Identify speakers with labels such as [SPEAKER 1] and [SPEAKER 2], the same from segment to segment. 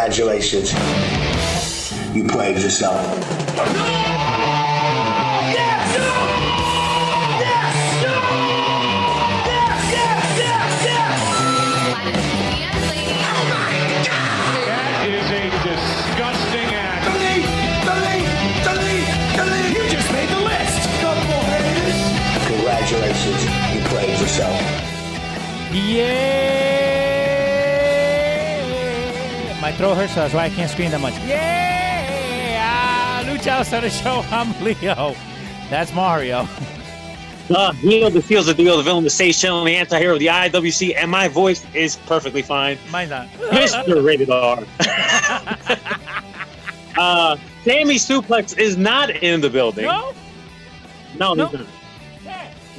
[SPEAKER 1] Congratulations. You played yourself.
[SPEAKER 2] That is a disgusting act.
[SPEAKER 3] You just made the list. Couple haters.
[SPEAKER 1] Congratulations. You played yourself.
[SPEAKER 4] Yeah. My her, so that's why I can't scream that much. Yeah. Lucha the Show. I'm Leo. That's Mario.
[SPEAKER 5] Uh, Neil, the feels the deal, the villain, the stage channel, the anti-hero, the IWC, and my voice is perfectly fine.
[SPEAKER 4] Mine's not.
[SPEAKER 5] Mr. Rated R. uh, Sammy Suplex is not in the building.
[SPEAKER 4] No?
[SPEAKER 5] no,
[SPEAKER 4] No.
[SPEAKER 5] he's not.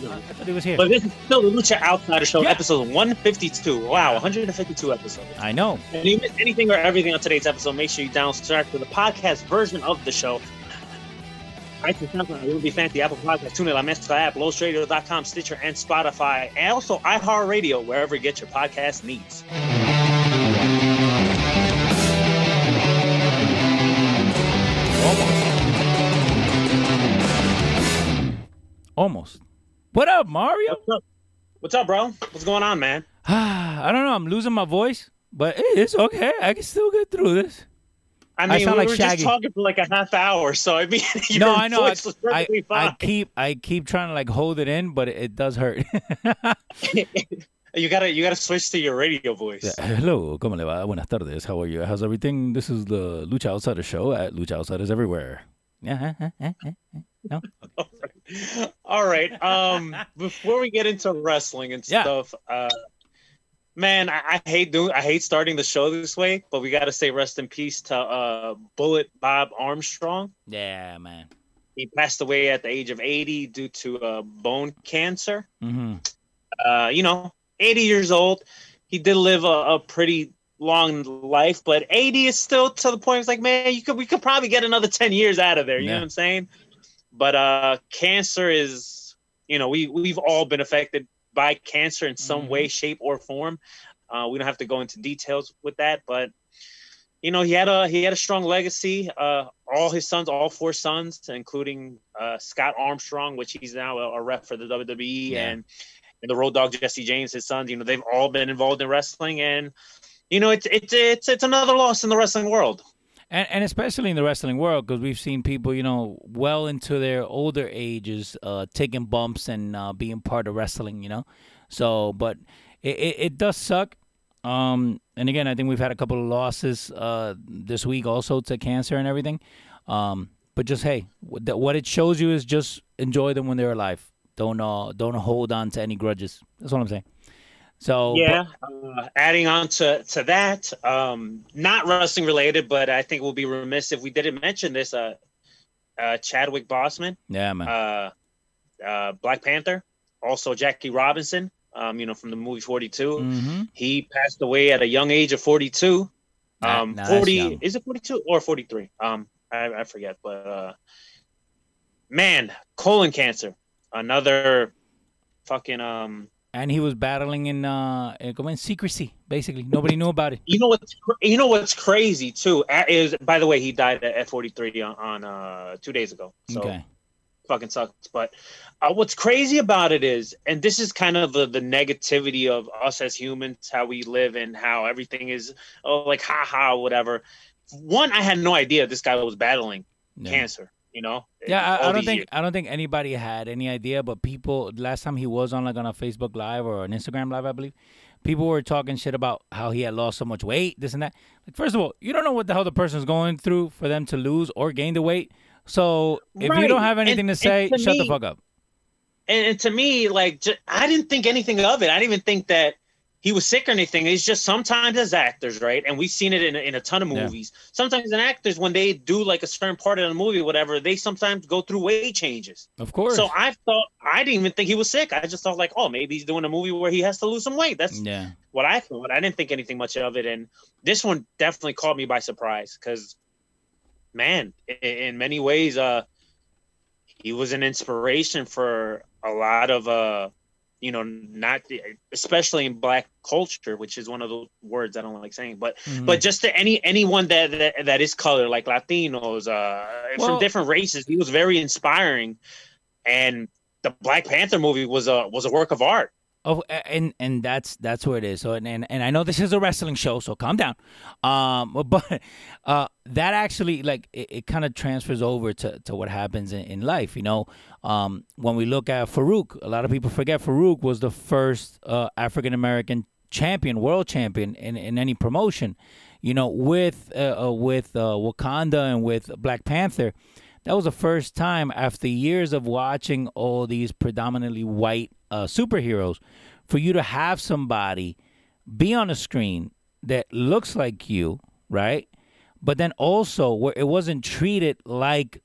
[SPEAKER 4] Yeah.
[SPEAKER 5] No.
[SPEAKER 4] I thought he was here.
[SPEAKER 5] But this is still the Lucha Outsider Show,
[SPEAKER 4] Yeah.
[SPEAKER 5] episode 152. Wow, 152 episodes.
[SPEAKER 4] I know.
[SPEAKER 5] And if you missed anything or everything on today's episode, make sure you download to the podcast version of the show. iTunes, SoundCloud, It Be Fancy, Apple Podcasts, TuneIn, La Mezcla app, LostRadio.com, Stitcher, and Spotify, and also iHeartRadio, wherever you get your podcast needs.
[SPEAKER 4] Almost. Almost. What up, Mario?
[SPEAKER 5] What's up? What's up, bro? What's going on, man?
[SPEAKER 4] I don't know. I'm losing my voice, but it's okay. I can still get through this.
[SPEAKER 5] I
[SPEAKER 4] I
[SPEAKER 5] mean,
[SPEAKER 4] sound
[SPEAKER 5] we
[SPEAKER 4] like
[SPEAKER 5] were
[SPEAKER 4] Shaggy.
[SPEAKER 5] just talking for like a half hour, so I mean, your
[SPEAKER 4] no, I know. I,
[SPEAKER 5] voice was
[SPEAKER 4] I,
[SPEAKER 5] perfectly
[SPEAKER 4] I
[SPEAKER 5] fine.
[SPEAKER 4] keep I keep trying to like hold it in, but it, it does hurt.
[SPEAKER 5] you gotta, you gotta switch to your radio voice.
[SPEAKER 4] Yeah, Hello, ¿cómo le va? Buenas tardes. How are you? How's everything? This is the Lucha Outsider Show at Lucha Outsiders Everywhere. Yeah, eh, eh, eh, eh. no.
[SPEAKER 5] All right. Um, before we get into wrestling and
[SPEAKER 4] Yeah.
[SPEAKER 5] stuff, uh, man, I, I hate doing, I hate starting the show this way, but we got to say rest in peace to uh, Bullet Bob Armstrong.
[SPEAKER 4] Yeah, man.
[SPEAKER 5] He passed away at the age of 80 due to uh, bone cancer.
[SPEAKER 4] hmm
[SPEAKER 5] Uh, you know, 80 years old. He did live a, a pretty long life, but 80 is still to the point. It's like, man, you could we could probably get another 10 years out of there. You know what I'm saying? But uh, cancer is, you know, we we've all been affected by cancer in some
[SPEAKER 4] Mhm.
[SPEAKER 5] way, shape, or form. Uh, we don't have to go into details with that, but you know, he had a he had a strong legacy. Uh, all his sons, all four sons, including uh, Scott Armstrong, which he's now a, a rep for the WWE,
[SPEAKER 4] Yeah.
[SPEAKER 5] and and the Road Dog Jesse James, his sons. You know, they've all been involved in wrestling, and you know, it's it's it's it's another loss in the wrestling world.
[SPEAKER 4] And and especially in the wrestling world, because we've seen people, you know, well into their older ages, uh, taking bumps and uh, being part of wrestling, you know. So, but it, it, it does suck. Um, and again, I think we've had a couple of losses uh, this week also to cancer and everything. Um, but just hey, what it shows you is just enjoy them when they're alive. Don't uh, don't hold on to any grudges. That's what I'm saying. So
[SPEAKER 5] Yeah. Uh, adding on to to that, um, not wrestling related, but I think we'll be remiss if we didn't mention this. Uh, uh, Chadwick Boseman,
[SPEAKER 4] but, yeah, man.
[SPEAKER 5] uh, uh, Black Panther, also Jackie Robinson, um, you know, from the movie 42.
[SPEAKER 4] hmm
[SPEAKER 5] He passed away at a young age of 42. Um,
[SPEAKER 4] nah, that's
[SPEAKER 5] 40 is it 42 or 43? Um, I, I forget, but uh, man, colon cancer, another fucking um.
[SPEAKER 4] And he was battling in uh, in, in secrecy. Basically, nobody knew about it.
[SPEAKER 5] You know what's you know what's crazy too is by the way he died at, at 43 on, on uh two days ago. So
[SPEAKER 4] Okay.
[SPEAKER 5] fucking sucks. But uh, what's crazy about it is, and this is kind of the, the negativity of us as humans, how we live and how everything is, oh, like, ha ha, whatever. One, I had no idea this guy was battling
[SPEAKER 4] Yeah.
[SPEAKER 5] cancer, you know?
[SPEAKER 4] Yeah, I, I don't think
[SPEAKER 5] years.
[SPEAKER 4] I don't think anybody had any idea, but people last time he was on like on a Facebook Live or an Instagram Live, I believe, people were talking shit about how he had lost so much weight, this and that. Like, first of all, you don't know what the hell the person's going through for them to lose or gain the weight. So if you don't have
[SPEAKER 5] And-
[SPEAKER 4] anything to say,
[SPEAKER 5] to
[SPEAKER 4] shut the fuck up.
[SPEAKER 5] And, and to me, like, I didn't think anything of it. I didn't even think that he was sick or anything. It's just sometimes as actors, right? And we've seen it in, in a ton of
[SPEAKER 4] Yeah.
[SPEAKER 5] movies. Sometimes in actors, when they do like a certain part of the movie, whatever, they sometimes go through weight changes.
[SPEAKER 4] Of course.
[SPEAKER 5] So I thought I didn't even think he was sick. I just thought like, oh, maybe he's doing a movie where he has to lose some weight. That's
[SPEAKER 4] yeah.
[SPEAKER 5] what I thought. I didn't think anything much of it, and this one definitely caught me by surprise because, man, in many ways, uh, he was an inspiration for a lot of uh, you know, not especially in black culture, which is one of the words I don't like saying, but
[SPEAKER 4] Mhm.
[SPEAKER 5] but just to any anyone that, that that is color, like Latinos, uh,
[SPEAKER 4] Well-
[SPEAKER 5] from different races, he was very inspiring, and the Black Panther movie was a was a work of art.
[SPEAKER 4] Oh, and and that's that's where it is. So and and, I know this is a wrestling show, so calm down. Um, but uh, that actually like it, it kind of transfers over to, to what happens in, in life. You know, um, when we look at Faarooq, a lot of people forget Faarooq was the first uh, African American champion, world champion in, in any promotion. You know, with uh, uh, with uh, Wakanda and with Black Panther. That was the first time after years of watching all these predominantly white uh, superheroes for you to have somebody be on a screen that looks like you, right? But then also where it wasn't treated like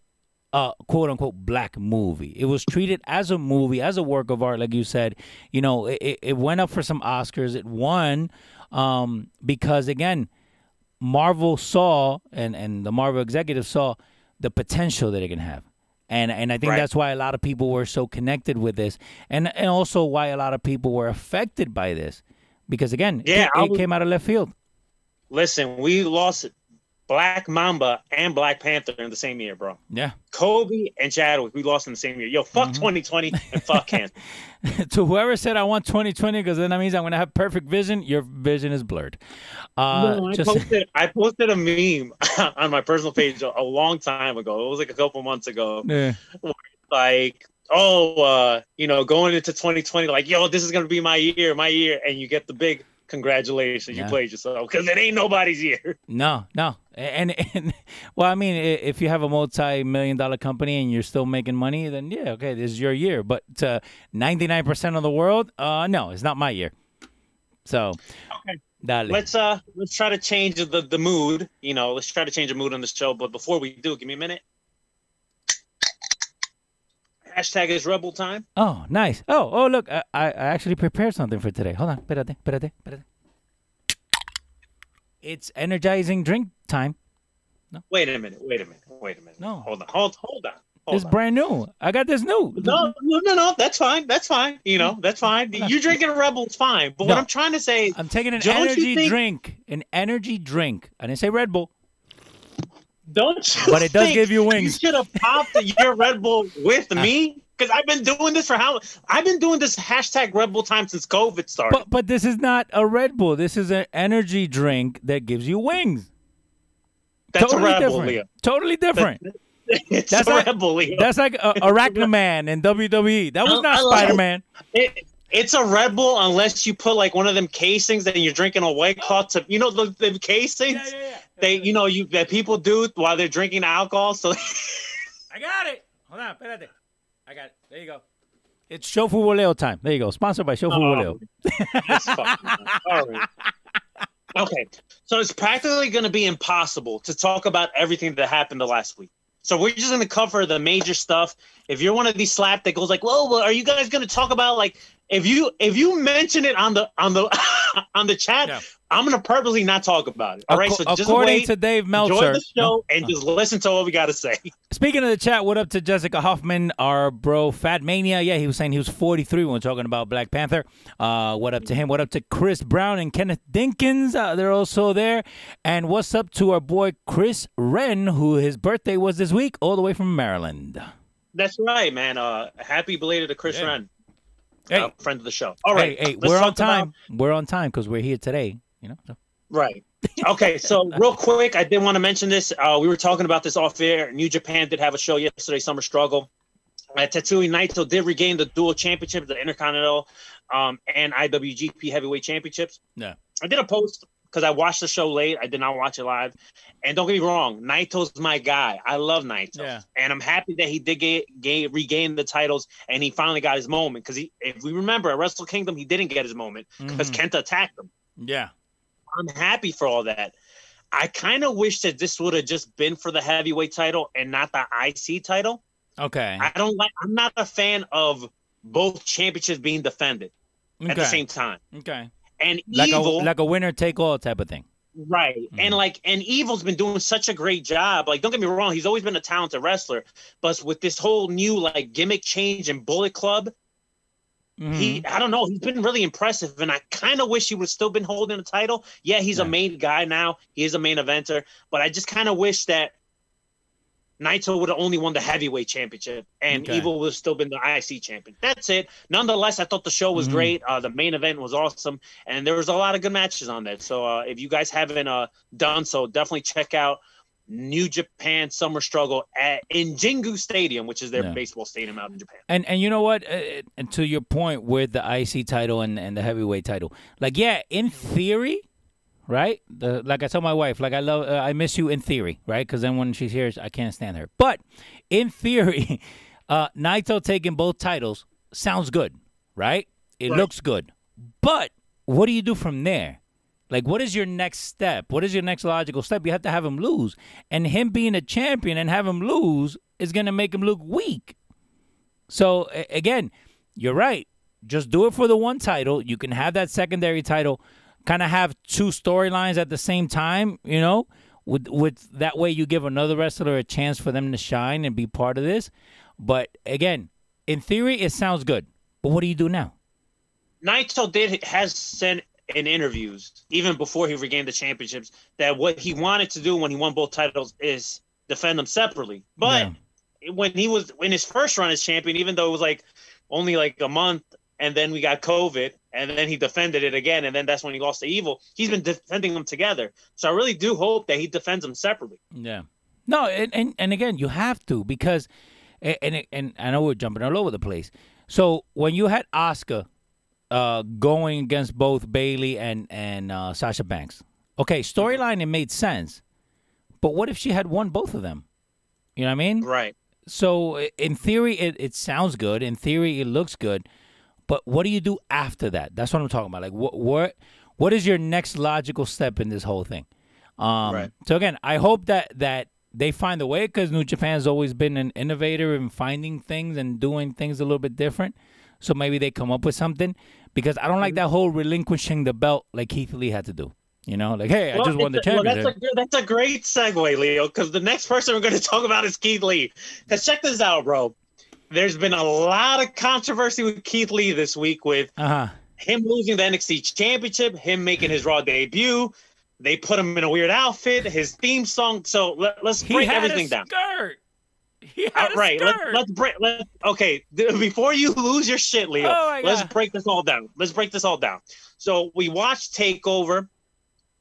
[SPEAKER 4] a quote unquote black movie. It was treated as a movie, as a work of art, like you said. You know, it, it- went up for some Oscars. It won um, because again, Marvel saw and and the Marvel executives saw the potential that it can have. And and I think
[SPEAKER 5] Right.
[SPEAKER 4] that's why a lot of people were so connected with this. And and also why a lot of people were affected by this. Because again,
[SPEAKER 5] Yeah,
[SPEAKER 4] it, it
[SPEAKER 5] was-
[SPEAKER 4] came out of left field.
[SPEAKER 5] Listen, we lost Black Mamba and Black Panther in the same year, bro.
[SPEAKER 4] Yeah.
[SPEAKER 5] Kobe and Chadwick, we lost in the same year. Yo, fuck
[SPEAKER 4] Mm-hmm.
[SPEAKER 5] 2020 and fuck cancer.
[SPEAKER 4] to whoever said I want 2020 because then that means I'm going to have perfect vision, your vision is blurred. Uh,
[SPEAKER 5] No, I
[SPEAKER 4] just
[SPEAKER 5] posted I posted a meme on my personal page a, a long time ago. It was like a couple months ago.
[SPEAKER 4] Yeah.
[SPEAKER 5] Like, oh, uh, you know, going into 2020, like, yo, this is gonna be my year, my year, and you get the big congratulations,
[SPEAKER 4] Yeah.
[SPEAKER 5] you played yourself because it ain't nobody's year.
[SPEAKER 4] No, no, and, and well, I mean, if you have a multi-million dollar company and you're still making money, then yeah, okay, this is your year. But to 99% of the world, uh, no, it's not my year. So,
[SPEAKER 5] Okay.
[SPEAKER 4] dale.
[SPEAKER 5] Let's uh, let's try to change the the mood. You know, let's try to change the mood on the show. But before we do, give me a minute. Hashtag is rebel time.
[SPEAKER 4] Oh, nice. Oh, oh, look, I, I I actually prepared something for today. Hold on, espérate, espérate, espérate. It's energizing drink time. No.
[SPEAKER 5] Wait a minute. Wait a minute. Wait a minute.
[SPEAKER 4] No.
[SPEAKER 5] Hold on. Hold hold on. Hold
[SPEAKER 4] It's
[SPEAKER 5] on.
[SPEAKER 4] brand new. I got this new.
[SPEAKER 5] No, no, no, no. That's fine. That's fine. You know, that's fine. You drinking a rebel, fine. But what I'm trying to say,
[SPEAKER 4] I'm taking an energy
[SPEAKER 5] think-
[SPEAKER 4] drink. An energy drink. I didn't say Red Bull.
[SPEAKER 5] Don't you
[SPEAKER 4] But it does give you wings.
[SPEAKER 5] You should have popped your Red Bull with me because I've been doing this for how? I've been doing this hashtag Rebel time since COVID started.
[SPEAKER 4] But but this is not a Red Bull. This is an energy drink that gives you wings.
[SPEAKER 5] that's
[SPEAKER 4] totally
[SPEAKER 5] a Rebel,
[SPEAKER 4] different.
[SPEAKER 5] Leo.
[SPEAKER 4] Totally different.
[SPEAKER 5] It's
[SPEAKER 4] That's
[SPEAKER 5] a
[SPEAKER 4] like-
[SPEAKER 5] Rebel, Leo.
[SPEAKER 4] That's like a, Arachnaman in WWE. That was not Spider Man.
[SPEAKER 5] It, it's a Red Bull unless you put like one of them casings and you're drinking a White Claw. To, you know the, the casings they you know you that people do while they're drinking alcohol. So
[SPEAKER 4] I got it. Hold on, espérate. I got it. There you go. It's Shofu Woleo time. There you go. Sponsored by Shofu
[SPEAKER 5] Oh.
[SPEAKER 4] Woleo.
[SPEAKER 5] It's fucking- all right. Okay, so it's practically going to be impossible to talk about everything that happened the last week. So we're just going to cover the major stuff. If you're one of these slap that goes like, "Whoa, well, are you guys going to talk about like if you if you mention it on the on the on the chat,
[SPEAKER 4] Yeah.
[SPEAKER 5] I'm going to purposely not talk about it." All right, so just
[SPEAKER 4] according
[SPEAKER 5] wait,
[SPEAKER 4] to Dave
[SPEAKER 5] enjoy
[SPEAKER 4] Meltzer.
[SPEAKER 5] the show, and just listen to what we got to say.
[SPEAKER 4] Speaking of the chat, what up to Jessica Hoffman, our bro Fat Mania? Yeah, he was saying he was 43 when we we're talking about Black Panther. Uh, what up to him? What up to Chris Brown and Kenneth Dinkins? Uh, they're also there. And what's up to our boy Chris Wren, who his birthday was this week, all the way from Maryland.
[SPEAKER 5] That's right, man. Uh, happy belated to Chris
[SPEAKER 4] Yeah.
[SPEAKER 5] Wren,
[SPEAKER 4] Hey,
[SPEAKER 5] uh, friend of the show. All right,
[SPEAKER 4] hey, hey, we're on
[SPEAKER 5] about-
[SPEAKER 4] time. We're on time because we're here today. You know. So.
[SPEAKER 5] Right. Okay, so real quick, I did want to mention this. Uh, we were talking about this off air. New Japan did have a show yesterday, Summer Struggle. Uh, Tetsuya Naito did regain the dual championship, the Intercontinental um, and IWGP Heavyweight Championships.
[SPEAKER 4] Yeah.
[SPEAKER 5] I did a post because I watched the show late. I did not watch it live. And don't get me wrong, Naito's my guy. I love Naito,
[SPEAKER 4] Yeah.
[SPEAKER 5] and I'm happy that he did get, get regain the titles and he finally got his moment. Because he, if we remember, at Wrestle Kingdom, he didn't get his moment because
[SPEAKER 4] Mhm.
[SPEAKER 5] Kenta attacked him.
[SPEAKER 4] Yeah.
[SPEAKER 5] I'm happy for all that. I kind of wish that this would have just been for the heavyweight title and not the IC title.
[SPEAKER 4] Okay.
[SPEAKER 5] I don't like. I'm not a fan of both championships being defended
[SPEAKER 4] okay.
[SPEAKER 5] at the same time.
[SPEAKER 4] Okay.
[SPEAKER 5] And
[SPEAKER 4] Like
[SPEAKER 5] evil,
[SPEAKER 4] a like a winner take all type of thing.
[SPEAKER 5] right?
[SPEAKER 4] Mm-hmm.
[SPEAKER 5] And like, and evil's been doing such a great job. Like, don't get me wrong, he's always been a talented wrestler, but with this whole new like gimmick change and Bullet Club, he
[SPEAKER 4] Mm-hmm.
[SPEAKER 5] I don't know, he's been really impressive, and I kind of wish he would still been holding the title. Yeah, he's
[SPEAKER 4] Yeah.
[SPEAKER 5] a main guy now. He is a main eventer, but I just kind of wish that Naito would have only won the heavyweight championship, and
[SPEAKER 4] Okay.
[SPEAKER 5] Evil would have still been the IC champion. That's it. Nonetheless, I thought the show was
[SPEAKER 4] Mhm.
[SPEAKER 5] great. Uh, the main event was awesome, and there was a lot of good matches on that. So uh, if you guys haven't uh, done so, definitely check out New Japan Summer Struggle at in Jingu Stadium, which is their
[SPEAKER 4] Yeah.
[SPEAKER 5] baseball stadium out in Japan.
[SPEAKER 4] And and you know what? Uh, and to your point with the IC title and, and the heavyweight title, like yeah, in theory, right? The like I tell my wife, like I love, uh, I miss you in theory, right? Because then when she's here, I can't stand her. But in theory, uh, Naito taking both titles sounds good, right? It
[SPEAKER 5] Right.
[SPEAKER 4] looks good. But what do you do from there? Like, what is your next step? What is your next logical step? You have to have him lose, and him being a champion and have him lose is gonna make him look weak. So again, you're right. Just do it for the one title. You can have that secondary title, kind of have two storylines at the same time. You know, with with that way you give another wrestler a chance for them to shine and be part of this. But again, in theory, it sounds good. But what do you do now?
[SPEAKER 5] Naito did has said in interviews, even before he regained the championships, that what he wanted to do when he won both titles is defend them separately. But when he was in his first run as champion, even though it was like only like a month, and then we got COVID, and then he defended it again, and then that's when he lost to Evil. He's been defending them together. So I really do hope that he defends them separately.
[SPEAKER 4] Yeah. No, and, and, and again, you have to because, and, and and I know we're jumping all over the place. So when you had Asuka uh, going against both Bayley and and uh, Sasha Banks, okay, storyline it made sense, but what if she had won both of them? You know what I mean?
[SPEAKER 5] Right.
[SPEAKER 4] So in theory, it, it sounds good. In theory, it looks good. But what do you do after that? That's what I'm talking about. Like, what what what is your next logical step in this whole thing? Um,
[SPEAKER 5] Right.
[SPEAKER 4] So again, I hope that that they find a way because New Japan's always been an innovator in finding things and doing things a little bit different. So maybe they come up with something because I don't like that whole relinquishing the belt like Keith Lee had to do. You know, like hey, I just won the
[SPEAKER 5] a- well,
[SPEAKER 4] championship.
[SPEAKER 5] that's, a, that's a great segue, Leo, because the next person we're going to talk about is Keith Lee. Because check this out, bro. There's been a lot of controversy with Keith Lee this week with
[SPEAKER 4] uh huh.
[SPEAKER 5] him losing the NXT championship, him making his Raw debut. They put him in a weird outfit, his theme song. So let, us
[SPEAKER 4] He
[SPEAKER 5] break
[SPEAKER 4] had
[SPEAKER 5] everything
[SPEAKER 4] a
[SPEAKER 5] down.
[SPEAKER 4] skirt. He
[SPEAKER 5] Uh,
[SPEAKER 4] had a
[SPEAKER 5] right. Let,
[SPEAKER 4] skirt.
[SPEAKER 5] let's break. Let, okay. th- Before you lose your shit, Leo,
[SPEAKER 4] Oh
[SPEAKER 5] let's break this all down. Let's break this all down. So we watched Takeover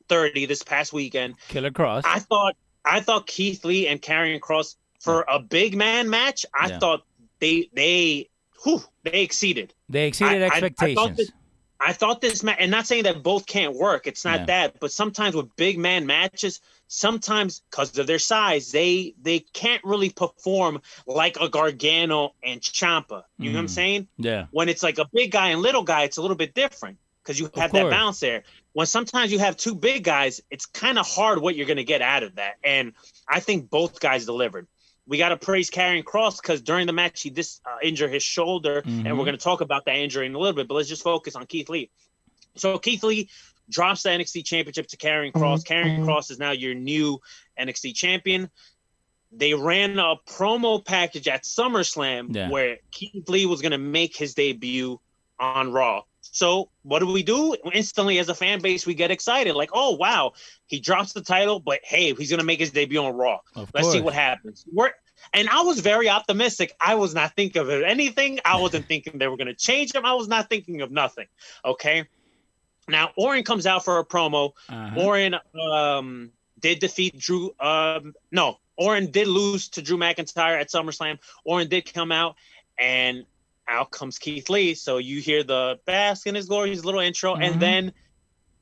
[SPEAKER 5] 30 this past weekend.
[SPEAKER 4] Killer Kross.
[SPEAKER 5] I thought I thought Keith Lee and Karrion Kross for a big man match. I
[SPEAKER 4] Yeah.
[SPEAKER 5] thought they they whew, they exceeded.
[SPEAKER 4] They exceeded
[SPEAKER 5] I- I- I
[SPEAKER 4] expectations.
[SPEAKER 5] that- I thought this match, and not saying that both can't work. It's not
[SPEAKER 4] Yeah.
[SPEAKER 5] that, but sometimes with big man matches, sometimes because of their size, they they can't really perform like a Gargano and Ciampa. You know what I'm
[SPEAKER 4] Mm.
[SPEAKER 5] saying?
[SPEAKER 4] yeah.
[SPEAKER 5] When it's like a big guy and little guy, it's a little bit different because you have that balance there. When sometimes you have two big guys, it's kind of hard what you're going to get out of that. And I think both guys delivered. We got to praise Karrion Kross because during the match he dis uh, injured his shoulder, and
[SPEAKER 4] Mhm.
[SPEAKER 5] we're going to talk about that injury in a little bit. But let's just focus on Keith Lee. So Keith Lee drops the NXT Championship to Karrion Kross. Karrion Kross is now your new NXT champion. They ran a promo package at SummerSlam
[SPEAKER 4] Yeah.
[SPEAKER 5] where Keith Lee was going to make his debut on Raw. So what do we do? Instantly, as a fan base, we get excited. Like, oh wow, he drops the title, but hey, he's going to make his debut on Raw.
[SPEAKER 4] Of
[SPEAKER 5] Let's see what happens. We're and I was very optimistic. I was not thinking of anything. I wasn't thinking they were going to change him. I was not thinking of nothing. Okay. Now Orton comes out for a promo.
[SPEAKER 4] Uh-huh.
[SPEAKER 5] Orton um, did defeat Drew. Um, no, Orton did lose to Drew McIntyre at SummerSlam. Orton did come out, and out comes Keith Lee. So you hear the bask in his glory, his little intro,
[SPEAKER 4] Mhm.
[SPEAKER 5] and then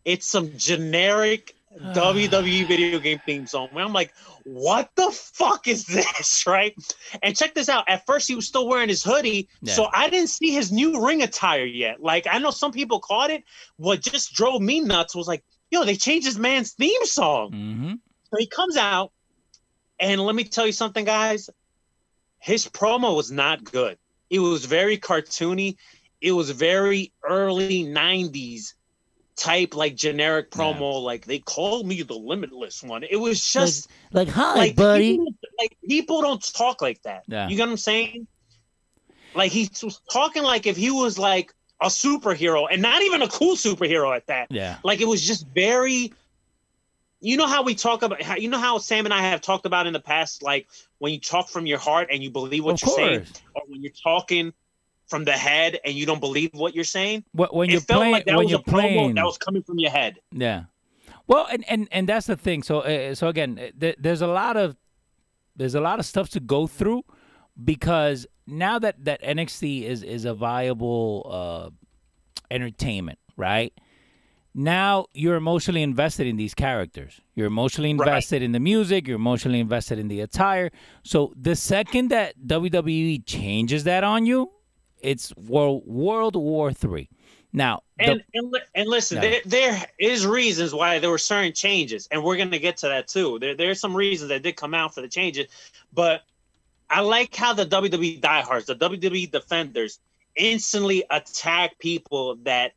[SPEAKER 5] it's some generic WWE video game theme song. Where I'm like, what the fuck is this, right? And check this out. At first, he was still wearing his hoodie,
[SPEAKER 4] Yeah.
[SPEAKER 5] so I didn't see his new ring attire yet. Like, I know some people caught it. What just drove me nuts was like, yo, they changed this man's theme song.
[SPEAKER 4] Mm-hmm.
[SPEAKER 5] So he comes out, and let me tell you something, guys. His promo was not good. It was very cartoony. It was very early '90s type, like generic promo. Like they called me the limitless one. It was just
[SPEAKER 4] Like, hi,
[SPEAKER 5] like
[SPEAKER 4] buddy.
[SPEAKER 5] People, like people don't talk like that.
[SPEAKER 4] Yeah.
[SPEAKER 5] You get what I'm saying? Like he was talking like if he was like a superhero, and not even a cool superhero at that.
[SPEAKER 4] Yeah.
[SPEAKER 5] Like it was just very. You know how we talk about how you know how Sam and I have talked about in the past, like when you talk from your heart and you believe what
[SPEAKER 4] Of
[SPEAKER 5] you're saying, or when you're talking from the head and you don't believe what you're saying.
[SPEAKER 4] Wh- When
[SPEAKER 5] it
[SPEAKER 4] you're
[SPEAKER 5] felt
[SPEAKER 4] playing,
[SPEAKER 5] like that was a promo that was coming from your head.
[SPEAKER 4] Yeah. Well, and and and that's the thing. So uh, so again, uh, there, there's a lot of there's a lot of stuff to go through because now that that NXT is is a viable uh entertainment, right? Now you're emotionally invested in these characters. You're emotionally
[SPEAKER 5] Right.
[SPEAKER 4] invested in the music, you're emotionally invested in the attire. So the second that WWE changes that on you, it's World World War 3. Now, the-
[SPEAKER 5] And and, and listen,
[SPEAKER 4] Yeah.
[SPEAKER 5] there, there is reasons why there were certain changes, and we're gonna get to that too. There there's some reasons that did come out for the changes, but I like how the WWE diehards, the WWE defenders, instantly attack people that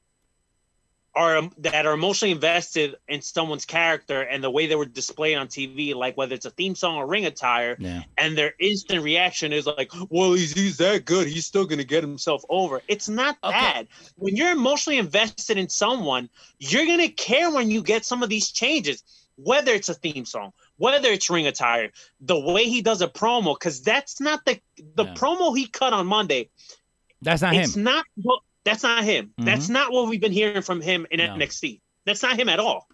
[SPEAKER 5] are um, that are emotionally invested in someone's character and the way they were displayed on TV, like whether it's a theme song or ring attire,
[SPEAKER 4] yeah.
[SPEAKER 5] and their instant reaction is like, "Well, he's he's that good. He's still gonna get himself over." It's not
[SPEAKER 4] Okay.
[SPEAKER 5] that. When you're emotionally invested in someone, you're gonna care when you get some of these changes, whether it's a theme song, whether it's ring attire, the way he does a promo, because that's not the the
[SPEAKER 4] Yeah.
[SPEAKER 5] promo he cut on Monday.
[SPEAKER 4] That's not him.
[SPEAKER 5] It's not. Well, that's not him. That's not what we've been hearing from him in
[SPEAKER 4] No.
[SPEAKER 5] NXT. That's not him at all.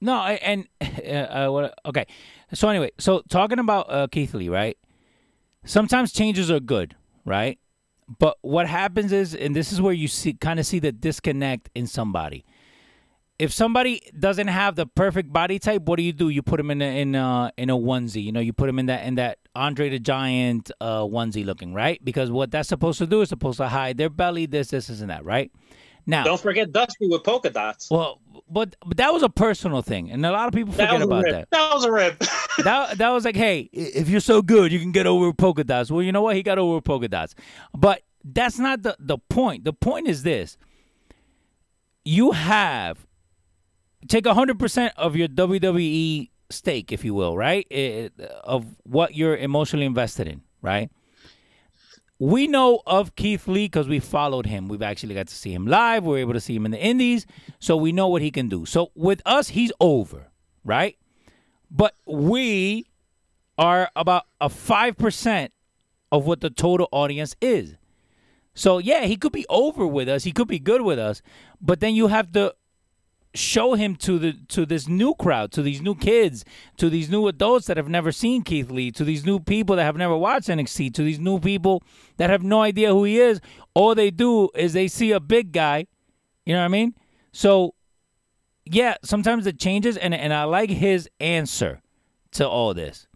[SPEAKER 4] No, I- and uh, what? Okay, so anyway, so talking about uh, Keith Lee, right? Sometimes changes are good, right? But what happens is, and this is where you see kind of see the disconnect in somebody. If somebody doesn't have the perfect body type, what do you do? You put them in a, in a, in a onesie. You know, you put them in that in that Andre the Giant uh, onesie looking, right? Because what that's supposed to do is supposed to hide their belly, this, this, this, and that, right? Now,
[SPEAKER 5] Don't forget Dusty with polka dots.
[SPEAKER 4] well, but but that was a personal thing, and a lot of people forget about that.
[SPEAKER 5] That was a rip.
[SPEAKER 4] that that was like, hey, if you're so good, you can get over polka dots. Well, you know what? He got over polka dots, but that's not the the point. The point is this: you have take hundred percent of your WWE stake, if you will, right, eh, of what you're emotionally invested in, right. We know of Keith Lee because we followed him. We've actually got to see him live. We're able to see him in the Indies, so we know what he can do. So with us, he's over, right? but we are about a 5% of what the total audience is. So yeah, he could be over with us, he could be good with us, but then you have to show him to the to this new crowd, to these new kids, to these new adults that have never seen Keith Lee, to these new people that have never watched NXT, to these new people that have no idea who he is. All they do is they see a big guy, you know what I mean? So yeah, sometimes it changes, and and I like his answer to all this.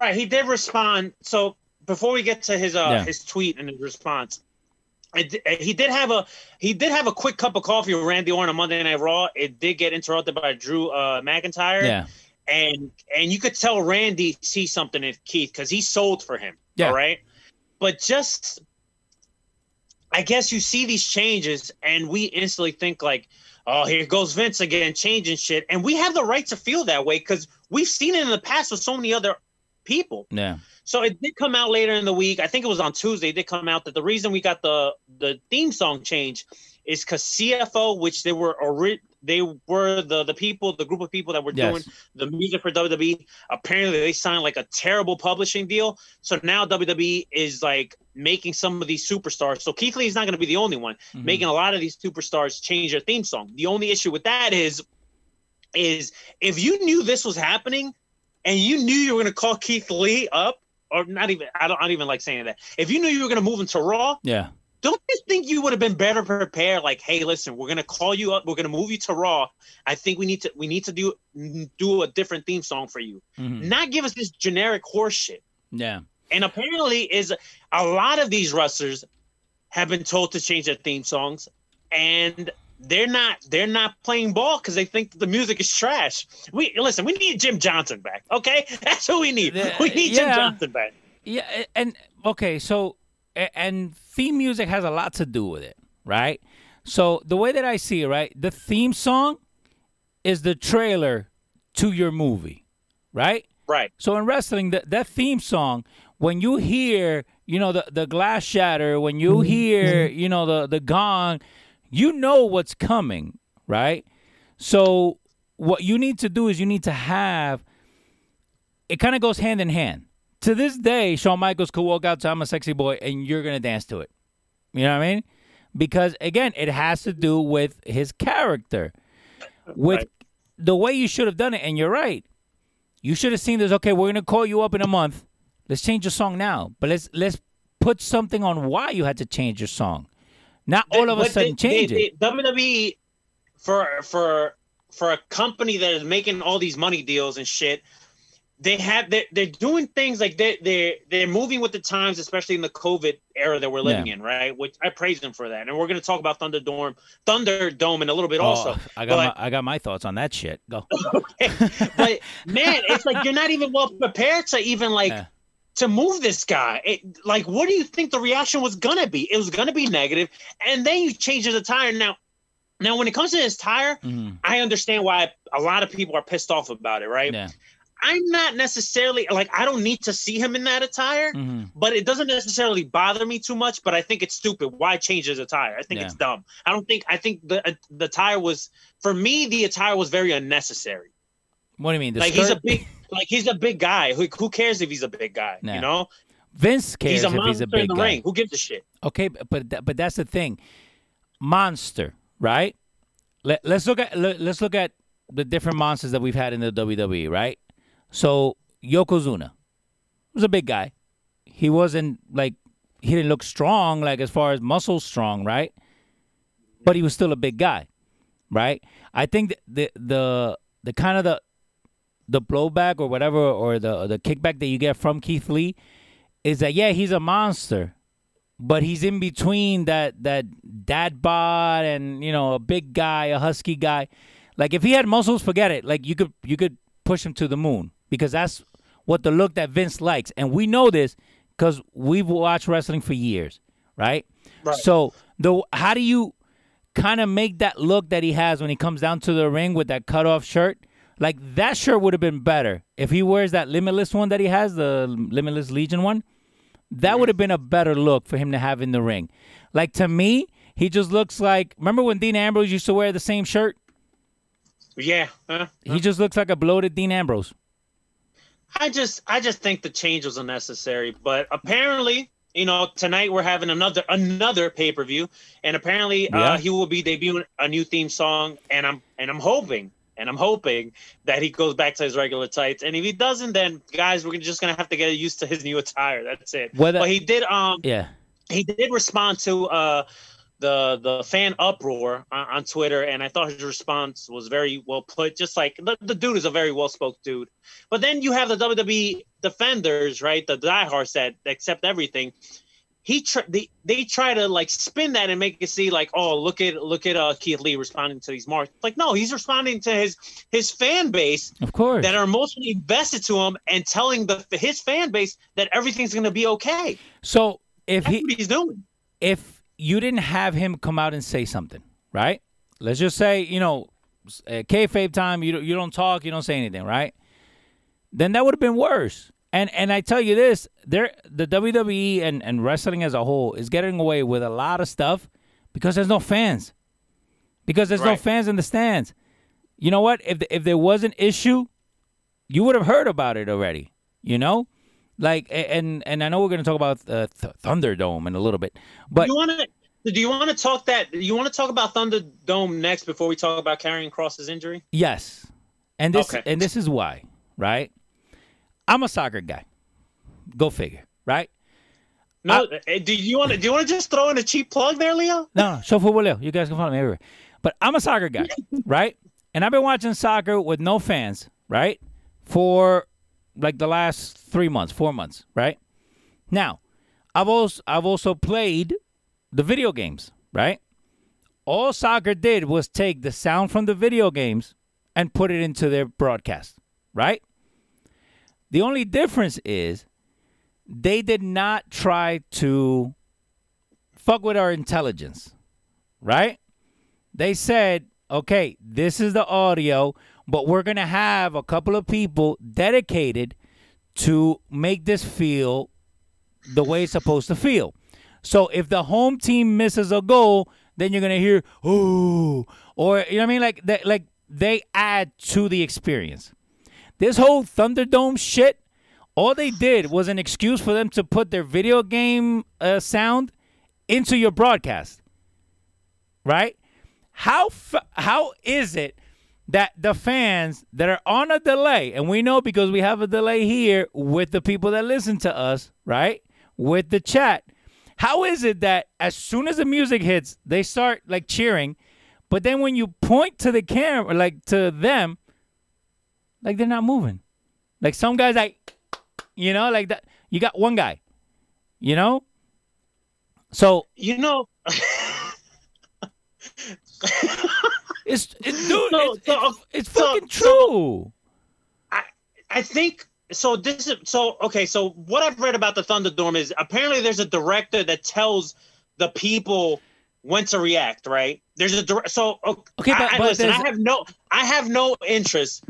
[SPEAKER 5] Right, he did respond. So before we get to his uh
[SPEAKER 4] Yeah.
[SPEAKER 5] his tweet and his response, it, di- he did have a he did have a quick cup of coffee with Randy Orton on Monday Night Raw. It did get interrupted by Drew uh, McIntyre.
[SPEAKER 4] Yeah,
[SPEAKER 5] and and you could tell Randy sees something in Keith because he sold for him.
[SPEAKER 4] Yeah.
[SPEAKER 5] All right, but just I guess you see these changes, and we instantly think like, oh, here goes Vince again, changing shit, and we have the right to feel that way because we've seen it in the past with so many other people.
[SPEAKER 4] yeah,
[SPEAKER 5] So it did come out later in the week. I think it was on Tuesday. It did come out that the reason we got the the theme song change is because CFO, which they were ori- they were the the people, the group of people that were
[SPEAKER 4] Yes.
[SPEAKER 5] doing the music for WWE. Apparently, they signed like a terrible publishing deal. So now WWE is like making some of these superstars. So Keith Lee is not going to be the only one
[SPEAKER 4] Mhm.
[SPEAKER 5] making a lot of these superstars change their theme song. The only issue with that is is if you knew this was happening and you knew you were going to call Keith Lee up, or not even, I don't, I don't even like saying that. If you knew you were going to move him to Raw,
[SPEAKER 4] yeah,
[SPEAKER 5] don't you think you would have been better prepared? Like, hey, listen, we're gonna call you up. We're gonna move you to Raw. I think we need to we need to do do a different theme song for you.
[SPEAKER 4] Mhm.
[SPEAKER 5] Not give us this generic horse shit.
[SPEAKER 4] Yeah.
[SPEAKER 5] And apparently, is a lot of these wrestlers have been told to change their theme songs, and they're not they're not playing ball because they think the music is trash. We listen. We need Jim Johnston back. Okay, that's who we need.
[SPEAKER 4] The-
[SPEAKER 5] We need Jim. Johnston back.
[SPEAKER 4] Yeah, and okay, so and theme music has a lot to do with it, right? So the way that I see it, right, the theme song is the trailer to your movie, right?
[SPEAKER 5] Right.
[SPEAKER 4] So in wrestling, that that theme song, when you hear, you know, the the glass shatter, when you mm-hmm. hear, mm-hmm. you know, the the gong, you know what's coming, right? So what you need to do is you need to have it kind of goes hand in hand. To this day, Shawn Michaels could walk out to I'm a sexy boy and you're gonna dance to it. You know what I mean? Because again, it has to do with his character. With
[SPEAKER 5] Right.
[SPEAKER 4] the way you should have done it, and you're right. You should have seen this. Okay, we're gonna call you up in a month. Let's change your song now. But let's let's put something on why you had to change your song. Not all of a sudden
[SPEAKER 5] they-
[SPEAKER 4] change
[SPEAKER 5] they-
[SPEAKER 4] it.
[SPEAKER 5] they- WWE for for for a company that is making all these money deals and shit, they have they're, they're doing things like they they they're moving with the times, especially in the COVID era that we're living
[SPEAKER 4] Yeah.
[SPEAKER 5] in, right? Which I praise them for that. And we're going to talk about Thunderdome, Thunderdome in a little bit oh, also.
[SPEAKER 4] Oh, I got
[SPEAKER 5] but-
[SPEAKER 4] my I got my thoughts on that shit. Go.
[SPEAKER 5] but man, it's like you're not even well prepared to even like
[SPEAKER 4] Yeah.
[SPEAKER 5] To move this guy. It, like, what do you think the reaction was gonna be? It was gonna be negative, and then you change the tire. Now, now when it comes to his tire,
[SPEAKER 4] Mhm.
[SPEAKER 5] I understand why a lot of people are pissed off about it, right?
[SPEAKER 4] Yeah.
[SPEAKER 5] I'm not necessarily like I don't need to see him in that attire.
[SPEAKER 4] Mhm.
[SPEAKER 5] But it doesn't necessarily bother me too much. But I think it's stupid. Why change his attire? I think
[SPEAKER 4] Yeah.
[SPEAKER 5] it's dumb. I don't think. I think the the attire was for me. The attire was very unnecessary
[SPEAKER 4] What do you mean? The
[SPEAKER 5] like he's a big like he's a big guy. Who, who cares if he's a big guy?
[SPEAKER 4] Nah.
[SPEAKER 5] You know,
[SPEAKER 4] Vince cares
[SPEAKER 5] he's a
[SPEAKER 4] if
[SPEAKER 5] monster
[SPEAKER 4] he's a
[SPEAKER 5] in
[SPEAKER 4] big
[SPEAKER 5] the
[SPEAKER 4] guy.
[SPEAKER 5] ring. Who gives a shit?
[SPEAKER 4] Okay, but but, but that's the thing. Monster, right? Let, let's look at let, let's look at the different monsters that we've had in the WWE, right? So Yokozuna was a big guy. He wasn't like he didn't look strong, like as far as muscle strong, right? But he was still a big guy, right? I think that the the the kind of the the blowback or whatever or the the kickback that you get from Keith Lee is that yeah he's a monster, but he's in between that that dad bod and you know a big guy, a husky guy. Like if he had muscles, forget it. Like you could you could push him to the moon because that's what the look that Vince likes, and we know this because we've watched wrestling for years, right?
[SPEAKER 5] Right.
[SPEAKER 4] So the how do you kind of make that look that he has when he comes down to the ring with that cut off shirt? Like that shirt would have been better if he wears that limitless one that he has, the limitless Legion one. That would have been a better look for him to have in the ring. Like to me, he just looks like. Remember when Dean Ambrose used to wear the same shirt?
[SPEAKER 5] Yeah. huh?
[SPEAKER 4] He just looks like a bloated Dean Ambrose.
[SPEAKER 5] I just I just think the change was unnecessary. But apparently, you know, tonight we're having another another pay per view, and apparently
[SPEAKER 4] Yeah.
[SPEAKER 5] uh, he will be debuting a new theme song, and I'm and I'm hoping. And I'm hoping that he goes back to his regular tights. And if he doesn't, then guys, we're just gonna have to get used to his new attire. That's it.
[SPEAKER 4] Whether-
[SPEAKER 5] but he did um
[SPEAKER 4] Yeah.
[SPEAKER 5] he did respond to uh the the fan uproar on, on Twitter, and I thought his response was very well put. Just like the, the dude is a very well spoke dude, but then you have the WWE defenders, right? The diehards that accept everything. He tr- they, they try to like spin that and make it see like oh look at look at uh Keith Lee responding to these marks like no he's responding to his his fan base
[SPEAKER 4] Of course.
[SPEAKER 5] that are emotionally invested to him and telling the his fan base that everything's gonna be okay.
[SPEAKER 4] So if
[SPEAKER 5] That's
[SPEAKER 4] he
[SPEAKER 5] what he's doing.
[SPEAKER 4] if you didn't have him come out and say something, right? Let's just say, you know, at kayfabe time, you you don't talk, you don't say anything, right? Then that would have been worse. And and I tell you this, there the WWE and, and wrestling as a whole is getting away with a lot of stuff because there's no fans. Because there's no fans in the stands. You know what? If if there was an issue, you would have heard about it already. You know, like and and I know we're going to talk about uh, Th- Thunderdome in a little bit, but
[SPEAKER 5] do you want to do you want to talk that do you want to talk about Thunderdome next before we talk about Karrion Kross's injury?
[SPEAKER 4] Yes. And this
[SPEAKER 5] Okay.
[SPEAKER 4] and this is why, right? I'm a soccer guy. Go figure, right?
[SPEAKER 5] No, eh, do you want to? Do you want to just throw in a cheap plug there, Leo?
[SPEAKER 4] No, no, show football. Leo. You guys can follow me everywhere. But I'm a soccer guy, right? And I've been watching soccer with no fans, right? For like the last three months, four months, right? Now, I've also I've also played the video games, right? All soccer did was take the sound from the video games and put it into their broadcast, right? The only difference is they did not try to fuck with our intelligence, right? They said, okay, this is the audio, but we're going to have a couple of people dedicated to make this feel the way it's supposed to feel. So if the home team misses a goal, then you're gonna hear "ooh," or you know what I mean, like they, like they add to the experience. This whole Thunderdome shit, all they did was an excuse for them to put their video game uh, sound into your broadcast, right? How f- how is it that the fans that are on a delay, and we know because we have a delay here with the people that listen to us, right? With the chat. How is it that as soon as the music hits, they start like cheering, but then when you point to the camera, like to them, like they're not moving. Like some guys, like you know, like that. You got one guy, you know. So
[SPEAKER 5] You know,
[SPEAKER 4] it's, it's dude,
[SPEAKER 5] So-
[SPEAKER 4] it's,
[SPEAKER 5] so-
[SPEAKER 4] it's, it's
[SPEAKER 5] so-
[SPEAKER 4] fucking
[SPEAKER 5] so-
[SPEAKER 4] true.
[SPEAKER 5] I I think so. This is so okay. So what I've read about the Thunderdome is apparently there's a director that tells the people when to react. Right? There's a dir- so okay.
[SPEAKER 4] Okay, but-
[SPEAKER 5] I, I-
[SPEAKER 4] but
[SPEAKER 5] listen, I have no I have no interest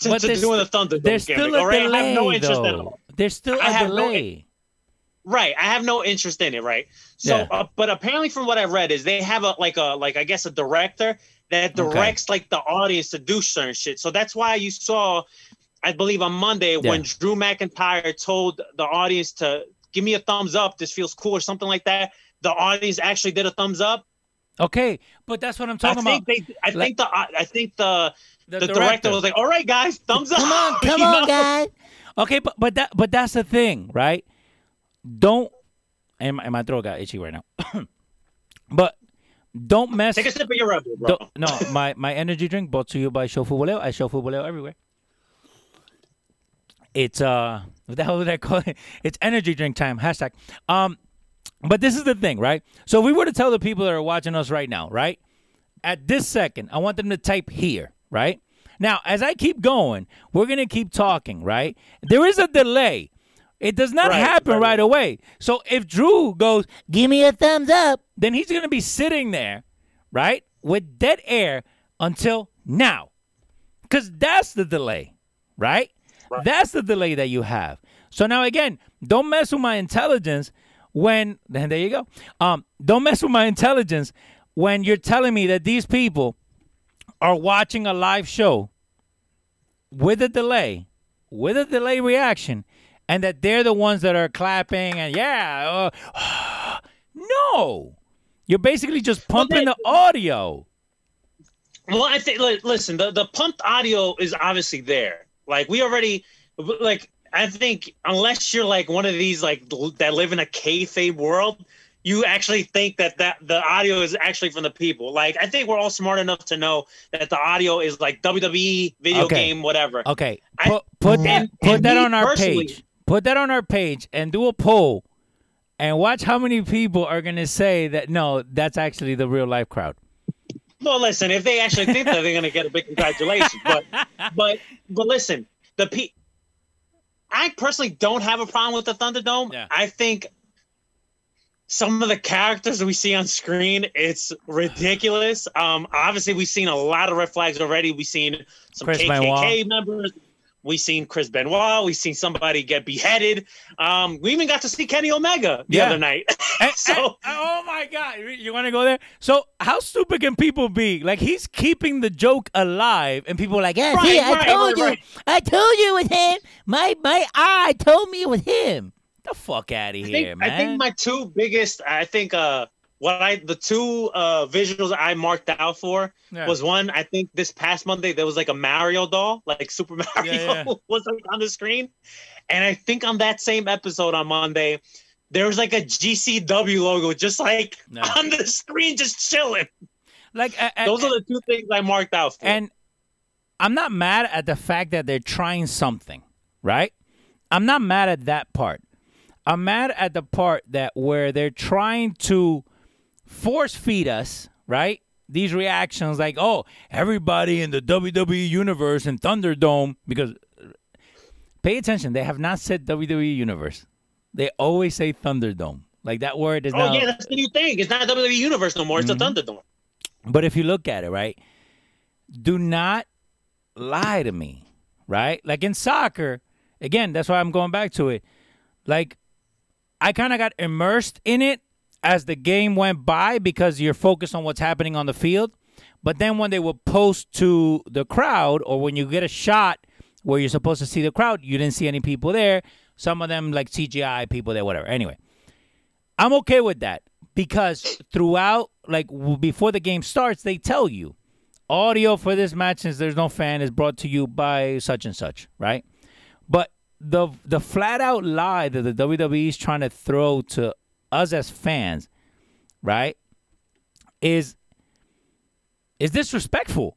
[SPEAKER 5] to,
[SPEAKER 4] But
[SPEAKER 5] to doing the Thunderdome
[SPEAKER 4] There's
[SPEAKER 5] gimmick.
[SPEAKER 4] still a
[SPEAKER 5] right?
[SPEAKER 4] delay,
[SPEAKER 5] I have no interest
[SPEAKER 4] though.
[SPEAKER 5] at all.
[SPEAKER 4] There's still
[SPEAKER 5] I
[SPEAKER 4] a
[SPEAKER 5] have no-
[SPEAKER 4] delay.
[SPEAKER 5] Right, I have no interest in it. Right, so
[SPEAKER 4] Yeah.
[SPEAKER 5] uh, but apparently from what I read is they have a like a like I guess a director that directs like the audience to do certain shit. So that's why you saw, I believe on Monday when Drew McIntyre told the audience to give me a thumbs up, this feels cool or something like that. The audience actually did a thumbs up.
[SPEAKER 4] Okay, but that's what I'm talking
[SPEAKER 5] think
[SPEAKER 4] about.
[SPEAKER 5] they, I
[SPEAKER 4] Like-
[SPEAKER 5] think the I think the
[SPEAKER 4] The
[SPEAKER 5] the, director.
[SPEAKER 4] director.
[SPEAKER 5] was like, "All right, guys, thumbs up."
[SPEAKER 4] Come on, come
[SPEAKER 5] you
[SPEAKER 4] on,
[SPEAKER 5] know?
[SPEAKER 4] guys. Okay, but but that but that's the thing, right? Don't and my, and my throat got itchy right now. but don't mess.
[SPEAKER 5] Take a sip of your Red Bull, bro.
[SPEAKER 4] don't, no, my my energy drink brought to you by Show Futboleo. I show Futboleo everywhere. It's uh, what the hell did I call it? It's energy drink time. Hashtag. Um, but this is the thing, right? So if we were to tell the people that are watching us right now, right? At this second, I want them to type here, right? Now, as I keep going, we're gonna keep talking, right? There is a delay. It does not
[SPEAKER 5] Right,
[SPEAKER 4] happen
[SPEAKER 5] right,
[SPEAKER 4] right,
[SPEAKER 5] right.
[SPEAKER 4] away. So if Drew goes, "Give me a thumbs up," then he's gonna be sitting there, right, with dead air until now, because that's the delay, right? That's the delay that you have. So now again, don't mess with my intelligence when then there you go. Um, don't mess with my intelligence when you're telling me that these people are watching a live show with a delay, with a delay reaction, and that they're the ones that are clapping and yeah. Uh, no, you're basically just pumping
[SPEAKER 5] they-
[SPEAKER 4] the audio.
[SPEAKER 5] Well, I think li- listen, the the pumped audio is obviously there. Like we already like I think unless you're like one of these like that live in a kayfabe world, you actually think that that the audio is actually from the people. Like I think we're all smart enough to know that the audio is like WWE video
[SPEAKER 4] Okay.
[SPEAKER 5] game whatever.
[SPEAKER 4] Okay,
[SPEAKER 5] I-
[SPEAKER 4] put put that
[SPEAKER 5] and-
[SPEAKER 4] put that on our page. Put that on our page and do a poll, and watch how many people are gonna say that no, that's actually the real life crowd.
[SPEAKER 5] Well, listen, if they actually think that, they're going to get a big congratulations. But, but, but listen, the P. I personally don't have a problem with the Thunderdome.
[SPEAKER 4] Yeah.
[SPEAKER 5] I think some of the characters we see on screen, it's ridiculous. Um, obviously, we've seen a lot of red flags already. We've seen some
[SPEAKER 4] Chris
[SPEAKER 5] KKK members. We've seen Chris Benoit. We've seen somebody get beheaded. Um, we even got to see Kenny Omega the
[SPEAKER 4] Yeah.
[SPEAKER 5] other night.
[SPEAKER 4] And-
[SPEAKER 5] so
[SPEAKER 4] and- oh my god, you want to go there? So how stupid can people be? Like he's keeping the joke alive, and people are like, "Yeah,
[SPEAKER 5] Right,
[SPEAKER 4] see, I told
[SPEAKER 5] right,
[SPEAKER 4] you,
[SPEAKER 5] right.
[SPEAKER 4] I told you it was him. My my eye told me it was him." The fuck out of here,
[SPEAKER 5] think,
[SPEAKER 4] man.
[SPEAKER 5] I think my two biggest, I think, uh, what I the two uh visuals I marked out for
[SPEAKER 4] Yeah.
[SPEAKER 5] was one. I think this past Monday there was like a Mario doll, like Super Mario
[SPEAKER 4] yeah.
[SPEAKER 5] was like on the screen, and I think on that same episode on Monday there was like a GCW logo just like
[SPEAKER 4] No.
[SPEAKER 5] on the screen, just chilling.
[SPEAKER 4] Like a-
[SPEAKER 5] Those are the two things I marked out for.
[SPEAKER 4] and I'm not mad at the fact that they're trying something, right? I'm not mad at that part. I'm mad at the part that where they're trying to force feed us, right? These reactions like, oh, everybody in the WWE universe and Thunderdome, because pay attention, they have not said WWE universe. They always say Thunderdome. Like that word is not.
[SPEAKER 5] oh
[SPEAKER 4] now
[SPEAKER 5] yeah, that's the new thing. It's not WWE Universe no more. It's
[SPEAKER 4] Mm-hmm.
[SPEAKER 5] the Thunderdome.
[SPEAKER 4] But if you look at it, right, do not lie to me, right? Like in soccer, again, that's why I'm going back to it. Like, I kind of got immersed in it as the game went by because you're focused on what's happening on the field. But then when they would post to the crowd, or when you get a shot where you're supposed to see the crowd, you didn't see any people there. Some of them, like CGI people there, whatever. Anyway, I'm okay with that because throughout, like before the game starts, they tell you audio for this match since there's no fan is brought to you by such and such, right? The the flat out lie that the WWE is trying to throw to us as fans, right, is is disrespectful.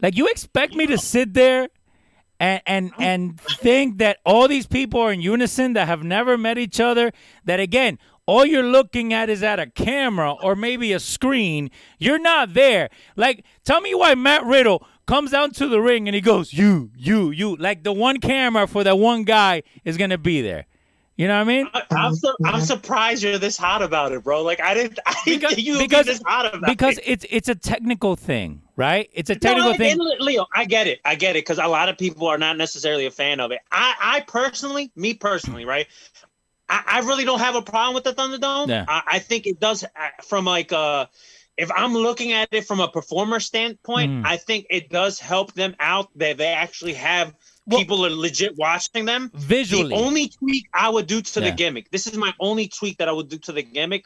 [SPEAKER 4] Like you expect me to sit there and and and think that all these people are in unison that have never met each other that again all you're looking at is at a camera or maybe a screen. You're not there. Like tell me why matt riddle comes down to the ring and he goes you you you like the one camera for that one guy is gonna be there you know what i mean
[SPEAKER 5] I, I'm su- I'm surprised you're this hot about it, bro. Like I didn't, I didn't
[SPEAKER 4] because
[SPEAKER 5] think you would
[SPEAKER 4] because,
[SPEAKER 5] be this hot about
[SPEAKER 4] because
[SPEAKER 5] it.
[SPEAKER 4] it's it's a technical thing right it's a
[SPEAKER 5] No,
[SPEAKER 4] technical
[SPEAKER 5] I-
[SPEAKER 4] thing
[SPEAKER 5] and Leo, I get it. I get it because a lot of people are not necessarily a fan of it. I, I personally, me personally, right? I, I really don't have a problem with the Thunderdome.
[SPEAKER 4] Yeah.
[SPEAKER 5] I, I think it does uh, from like uh if I'm looking at it from a performer standpoint,
[SPEAKER 4] Mm.
[SPEAKER 5] I think it does help them out that they actually have
[SPEAKER 4] Well-
[SPEAKER 5] people are legit watching them.
[SPEAKER 4] visually
[SPEAKER 5] The only tweak I would do to
[SPEAKER 4] Yeah.
[SPEAKER 5] the gimmick, this is my only tweak that I would do to the gimmick,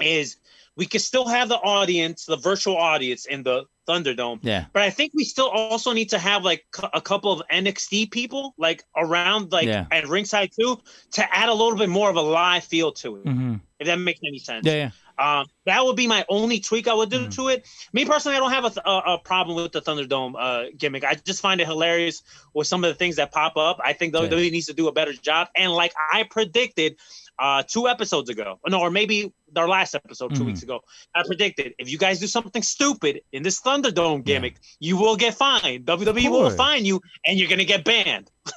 [SPEAKER 5] is we could still have the audience, the virtual audience in the Thunderdome.
[SPEAKER 4] yeah
[SPEAKER 5] But I think we still also need to have like a couple of NXT people like around like
[SPEAKER 4] Yeah.
[SPEAKER 5] at ringside too to add a little bit more of a live feel to it.
[SPEAKER 4] hmm
[SPEAKER 5] If that makes any sense.
[SPEAKER 4] yeah yeah
[SPEAKER 5] Um, that would be my only tweak I would do
[SPEAKER 4] Mm.
[SPEAKER 5] to it. Me personally, I don't have a, th- a, a problem with the Thunderdome uh, gimmick. I just find it hilarious with some of the things that pop up. I think
[SPEAKER 4] Yeah.
[SPEAKER 5] WWE needs to do a better job. And like I predicted uh, two episodes ago, no, or maybe our last episode 2
[SPEAKER 4] Mhm.
[SPEAKER 5] weeks ago, I predicted if you guys do something stupid in this Thunderdome gimmick, you will get fined. WWE will fine you, and you're gonna get banned.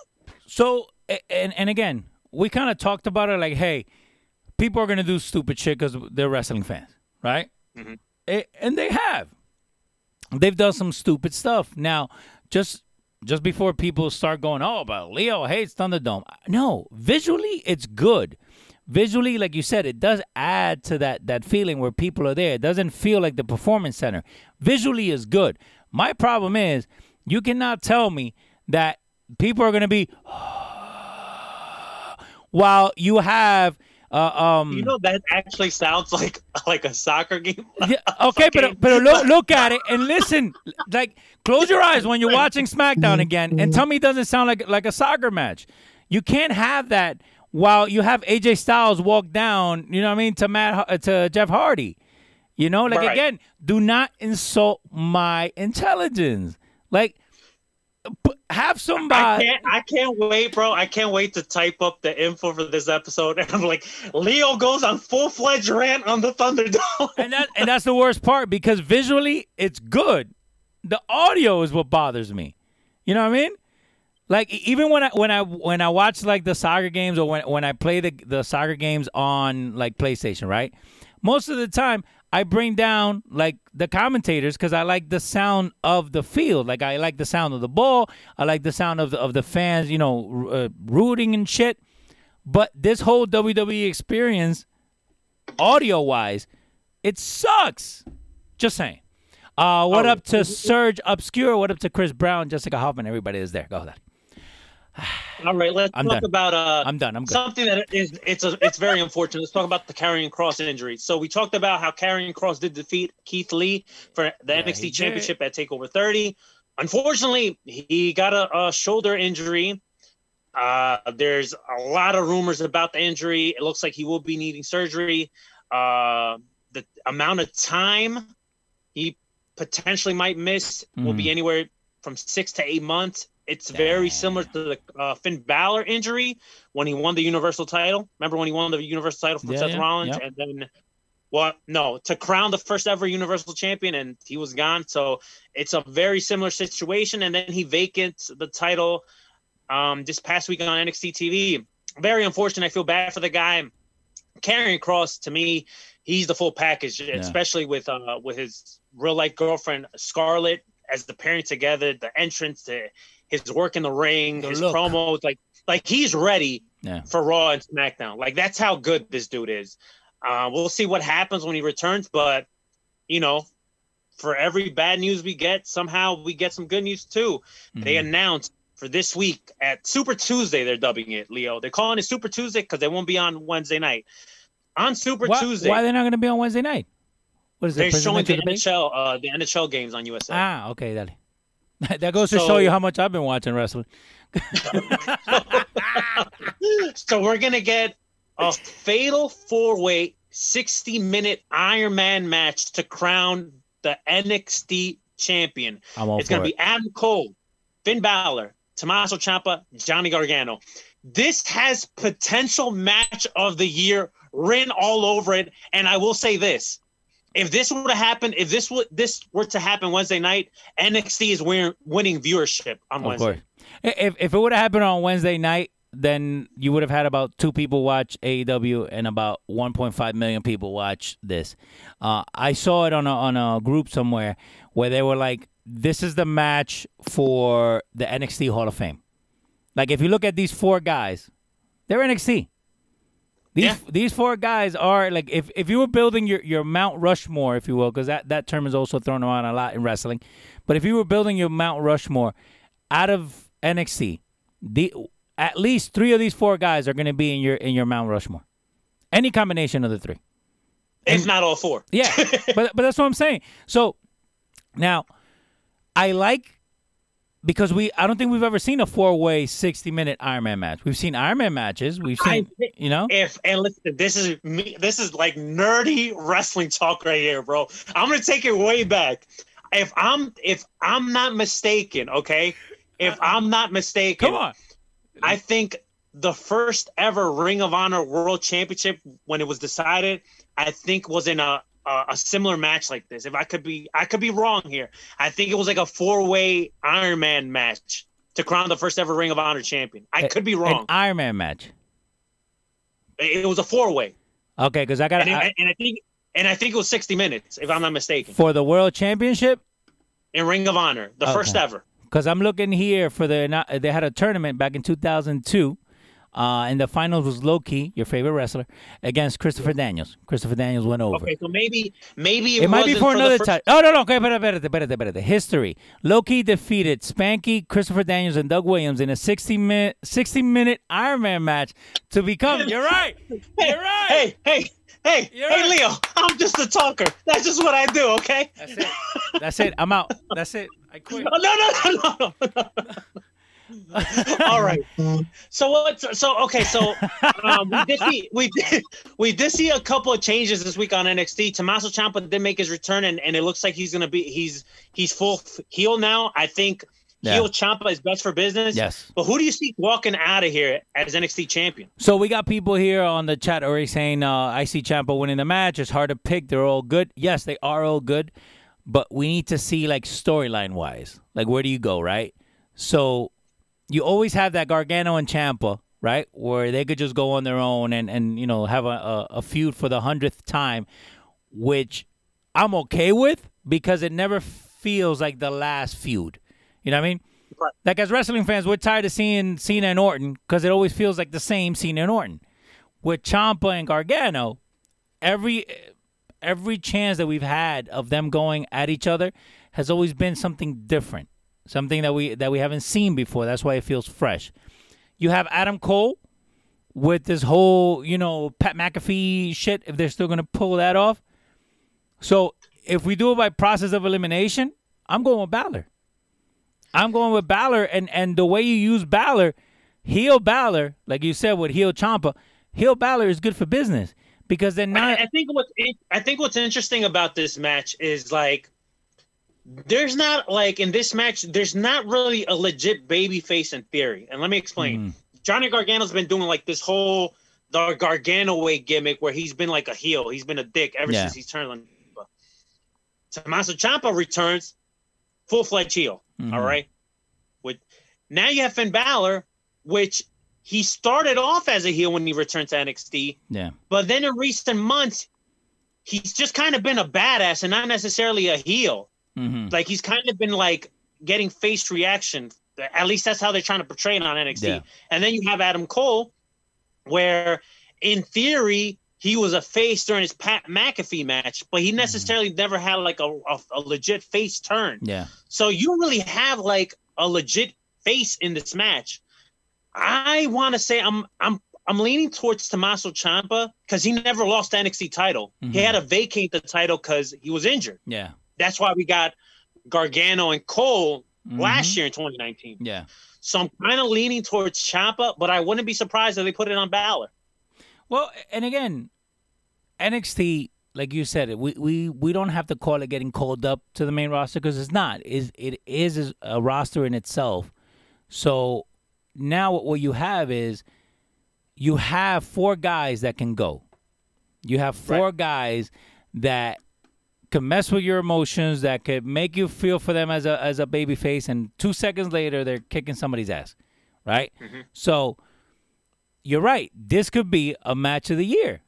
[SPEAKER 4] So and and again, we kind of talked about it like, hey, people are gonna do stupid shit because they're wrestling fans, right?
[SPEAKER 5] Mhm.
[SPEAKER 4] A- and they have. They've done some stupid stuff. Now, just just before people start going, oh, but Leo hates Thunderdome. No, visually it's good. Visually, like you said, it does add to that that feeling where people are there. It doesn't feel like the performance center. Visually is good. My problem is you cannot tell me that people are going to be while you have uh, um
[SPEAKER 5] You know that actually sounds like like a soccer game.
[SPEAKER 4] yeah, okay, but but look look at it and listen. Like close your eyes when you're watching SmackDown again, and tell me it doesn't sound like like a soccer match. You can't have that while you have AJ Styles walk down. You know what I mean to Matt to Jeff Hardy. You know, like
[SPEAKER 5] Right.
[SPEAKER 4] again, do not insult my intelligence. Like, have
[SPEAKER 5] I
[SPEAKER 4] somebody.
[SPEAKER 5] can't. I can't wait, bro. I can't wait to type up the info for this episode. And I'm like, Leo goes on full fledged rant on the Thunderdome.
[SPEAKER 4] and that and that's the worst part because visually it's good. The audio is what bothers me. You know what I mean? Like even when I when I when I watch like the soccer games or when when I play the the soccer games on like PlayStation, right? Most of the time I bring down like the commentators because I like the sound of the field. Like I like the sound of the ball. I like the sound of the of the fans, you know, r- uh, rooting and shit. But this whole WWE experience, audio wise, it sucks. Just saying. Uh, what
[SPEAKER 5] Oh,
[SPEAKER 4] up to Serge Obscure? What up to Chris Brown, Jessica Hoffman? Everybody is there. Go ahead.
[SPEAKER 5] All right, let's
[SPEAKER 4] I'm
[SPEAKER 5] talk
[SPEAKER 4] done.
[SPEAKER 5] about uh
[SPEAKER 4] I'm done. I'm good.
[SPEAKER 5] something that is it's a it's very unfortunate. Let's talk about the Karrion Kross injury. So we talked about how Karrion Kross did defeat Keith Lee for the
[SPEAKER 4] Yeah,
[SPEAKER 5] NXT. Championship at Takeover 30. Unfortunately, he got a, a shoulder injury Uh, there's a lot of rumors about the injury. It looks like he will be needing surgery. Uh, the amount of time he potentially might miss will be anywhere from six to eight months. It's very similar to the uh, Finn Balor injury when he won the Universal title. Remember when he won the Universal title from
[SPEAKER 4] Yeah,
[SPEAKER 5] Seth
[SPEAKER 4] yeah,
[SPEAKER 5] Rollins, and then well, no, to crown the first ever Universal Champion, and he was gone. So it's a very similar situation. And then he vacates the title um, this past week on NXT TV. Very unfortunate. I feel bad for the guy. Karrion Kross to me, he's the full package, especially with uh, with his real life girlfriend Scarlett as the pairing together, the entrance to his work in the ring,
[SPEAKER 4] The
[SPEAKER 5] his
[SPEAKER 4] look.
[SPEAKER 5] promos, like like he's ready
[SPEAKER 4] Yeah.
[SPEAKER 5] for Raw and SmackDown. Like that's how good this dude is. Uh, we'll see what happens when he returns, but you know, for every bad news we get, somehow we get some good news too. They
[SPEAKER 4] Mm-hmm.
[SPEAKER 5] announced for this week at Super Tuesday, they're dubbing it, Leo. They're calling it Super Tuesday because they won't be on Wednesday night. On Super
[SPEAKER 4] Why,
[SPEAKER 5] Tuesday,
[SPEAKER 4] why are they not going to be on Wednesday night? What is it?
[SPEAKER 5] they're showing the
[SPEAKER 4] presidential debate?
[SPEAKER 5] NHL, uh, the NHL games on USA.
[SPEAKER 4] Ah, okay, dale. That goes to
[SPEAKER 5] So-
[SPEAKER 4] show you how much I've been watching wrestling.
[SPEAKER 5] so we're gonna get a fatal four-way, sixty-minute Iron Man match to crown the NXT champion.
[SPEAKER 4] I'm all
[SPEAKER 5] it's gonna
[SPEAKER 4] it.
[SPEAKER 5] be Adam Cole, Finn Balor, Tommaso Ciampa, Johnny Gargano. This has potential match of the year written all over it. And I will say this: if this would have happened, if this would this were to happen Wednesday night, NXT is win- winning viewership on
[SPEAKER 4] Of
[SPEAKER 5] Wednesday.
[SPEAKER 4] course. If if it would have happened on Wednesday night, then you would have had about two people watch AEW and about 1.5 million people watch this. Uh, I saw it on a on a group somewhere where they were like, "This is the match for the NXT Hall of Fame." Like if you look at these four guys, they're NXT. These
[SPEAKER 5] Yeah.
[SPEAKER 4] these four guys are like if, if you were building your, your Mount Rushmore, if you will, because that, that term is also thrown around a lot in wrestling. But if you were building your Mount Rushmore out of NXT, the at least three of these four guys are going to be in your in your Mount Rushmore. Any combination of the three.
[SPEAKER 5] If not all four.
[SPEAKER 4] Yeah, but but that's what I'm saying. So now, I like because we I don't think we've ever seen a four way 60 minute Iron Man match. We've seen Iron Man matches. We've seen
[SPEAKER 5] I-
[SPEAKER 4] you know.
[SPEAKER 5] If and listen, this is me. This is like nerdy wrestling talk right here, bro. I'm gonna take it way back. If I'm if I'm not mistaken, okay. If uh-uh. I'm not mistaken,
[SPEAKER 4] Come on.
[SPEAKER 5] I think the first ever Ring of Honor World Championship when it was decided, I think was in a a, a similar match like this. If I could be, I could be wrong here. I think it was like a four way Iron Man match to crown the first ever Ring of Honor champion. I could be wrong.
[SPEAKER 4] An Iron Man match.
[SPEAKER 5] It was a four way.
[SPEAKER 4] Okay, because I got
[SPEAKER 5] and, and I think and I think it was 60 minutes, if I'm not mistaken,
[SPEAKER 4] for the World Championship.
[SPEAKER 5] in Ring of Honor, the first ever.
[SPEAKER 4] Because I'm looking here for the they had a tournament back in 2002, uh, and the finals was Low Ki, your favorite wrestler, against Christopher Daniels. Christopher Daniels went over.
[SPEAKER 5] Okay, so maybe maybe it,
[SPEAKER 4] It might be for
[SPEAKER 5] the
[SPEAKER 4] another
[SPEAKER 5] first-
[SPEAKER 4] time. Oh no no okay, better better better espérate. History. Low Ki defeated Spanky, Christopher Daniels, and Doug Williams in a 60 minute 60 minute Iron Man match to become. You're right. You're right.
[SPEAKER 5] Hey, hey, hey,
[SPEAKER 4] You're
[SPEAKER 5] hey,
[SPEAKER 4] right.
[SPEAKER 5] Leo! I'm just a talker. That's just what I do. Okay.
[SPEAKER 4] That's it. That's it. I'm out. That's it. I quit.
[SPEAKER 5] Oh, no, no, no, no, no. All right. So what? So okay. So um, we did see we did we did see a couple of changes this week on NXT. Tommaso Ciampa did make his return, and, and it looks like he's gonna be he's he's full heel now. I think
[SPEAKER 4] Yeah.
[SPEAKER 5] heel Ciampa is best for business.
[SPEAKER 4] Yes.
[SPEAKER 5] But who do you see walking out of here as NXT champion?
[SPEAKER 4] So we got people here on the chat already saying, uh, "I see Ciampa winning the match. It's hard to pick. They're all good. Yes, they are all good, but we need to see like storyline wise, like where do you go, right? So you always have that Gargano and Ciampa, right, where they could just go on their own and and you know have a, a, a feud for the hundredth time, which I'm okay with because it never feels like the last feud. You know what I mean?
[SPEAKER 5] Right.
[SPEAKER 4] Like as wrestling fans, we're tired of seeing Cena and Orton because it always feels like the same Cena and Orton. With Ciampa and Gargano, every every chance that we've had of them going at each other has always been something different, something that we that we haven't seen before. That's why it feels fresh. You have Adam Cole with this whole, you know, Pat McAfee shit. If they're still gonna pull that off, so if we do it by process of elimination, I'm going with Balor. I'm going with Balor, and and the way you use Balor heel Balor, like you said with heel Ciampa, heel Balor is good for business because they're not.
[SPEAKER 5] I, I think what's I think what's interesting about this match is like there's not like in this match there's not really a legit baby face in theory. And let me explain.
[SPEAKER 4] Mm.
[SPEAKER 5] Johnny Gargano's been doing like this whole the Gargano way gimmick where he's been like a heel. He's been a dick ever
[SPEAKER 4] Yeah.
[SPEAKER 5] since he's turned on. Tommaso Ciampa returns full fledged heel.
[SPEAKER 4] Mhm.
[SPEAKER 5] All right. With now you have Finn Balor, which he started off as a heel when he returned to NXT.
[SPEAKER 4] Yeah.
[SPEAKER 5] But then in recent months, he's just kind of been a badass and not necessarily a heel.
[SPEAKER 4] Hmm
[SPEAKER 5] Like he's kind of been like getting face reaction. At least that's how they're trying to portray it on NXT.
[SPEAKER 4] Yeah.
[SPEAKER 5] And then you have Adam Cole, where in theory he was a face during his Pat McAfee match, but he necessarily never had like a, a, a legit face turn.
[SPEAKER 4] Yeah.
[SPEAKER 5] So you really have like a legit face in this match. I want to say I'm I'm I'm leaning towards Tommaso Ciampa because he never lost the NXT title. He
[SPEAKER 4] Mhm.
[SPEAKER 5] had to vacate the title because he was injured.
[SPEAKER 4] Yeah.
[SPEAKER 5] That's why we got Gargano and Cole last
[SPEAKER 4] Mhm.
[SPEAKER 5] year in 2019.
[SPEAKER 4] Yeah.
[SPEAKER 5] So I'm kind of leaning towards Ciampa, but I wouldn't be surprised if they put it on Balor.
[SPEAKER 4] Well, and again, NXT, like you said, we we we don't have to call it getting called up to the main roster because it's not. Is it is a roster in itself. So now what- what you have is you have four guys that can go. You have four guys that can mess with your emotions, that could make you feel for them as a as a baby face, and two seconds later they're kicking somebody's ass, right? Mm-hmm. So you're right. This could be a match of the year.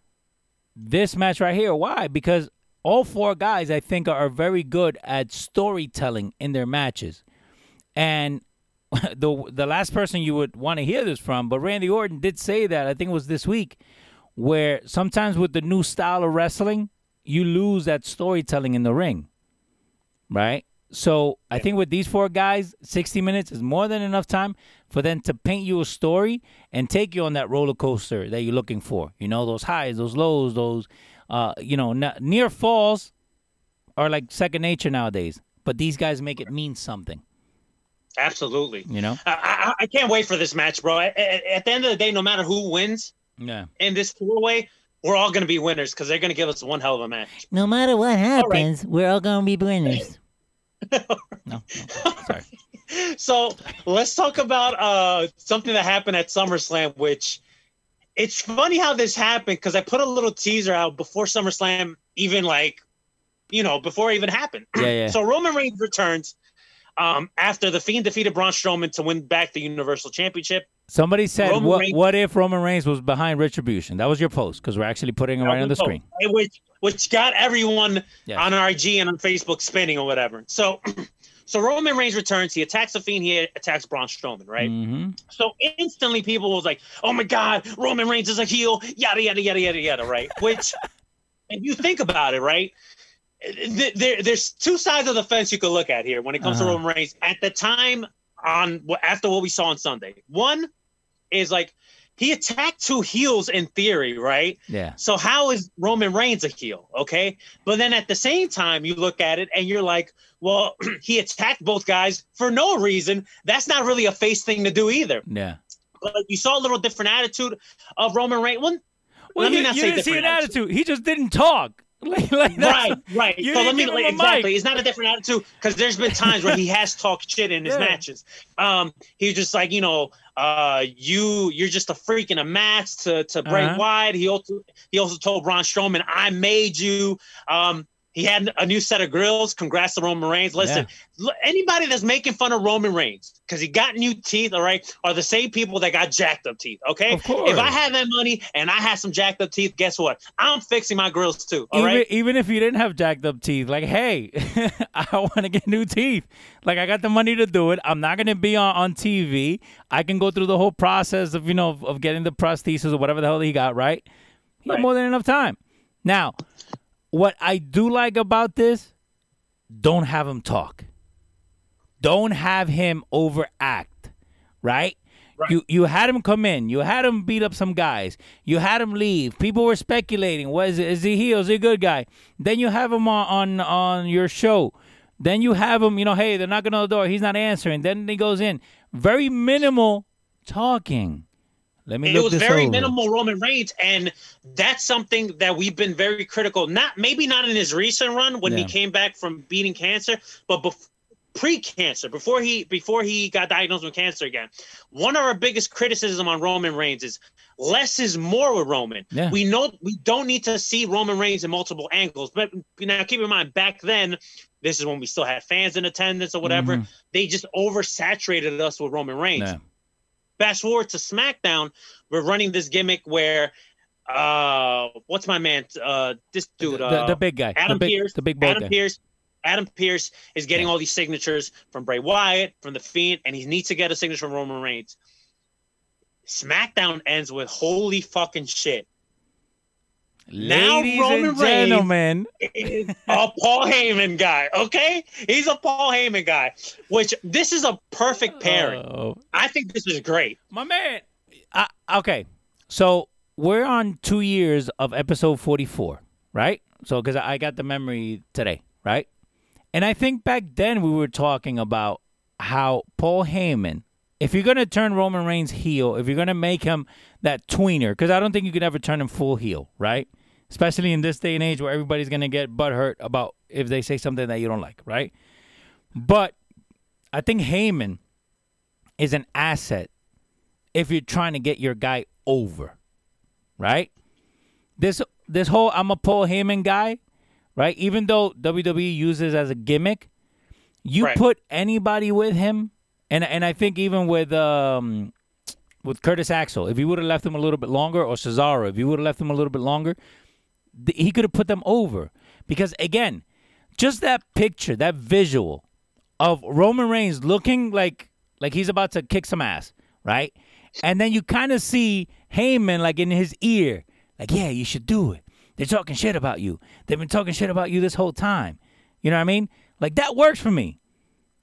[SPEAKER 4] This match right here. Why? Because all four guys, I think, are very good at storytelling in their matches. And the the last person you would want to hear this from, but Randy Orton did say that. I think it was this week, where sometimes with the new style of wrestling, you lose that storytelling in the ring. Right. So I think with these four guys, 60 minutes is more than enough time for them to paint you a story and take you on that roller coaster that you're looking for. You know, those highs, those lows, those, uh, you know, n- near falls are like second nature nowadays. But these guys make it mean something.
[SPEAKER 5] Absolutely.
[SPEAKER 4] You know?
[SPEAKER 5] I, I, I can't wait for this match, bro. At, at- at the end of the day, no matter who wins
[SPEAKER 4] Yeah.
[SPEAKER 5] in this four way, we're all going to be winners because they're going to give us one hell of a match.
[SPEAKER 6] No matter what
[SPEAKER 5] right.
[SPEAKER 6] happens, we're all gonna be winners.
[SPEAKER 4] No, no. Sorry.
[SPEAKER 5] So let's talk about uh, something that happened at SummerSlam, which it's funny how this happened because I put a little teaser out before SummerSlam even like, you know, before it even happened.
[SPEAKER 4] Yeah, yeah.
[SPEAKER 5] So Roman Reigns returns um, after the Fiend defeated Braun Strowman to win back the Universal Championship.
[SPEAKER 4] Somebody said,
[SPEAKER 5] Roman
[SPEAKER 4] what,
[SPEAKER 5] Reigns-
[SPEAKER 4] what if Roman Reigns was behind Retribution? That was your post because we're actually putting it right on the screen.
[SPEAKER 5] Which which got everyone
[SPEAKER 4] Yes.
[SPEAKER 5] on RG and on Facebook spinning or whatever. So so Roman Reigns returns, he attacks the Fiend, he attacks Braun Strowman, right?
[SPEAKER 4] hmm
[SPEAKER 5] So instantly people was like, "Oh my God, Roman Reigns is a heel," yada yada yada yada yada, right? Which, if you think about it, right, there, there's two sides of the fence you could look at here when it comes
[SPEAKER 4] Uh-huh.
[SPEAKER 5] to Roman Reigns. At the time, on after what we saw on Sunday, one is like he attacked two heels in theory, right?
[SPEAKER 4] Yeah.
[SPEAKER 5] So how is Roman Reigns a heel? Okay. But then at the same time, you look at it and you're like, well, he attacked both guys for no reason. That's not really a face thing to do either.
[SPEAKER 4] Yeah.
[SPEAKER 5] But you saw a little different attitude of Roman Reigns. Well,
[SPEAKER 4] Well,
[SPEAKER 5] let me
[SPEAKER 4] you,
[SPEAKER 5] not
[SPEAKER 4] you
[SPEAKER 5] say
[SPEAKER 4] didn't see an
[SPEAKER 5] different
[SPEAKER 4] attitude. He just didn't talk. Like, like
[SPEAKER 5] right, right.
[SPEAKER 4] You
[SPEAKER 5] so let me
[SPEAKER 4] give him a
[SPEAKER 5] exactly.
[SPEAKER 4] mic.
[SPEAKER 5] It's not a different attitude because there's been times where he has talked shit in his
[SPEAKER 4] Yeah.
[SPEAKER 5] matches. Um, he's just like you know, uh, you you're just a freak in a match to to Bray
[SPEAKER 4] Uh-huh.
[SPEAKER 5] Wyatt. He also he also told Braun Strowman, "I made you." Um, he had a new set of grills. Congrats to Roman Reigns. Listen, l- anybody that's making fun of Roman Reigns because he got new teeth, all right, are the same people that got jacked up teeth. Okay,
[SPEAKER 4] Of course.
[SPEAKER 5] if I had that money and I had some jacked up teeth, guess what? I'm fixing my grills too. All
[SPEAKER 4] even,
[SPEAKER 5] right.
[SPEAKER 4] even if you didn't have jacked up teeth, like, hey, I want to get new teeth. Like, I got the money to do it. I'm not going to be on, on TV. I can go through the whole process of, you know, of, of getting the prosthesis or whatever the hell he got, right? He had
[SPEAKER 5] Right.
[SPEAKER 4] more than enough time. Now, what I do like about this, don't have him talk. Don't have him overact, right?
[SPEAKER 5] Right.
[SPEAKER 4] You you had him come in. You had him beat up some guys. You had him leave. People were speculating. What is it? Is he heel? Is he a good guy? Then you have him on on, on your show. Then you have him. You know, hey, they're knocking on the door. He's not answering. Then he goes in. Very minimal talking. Let me
[SPEAKER 5] it
[SPEAKER 4] look
[SPEAKER 5] was
[SPEAKER 4] this
[SPEAKER 5] very
[SPEAKER 4] over.
[SPEAKER 5] minimal Roman Reigns, and that's something that we've been very critical. Not maybe not in his recent run when he came back from beating cancer, but bef- pre-cancer, before he before he got diagnosed with cancer again. One of our biggest criticism on Roman Reigns is less is more with Roman.
[SPEAKER 4] Yeah.
[SPEAKER 5] We know we don't need to see Roman Reigns in multiple angles, but now keep in mind back then. This is when we still had fans in attendance or whatever.
[SPEAKER 4] Mhm.
[SPEAKER 5] They just oversaturated us with Roman Reigns
[SPEAKER 4] Yeah.
[SPEAKER 5] Fast forward to SmackDown, we're running this gimmick where uh what's my man uh this dude
[SPEAKER 4] the,
[SPEAKER 5] uh,
[SPEAKER 4] the big guy,
[SPEAKER 5] Adam
[SPEAKER 4] the big,
[SPEAKER 5] Pearce
[SPEAKER 4] the big
[SPEAKER 5] Adam
[SPEAKER 4] guy.
[SPEAKER 5] Pearce Adam Pearce is getting
[SPEAKER 4] Yeah.
[SPEAKER 5] all these signatures from Bray Wyatt, from the Fiend, and he needs to get a signature from Roman Reigns. SmackDown ends with holy fucking shit. Now Roman
[SPEAKER 4] and
[SPEAKER 5] Reigns-
[SPEAKER 4] gentlemen,
[SPEAKER 5] a Paul Heyman guy, okay? He's a Paul Heyman guy, which this is a perfect pairing.
[SPEAKER 4] Oh,
[SPEAKER 5] I think this is great.
[SPEAKER 4] my man. I, okay, so we're on two years of episode forty-four, right? So because I got the memory today, right? And I think back then we were talking about how Paul Heyman, if you're gonna turn Roman Reigns heel, if you're gonna make him that tweener, because I don't think you could ever turn him full heel, right? Especially in this day and age where everybody's gonna get butthurt about if they say something that you don't like, right? But I think Heyman is an asset if you're trying to get your guy over, right? This this whole I'm a Paul Heyman guy, right? Even though WWE uses as a gimmick, you
[SPEAKER 5] Right.
[SPEAKER 4] put anybody with him, and and I think even with um with Curtis Axel, if you would have left him a little bit longer, or Cesaro, if you would have left him a little bit longer, th- he could have put them over. Because again, just that picture, that visual of Roman Reigns looking like like he's about to kick some ass, right? And then you kind of see Heyman like in his ear, like, yeah, you should do it. They're talking shit about you. They've been talking shit about you this whole time. You know what I mean? Like that works for me.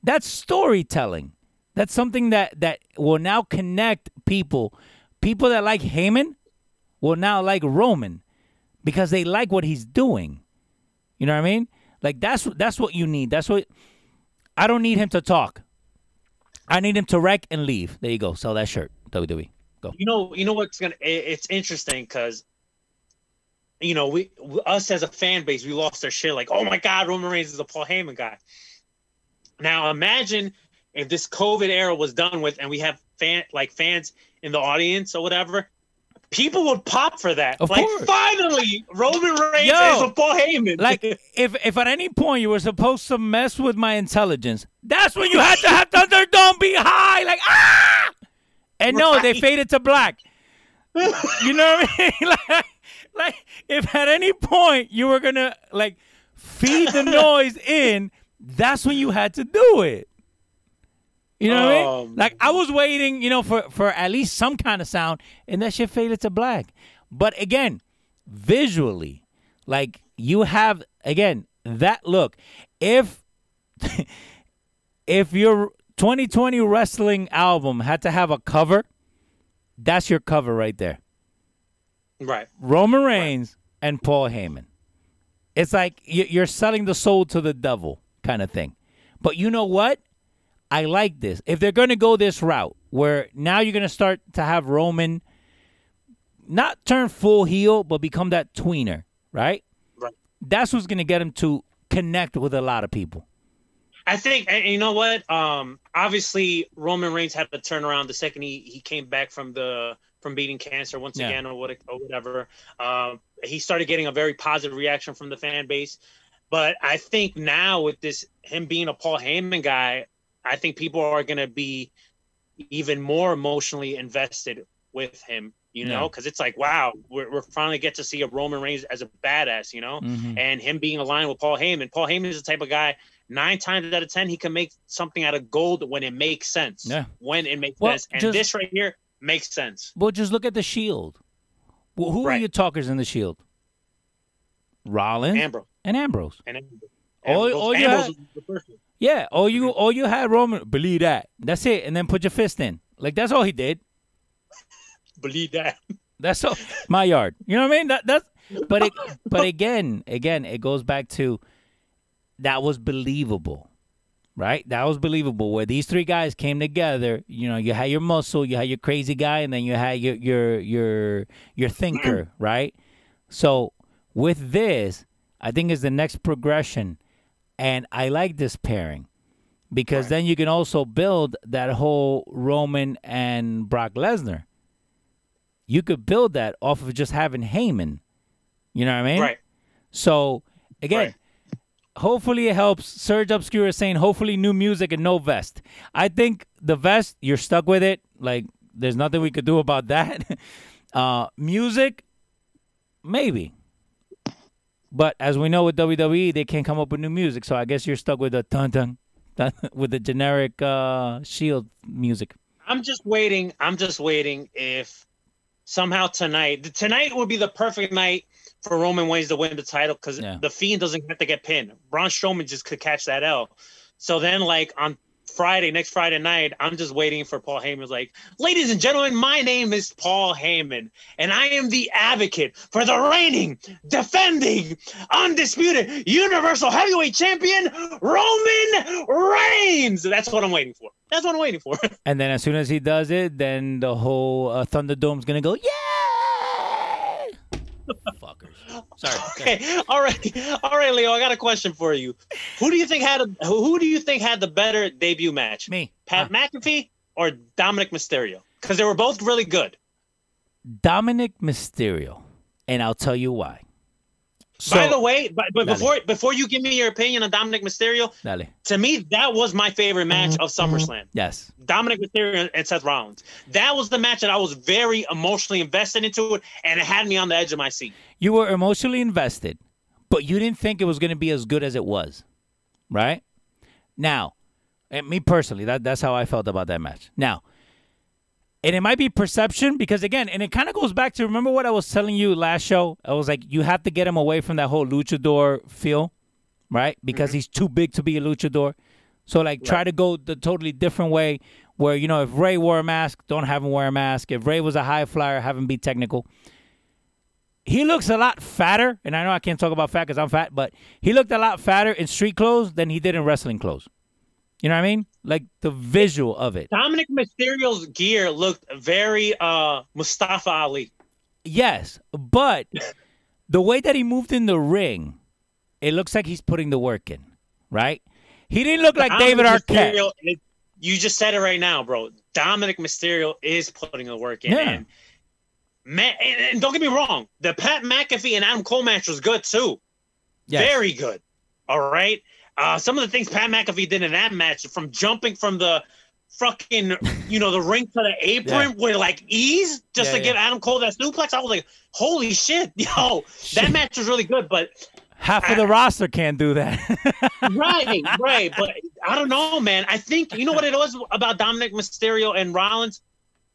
[SPEAKER 4] That's storytelling. That's something that that will now connect people. People that like Heyman will now like Roman because they like what he's doing. You know what I mean? Like that's that's what you need. That's what I don't need him to talk. I need him to wreck and leave. There you go. Sell that shirt. WWE. Go.
[SPEAKER 5] You know, you know what's gonna? It's interesting because, you know, we us as a fan base, we lost our shit. Like, oh my god, Roman Reigns is a Paul Heyman guy. Now imagine if this COVID era was done with, and we have fan like fans in the audience or whatever. People would pop for that.
[SPEAKER 4] Of
[SPEAKER 5] like,
[SPEAKER 4] course.
[SPEAKER 5] finally, Roman Reigns
[SPEAKER 4] Yo,
[SPEAKER 5] is a Paul Heyman.
[SPEAKER 4] Like if if at any point you were supposed to mess with my intelligence, that's when you had to have Thunderdome be high, like ah. And no, they faded to black. You know what I mean? like, like if at any point you were gonna like feed the noise in, that's when you had to do it. You know what I mean?
[SPEAKER 5] Um,
[SPEAKER 4] Like I was waiting, you know, for for at least some kind of sound, and that shit faded to black. But again, visually, like you have again that look. If if your 2020 wrestling album had to have a cover, that's your cover right there.
[SPEAKER 5] right.
[SPEAKER 4] Roman Reigns and Paul Heyman. It's like you're selling the soul to the devil kind of thing. But you know what? I like this. If they're going to go this route, where now you're going to start to have Roman not turn full heel, but become that tweener, right?
[SPEAKER 5] Right.
[SPEAKER 4] That's what's going to get him to connect with a lot of people.
[SPEAKER 5] I think, and you know what? Um, obviously, Roman Reigns had to turn around the second he, he came back from the from beating cancer once
[SPEAKER 4] Yeah.
[SPEAKER 5] again, or what or whatever. Um, he started getting a very positive reaction from the fan base. But I think now with this him being a Paul Heyman guy, I think people are going to be even more emotionally invested with him. You know, because it's like, wow, we're, we're finally get to see a Roman Reigns as a badass. You know,
[SPEAKER 4] Mhm.
[SPEAKER 5] and him being aligned with Paul Heyman. Paul Heyman is the type of guy. Nine times out of ten, he can make something out of gold when it makes sense.
[SPEAKER 4] Yeah.
[SPEAKER 5] When it makes
[SPEAKER 4] Well,
[SPEAKER 5] sense, and
[SPEAKER 4] just-
[SPEAKER 5] this right here makes sense.
[SPEAKER 4] Well, just look at the Shield. Well, who are
[SPEAKER 5] Right.
[SPEAKER 4] your talkers in the Shield? Rollins
[SPEAKER 5] Ambrose
[SPEAKER 4] and Ambrose.
[SPEAKER 5] and
[SPEAKER 4] All-
[SPEAKER 5] Ambrose,
[SPEAKER 4] all you
[SPEAKER 5] Ambrose
[SPEAKER 4] had-
[SPEAKER 5] was the first one.
[SPEAKER 4] Yeah, all you all you had Roman believe that. That's it, and then put your fist in. Like that's all he did.
[SPEAKER 5] Believe that.
[SPEAKER 4] That's all. My yard. You know what I mean? That that's. But it, but again, again, it goes back to that was believable. right? That was believable. Where these three guys came together, you know, you had your muscle, you had your crazy guy, and then you had your your your your thinker, right? So with this, I think is the next progression, and I like this pairing because then you can also build that whole Roman and Brock Lesnar. You could build that off of just having Heyman. You know what I mean?
[SPEAKER 5] Right.
[SPEAKER 4] So again,
[SPEAKER 5] Right.
[SPEAKER 4] hopefully it helps. Serge Obscure is saying hopefully new music and no vest. I think the vest, you're stuck with it. Like there's nothing we could do about that. uh music, maybe. But as we know with WWE, they can't come up with new music. So I guess you're stuck with the dun dun, dun with the generic uh shield music.
[SPEAKER 5] I'm just waiting. I'm just waiting if somehow tonight, tonight would be the perfect night for Roman Reigns to win the title because
[SPEAKER 4] Yeah.
[SPEAKER 5] the Fiend doesn't have to get pinned. Braun Strowman just could catch that L. So then, like on Friday, next Friday night, I'm just waiting for Paul Heyman's like, ladies and gentlemen, my name is Paul Heyman, and I am the advocate for the reigning, defending, undisputed Universal Heavyweight Champion, Roman Reigns. That's what I'm waiting for. That's what I'm waiting for.
[SPEAKER 4] And then as soon as he does it, then the whole uh, Thunderdome's gonna go, yeah. Fuckers. Sorry.
[SPEAKER 5] Okay, all right, all right, Leo. I got a question for you. Who do you think had a who who do you think had the better debut match?
[SPEAKER 4] Me.
[SPEAKER 5] Pat
[SPEAKER 4] Ah.
[SPEAKER 5] McAfee or Dominic Mysterio? Because they were both really good.
[SPEAKER 4] Dominic Mysterio, and I'll tell you why. So,
[SPEAKER 5] By the way, but, but before before you give me your opinion on Dominic Mysterio,
[SPEAKER 4] dale.
[SPEAKER 5] to me that was my favorite match mm-hmm. of SummerSlam. Mm-hmm.
[SPEAKER 4] Yes.
[SPEAKER 5] Dominic Mysterio and Seth Rollins. That was the match that I was very emotionally invested into it, and it had me on the edge of my seat.
[SPEAKER 4] You were emotionally invested, but you didn't think it was going to be as good as it was, right? Now, and me personally, that that's how I felt about that match. Now, and it might be perception because again, and it kind of goes back to remember what I was telling you last show. I was like, you have to get him away from that whole luchador feel, right? Because mm-hmm. he's too big to be a luchador. So like, try to go the totally different way. Where you know, if Ray wore a mask, don't have him wear a mask. If Ray was a high flyer, have him be technical he looks a lot fatter, and I know I can't talk about fat because I'm fat, but he looked a lot fatter in street clothes than he did in wrestling clothes. You know what I mean? Like the visual of it.
[SPEAKER 5] Dominic Mysterio's gear looked very uh Mustafa Ali.
[SPEAKER 4] Yes, but the way that he moved in the ring, it looks like he's putting the work in, right? He didn't look like David
[SPEAKER 5] Dominic
[SPEAKER 4] Arquette.
[SPEAKER 5] Mysterio you just said it right now, bro. Dominic Mysterio is putting the work in.
[SPEAKER 4] Yeah.
[SPEAKER 5] And, and don't get me wrong, the Pat McAfee and Adam Cole match was good too.
[SPEAKER 4] Yes.
[SPEAKER 5] Very good. All right. Uh, some of the things Pat McAfee did in that match, from jumping from the fucking, you know, the ring to the apron
[SPEAKER 4] Yeah.
[SPEAKER 5] with like ease, just
[SPEAKER 4] Yeah,
[SPEAKER 5] to give
[SPEAKER 4] yeah.
[SPEAKER 5] Adam Cole that suplex, I was like, holy shit, yo,
[SPEAKER 4] Shit.
[SPEAKER 5] that match was really good. But
[SPEAKER 4] Half of the roster can't do that.
[SPEAKER 5] right, right. But I don't know, man. I think you know what it was about Dominic Mysterio and Rollins.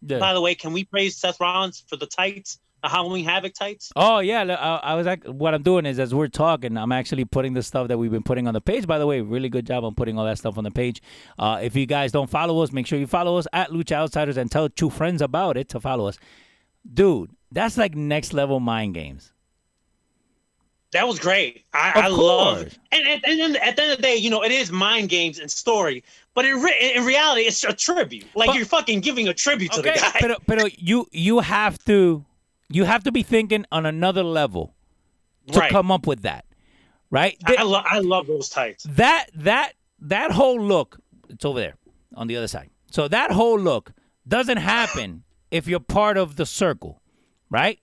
[SPEAKER 5] By the way, can we praise Seth Rollins for the tights, Halloween Havoc tights?
[SPEAKER 4] Oh yeah, I, I was. act- What I'm doing is, as we're talking, I'm actually putting the stuff that we've been putting on the page. By the way, really good job on putting all that stuff on the page. Uh, if you guys don't follow us, make sure you follow us at Lucha Outsiders and tell two friends about it to follow us. Dude, that's like next level mind games.
[SPEAKER 5] That was great. I, I love. And, and, and at the end of the day, you know, it is mind games and story, but in re- in reality, it's a tribute. Like
[SPEAKER 4] But-
[SPEAKER 5] you're fucking giving a tribute to the guy.
[SPEAKER 4] but but you you have to you have to be thinking on another level to
[SPEAKER 5] right.
[SPEAKER 4] come up with that, right?
[SPEAKER 5] I, I, lo- I love those tights.
[SPEAKER 4] that that that whole look it's over there on the other side so that whole look doesn't happen if you're part of the circle right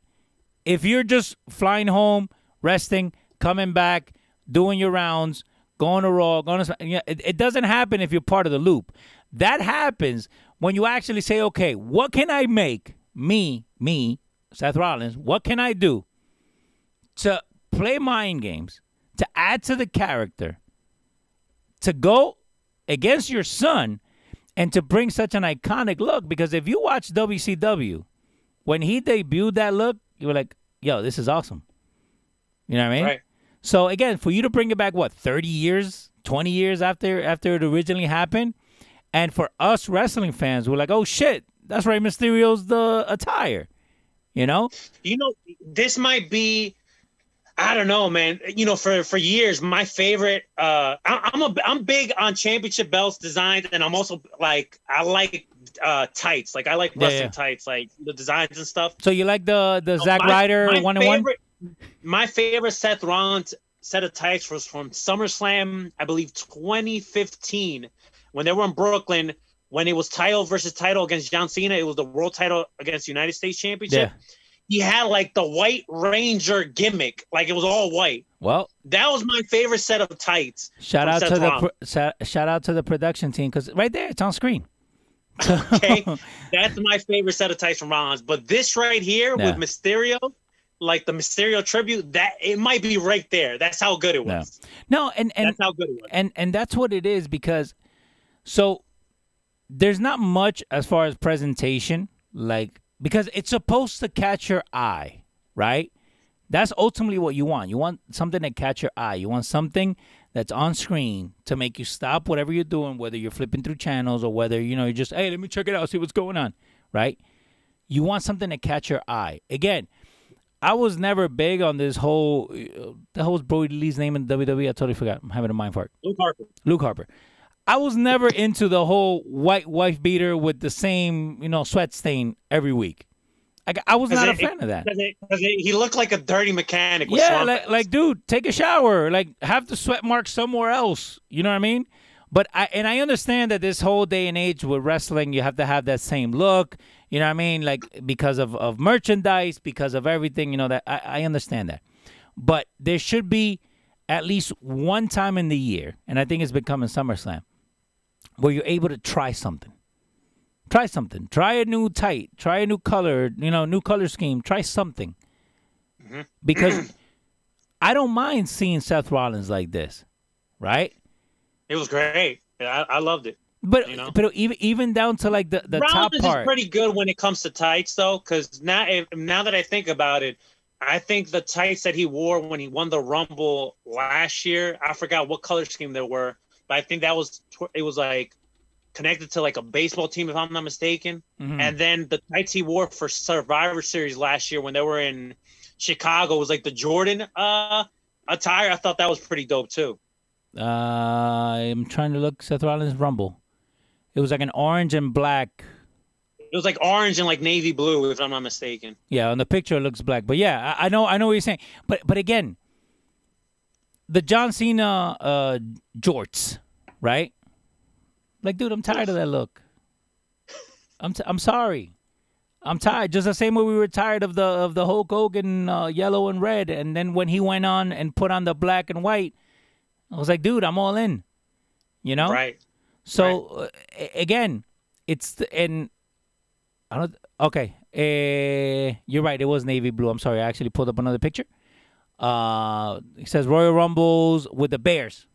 [SPEAKER 4] if you're just flying home resting coming back doing your rounds going to raw going to it, it doesn't happen if you're part of the loop that happens when you actually say okay what can i make me me seth rollins what can i do to play mind games to add to the character to go against your son and to bring such an iconic look? Because if you watch WCW when he debuted that look you were like yo this is awesome. You know what I mean?
[SPEAKER 5] Right.
[SPEAKER 4] so again for you to bring it back what 30 years 20 years after after it originally happened? And for us wrestling fans we're like oh shit that's right Mysterio's the attire you know
[SPEAKER 5] You know, this might be I don't know, man. You know, for for years, my favorite. Uh, I, I'm a I'm big on championship belts designs, and I'm also like I like uh tights. Like I like wrestling
[SPEAKER 4] yeah.
[SPEAKER 5] tights, like the designs and stuff.
[SPEAKER 4] So you like the the Zack
[SPEAKER 5] Oh,
[SPEAKER 4] Ryder one on one?
[SPEAKER 5] My favorite Seth Rollins set of tights was from SummerSlam, I believe 2015, when they were in Brooklyn. When it was title versus title against John Cena, it was the world title against United States Championship.
[SPEAKER 4] Yeah.
[SPEAKER 5] He had like the White Ranger gimmick, like it was all white.
[SPEAKER 4] Well,
[SPEAKER 5] That was my favorite set of tights.
[SPEAKER 4] shout out
[SPEAKER 5] Seth
[SPEAKER 4] to the pro- shout, shout out to the production team because right there it's on screen.
[SPEAKER 5] Okay, that's my favorite set of tights from Rollins. But this right here
[SPEAKER 4] Yeah.
[SPEAKER 5] with Mysterio, like the Mysterio tribute, that it might be right there. That's how good it
[SPEAKER 4] No.
[SPEAKER 5] was.
[SPEAKER 4] No, and and
[SPEAKER 5] That's how good it was.
[SPEAKER 4] and and that's what it is because so there's not much as far as presentation like because it's supposed to catch your eye right that's ultimately what you want you want something to catch your eye you want something that's on screen to make you stop whatever you're doing whether you're flipping through channels or whether you know you're just hey let me check it out see what's going on right you want something to catch your eye again I was never big on this whole. Uh, the whole Brodie Lee's name in WWE. I totally forgot. I'm having a mind fart.
[SPEAKER 5] Luke Harper.
[SPEAKER 4] Luke Harper. I was never into the whole white wife beater with the same, you know, sweat stain every week. Like I was not a
[SPEAKER 5] it-
[SPEAKER 4] fan of that.
[SPEAKER 5] Because it- 'cause it- he looked like a dirty mechanic.
[SPEAKER 4] Yeah, like, like, dude, take a shower. Like, have the sweat mark somewhere else. You know what I mean? But I and I understand that this whole day and age with wrestling, you have to have that same look. You know what I mean? Like because of of merchandise, because of everything. You know that I, I understand that. But there should be at least one time in the year, and I think it's becoming SummerSlam, where you're able to try something. Try something. Try a new tight. Try a new color. You know, new color scheme. Try something. Mm-hmm. Because I don't mind seeing Seth Rollins like this, right?
[SPEAKER 5] it was great. I, I loved it.
[SPEAKER 4] But
[SPEAKER 5] You know?
[SPEAKER 4] but even even down to like the the top part.
[SPEAKER 5] is pretty good when it comes to tights, though, because now if, now that I think about it, I think the tights that he wore when he won the Rumble last year, I forgot what color scheme they were, but I think that was tw- it was like connected to like a baseball team, if I'm not mistaken.
[SPEAKER 4] Mhm.
[SPEAKER 5] And then the tights he wore for Survivor Series last year when they were in Chicago was like the Jordan uh attire. I thought that was pretty dope too.
[SPEAKER 4] uh, I'm trying to look Seth Rollins Rumble. It was like an orange and black.
[SPEAKER 5] It was like orange and like navy blue, if I'm not mistaken.
[SPEAKER 4] Yeah, on the picture it looks black, but yeah, I, I know I know what you're saying. But but again, the John Cena uh, jorts, right? Like, dude, I'm tired of that look. I'm t- I'm sorry. I'm tired. Just the same way we were tired of the of the Hulk Hogan uh, yellow and red, and then when he went on and put on the black and white, I was like, dude, I'm all in. You know,
[SPEAKER 5] Right.
[SPEAKER 4] so uh, again, it's the, and I don't. Okay, uh, you're right. It was navy blue. I'm sorry. I actually pulled up another picture. Uh, he says Royal Rumbles with the Bears,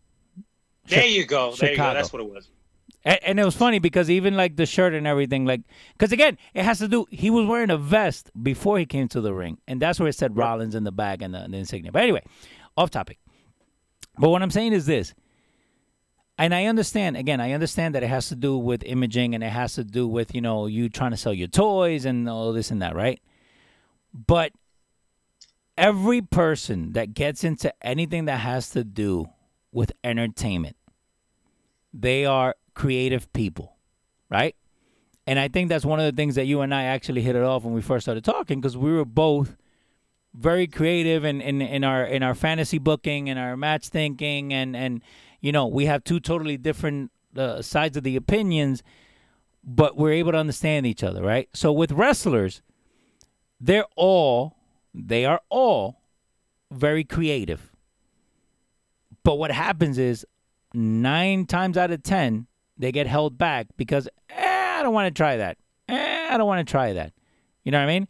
[SPEAKER 5] There you go. There you
[SPEAKER 4] Chicago.
[SPEAKER 5] go. That's what it was.
[SPEAKER 4] and, and it was funny because even like the shirt and everything, like, because again, it has to do. He was wearing a vest before he came to the ring, and that's where it said Rollins in the bag and the, the insignia. But anyway, off topic. But what I'm saying is this. And I understand, again, I understand that it has to do with imaging and it has to do with, you know, you trying to sell your toys and all this and that, right? But every person that gets into anything that has to do with entertainment, they are creative people, right? And I think that's one of the things that you and I actually hit it off when we first started talking because we were both very creative in, in, in our in our fantasy booking and our match thinking and and you know we have two totally different uh, sides of the opinions but we're able to understand each other right so with wrestlers they're all they are all very creative but what happens is nine times out of ten they get held back because eh, i don't want to try that eh, i don't want to try that you know what i mean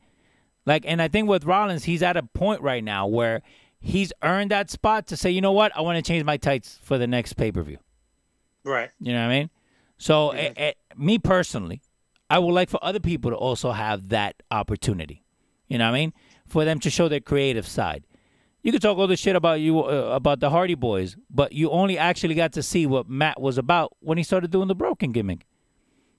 [SPEAKER 4] like, and I think with Rollins, he's at a point right now where he's earned that spot to say, you know what, I want to change my tights for the next pay per view.
[SPEAKER 5] Right.
[SPEAKER 4] You know what I mean? So, eh, eh, me personally, I would like for other people to also have that opportunity. You know what I mean? For them to show their creative side. You could talk all this shit about you uh, about the Hardy Boys, but you only actually got to see what Matt was about when he started doing the broken gimmick.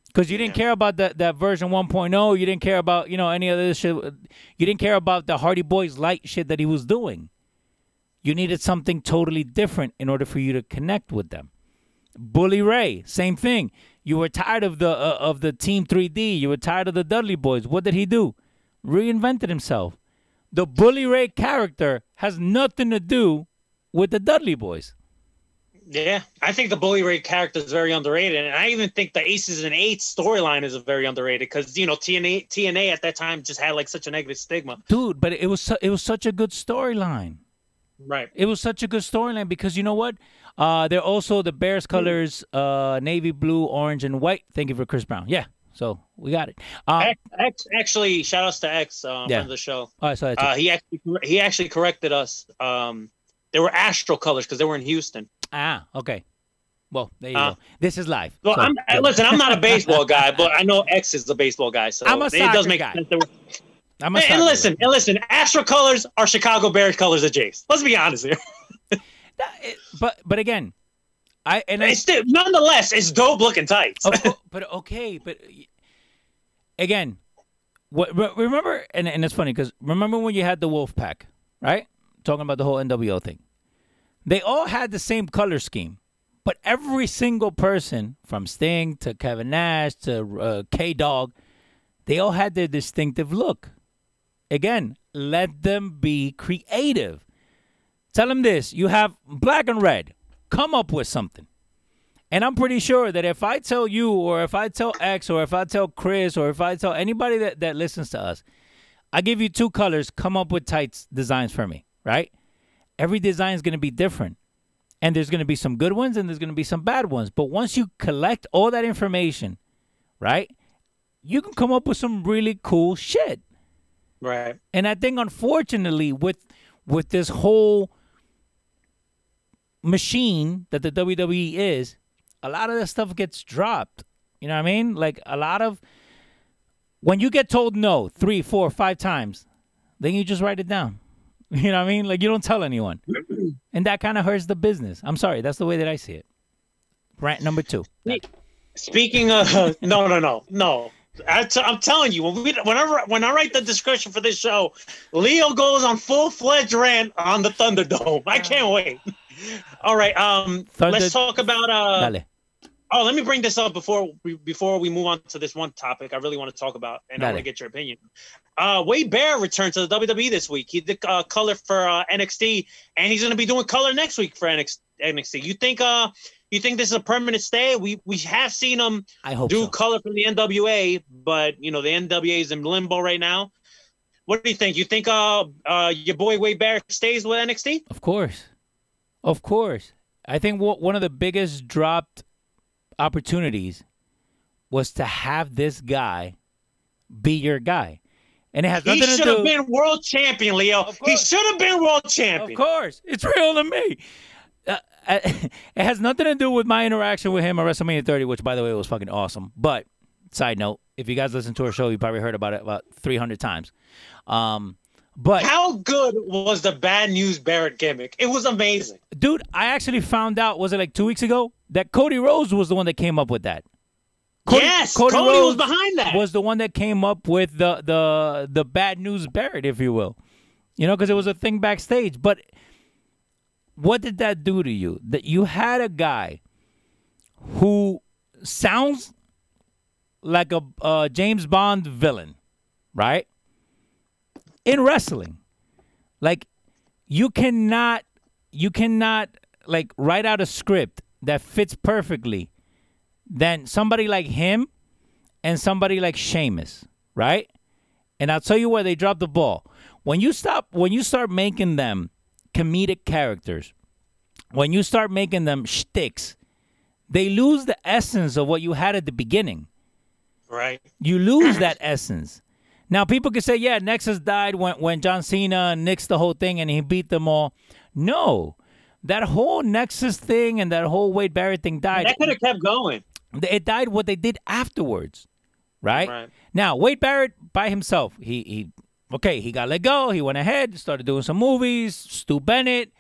[SPEAKER 4] Because you didn't care about that, that version 1.0. You didn't care about, you know, any of this shit. You didn't care about the Hardy Boys light shit that he was doing. You needed something totally different in order for you to connect with them. Bully Ray, same thing. You were tired of the uh, of the Team 3D. You were tired of the Dudley Boys. What did he do? Reinvented himself. The Bully Ray character has nothing to do with the Dudley Boys.
[SPEAKER 5] Yeah, I think the Bully Ray character is very underrated, and I even think the Aces and Eights storyline is very underrated because you know TNA TNA at that time just had like such a negative stigma.
[SPEAKER 4] Dude, but it was su- it was such a good storyline.
[SPEAKER 5] Right.
[SPEAKER 4] It was such a good storyline because you know what? Uh, they're also the Bears colors, uh, navy blue, orange, and white. Thank you for Chris Brown. Yeah, so we got it. Uh,
[SPEAKER 5] X, X actually, shout outs to X, uh,
[SPEAKER 4] Yeah.
[SPEAKER 5] friend of the show.
[SPEAKER 4] all right, so
[SPEAKER 5] Uh, he actually he actually corrected us. Um, they were astral colors because they were in Houston.
[SPEAKER 4] ah, okay. Well, there you
[SPEAKER 5] Uh,
[SPEAKER 4] go. This is live.
[SPEAKER 5] Well,
[SPEAKER 4] so-
[SPEAKER 5] I'm, listen, I'm not a baseball guy, but I know X is the baseball guy, so
[SPEAKER 4] I'm a
[SPEAKER 5] it does make
[SPEAKER 4] guy.
[SPEAKER 5] sense.
[SPEAKER 4] I'm a
[SPEAKER 5] and,
[SPEAKER 4] soccer
[SPEAKER 5] listen, and listen, Astro colors are Chicago Bears colors of Jays. Let's be honest here.
[SPEAKER 4] guy. That- it- but but again, I and I,
[SPEAKER 5] It's still, nonetheless, it's dope looking tights.
[SPEAKER 4] Of but okay, but again, what remember? And and it's funny because remember when you had the Wolf Pack, right? Talking about the whole NWO thing. They all had the same color scheme, but every single person, from Sting to Kevin Nash to uh, K Dog, they all had their distinctive look. Again, let them be creative. Tell them this: you have black and red. Come up with something. And I'm pretty sure that if I tell you, or if I tell X, or if I tell Chris, or if I tell anybody that, that listens to us, I give you two colors, come up with tights designs for me, right? Every design is going to be different. And there's going to be some good ones and there's going to be some bad ones. But once you collect all that information, right, you can come up with some really cool shit.
[SPEAKER 5] right.
[SPEAKER 4] And I think unfortunately with with this whole machine that the WWE is, a lot of that stuff gets dropped. You know what I mean? Like a lot of when you get told no three, four, five times, then you just write it down. You know what I mean? Like you don't tell anyone. And that kind of hurts the business. I'm sorry, that's the way that I see it. Rant number two.
[SPEAKER 5] Speaking of no, no, no, no. I t- I'm telling you, when we, whenever when I write the description for this show, Leo goes on full fledged rant on the Thunderdome. I can't wait. All right, um,
[SPEAKER 4] Thunder-
[SPEAKER 5] let's talk about uh.
[SPEAKER 4] Dale.
[SPEAKER 5] Oh, let me bring this up before we, before we move on to this one topic. I really want to talk about, and I
[SPEAKER 4] Dale.
[SPEAKER 5] want to get your opinion. Uh, Wade Barrett returned to the WWE this week. He did uh, color for uh, NXT, and he's going to be doing color next week for NXT. NXT. You think uh you think this is a permanent stay? We we have seen him
[SPEAKER 4] I hope
[SPEAKER 5] do
[SPEAKER 4] so.
[SPEAKER 5] color from the NWA, but you know the NWA is in limbo right now. What do you think? You think uh uh your boy Wade Barrett stays with NXT?
[SPEAKER 4] Of course. Of course. I think what one of the biggest dropped opportunities was to have this guy be your guy. And it has
[SPEAKER 5] He
[SPEAKER 4] nothing to
[SPEAKER 5] should have been world champion, Leo. He should have been world champion.
[SPEAKER 4] Of course. It's real to me. Uh, uh, it has nothing to do with my interaction with him at WrestleMania 30, which, by the way, was fucking awesome. But, side note, if you guys listen to our show, you probably heard about it about 300 times. Um, but
[SPEAKER 5] How good was the bad news Barrett gimmick? It was amazing.
[SPEAKER 4] dude, I actually found out was it like two weeks ago that Cody Rhodes was the one that came up with that.
[SPEAKER 5] yes, Cody, was behind that.
[SPEAKER 4] Was the one that came up with the the the bad news Barrett, if you will, you know, because it was a thing backstage. But what did that do to you? That you had a guy who sounds like a uh, James Bond villain, right? In wrestling, like you cannot you cannot like write out a script that fits perfectly than somebody like him and somebody like Sheamus, right? And I'll tell you where they dropped the ball. When you stop when you start making them comedic characters, when you start making them shticks, they lose the essence of what you had at the beginning
[SPEAKER 5] right.
[SPEAKER 4] you lose that essence. Now people can say, yeah, Nexus died when when John Cena nixed the whole thing and he beat them all. No. That whole Nexus thing and that whole Wade Barrett thing died.
[SPEAKER 5] That could have kept going.
[SPEAKER 4] It died what they did afterwards. Right?
[SPEAKER 5] Right.
[SPEAKER 4] Now, Wade Barrett by himself, he he okay, he got let go, he went ahead, started doing some movies, Stu Bennett,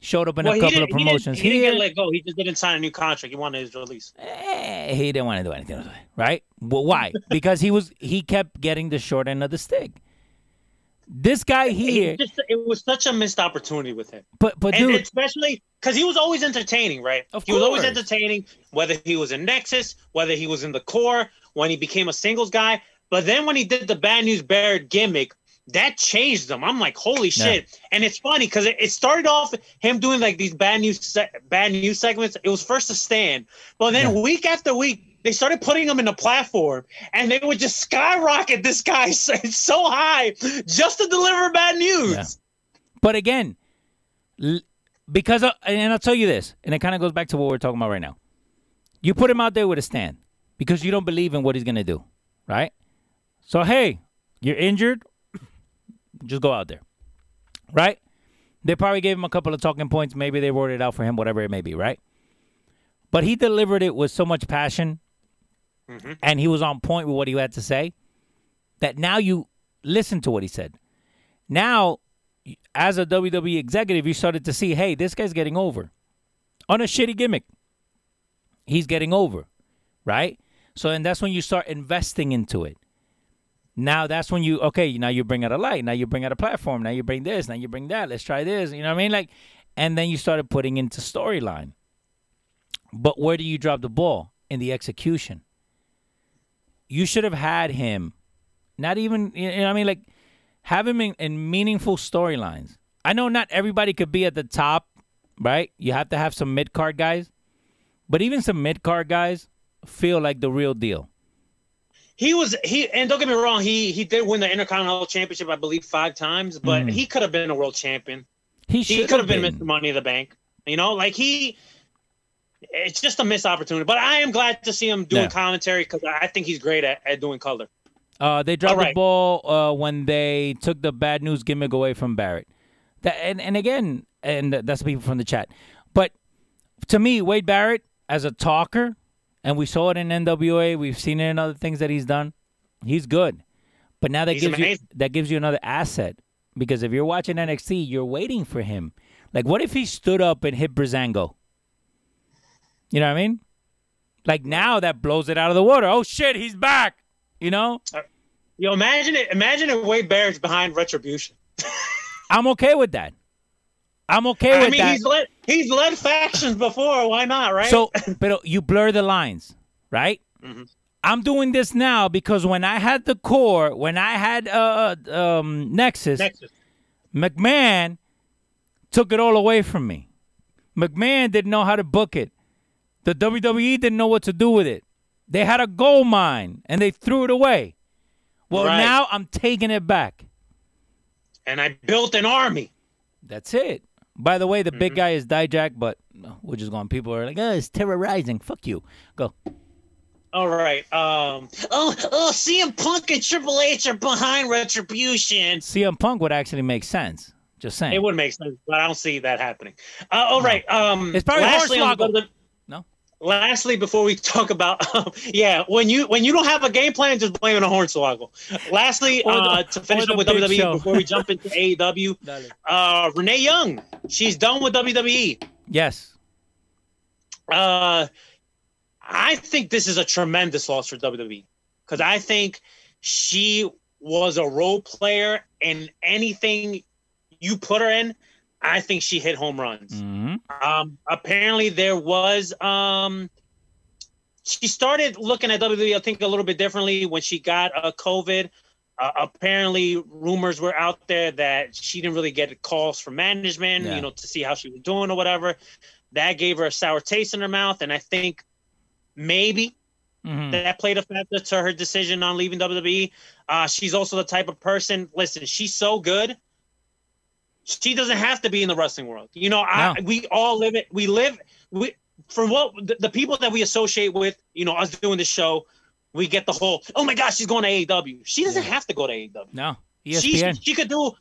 [SPEAKER 4] showed up in
[SPEAKER 5] Well,
[SPEAKER 4] a couple of promotions
[SPEAKER 5] he didn't. He didn't get let go. He just didn't sign a new contract. He wanted his release.
[SPEAKER 4] Eh, he didn't want to do anything, right? Well, why? because he was he kept getting the short end of the stick. This guy here,
[SPEAKER 5] It, just, it was such a missed opportunity with him.
[SPEAKER 4] but but
[SPEAKER 5] and
[SPEAKER 4] dude,
[SPEAKER 5] especially because he was always entertaining, right?
[SPEAKER 4] Of
[SPEAKER 5] he was always entertaining, whether he was in Nexus, whether he was in the Corre, when he became a singles guy. But then when he did the Bad News Barrett gimmick, that changed them. I'm like, holy
[SPEAKER 4] Yeah.
[SPEAKER 5] shit! And it's funny because it, it started off him doing like these bad news se- bad news segments. It was first to stand, but then
[SPEAKER 4] Yeah.
[SPEAKER 5] week after week. They started putting him in a platform, and they would just skyrocket this guy so, so high just to deliver bad news.
[SPEAKER 4] Yeah. But again, l- because of, and I'll tell you this, and it kind of goes back to what we're talking about right now. You put him out there with a stand because you don't believe in what he's gonna do, right? So hey, you're injured, just go out there, right? They probably gave him a couple of talking points. Maybe they wrote it out for him, whatever it may be, right? But he delivered it with so much passion, mm-hmm. and he was on point with what he had to say. That now you listen to what he said. Now as a WWE executive, you started to see, hey, this guy's getting over on a shitty gimmick. He's getting over, right? So, and that's when you start investing into it. Now that's when you okay. Now you bring out a light. Now you bring out a platform. Now you bring this. Now you bring that. Let's try this. You know what I mean? Like, and then you started putting into storyline. But where do you drop the ball in the execution? You should have had him. Not even you know what I mean. Like have him in, in meaningful storylines. I know not everybody could be at the top, right? You have to have some mid card guys, but even some mid card guys feel like the real deal.
[SPEAKER 5] He was he and don't get me wrong, he he did win the Intercontinental Championship, I believe, five times, but
[SPEAKER 4] Mm.
[SPEAKER 5] he could have been a world champion.
[SPEAKER 4] He
[SPEAKER 5] He could have been, Mr. Money in the Bank. You know, like he it's just a missed opportunity. But I am glad to see him doing
[SPEAKER 4] Yeah.
[SPEAKER 5] commentary because I think he's great at, at doing color.
[SPEAKER 4] Uh, they dropped
[SPEAKER 5] All
[SPEAKER 4] the ball uh, when they took the bad news gimmick away from Barrett. That and, and again, and that's people from the chat. But to me, Wade Barrett as a talker, and we saw it in NWA, we've seen it in other things that he's done. He's good, but now that
[SPEAKER 5] He's
[SPEAKER 4] gives you that gives you another asset because if you're watching NXT, you're waiting for him. Like, what if he stood up and hit Breezango? You know what I mean? Like now that blows it out of the water. Oh shit, he's back. You know?
[SPEAKER 5] Uh, you imagine it. Imagine if Wade Barrett's behind Retribution.
[SPEAKER 4] I'm okay with that. I'm okay with that.
[SPEAKER 5] I mean,
[SPEAKER 4] that.
[SPEAKER 5] he's led he's led factions before. Why not? Right?
[SPEAKER 4] So, but you blur the lines, right?
[SPEAKER 5] Mm-hmm.
[SPEAKER 4] I'm doing this now because when I had the Corre, when I had uh, um, Nexus,
[SPEAKER 5] Nexus.
[SPEAKER 4] McMahon took it all away from me. McMahon didn't know how to book it. The WWE didn't know what to do with it. They had a gold mine and they threw it away. Well,
[SPEAKER 5] Right.
[SPEAKER 4] now I'm taking it back.
[SPEAKER 5] and I built an army.
[SPEAKER 4] That's it. By the way, the
[SPEAKER 5] Mm-hmm.
[SPEAKER 4] big guy is Dijak, but uh, we're just going. People are like, "Oh, it's terrorizing." Fuck you. Go.
[SPEAKER 5] All right. Um. Oh, oh, CM Punk and Triple H are behind Retribution.
[SPEAKER 4] CM Punk would actually make sense. Just saying.
[SPEAKER 5] It would make sense, but I don't see that happening. Uh, all right. Um.
[SPEAKER 4] It's probably
[SPEAKER 5] lastly, on
[SPEAKER 4] Hornswoggle.
[SPEAKER 5] the-
[SPEAKER 4] No.
[SPEAKER 5] Lastly, before we talk about, yeah, when you when you don't have a game plan, just blame it on Hornswoggle. Lastly,
[SPEAKER 4] the-
[SPEAKER 5] uh, to finish up with WWE
[SPEAKER 4] Show.
[SPEAKER 5] before we jump into AEW, uh, Renee Young, she's done with WWE.
[SPEAKER 4] Yes.
[SPEAKER 5] Uh, I think this is a tremendous loss for WWE because I think she was a role player in anything you put her in. I think she hit home runs.
[SPEAKER 4] hmm
[SPEAKER 5] Um, apparently, there was um, she started looking at WWE. I think a little bit differently when she got uh, COVID. Uh, apparently, rumors were out there that she didn't really get calls from management,
[SPEAKER 4] Yeah.
[SPEAKER 5] you know, to see how she was doing or whatever. That gave her a sour taste in her mouth, and I think maybe
[SPEAKER 4] hmm
[SPEAKER 5] that played a factor to her decision on leaving WWE. Uh, she's also the type of person. Listen, she's so good. She doesn't have to be in the wrestling world. You know, I,
[SPEAKER 4] No.
[SPEAKER 5] we all live it. We live we from what the, the people that we associate with. You know, us doing the show, we get the whole. Oh my gosh, she's going to AEW. She doesn't have to go to AEW.
[SPEAKER 4] No. E
[SPEAKER 5] She, she could do.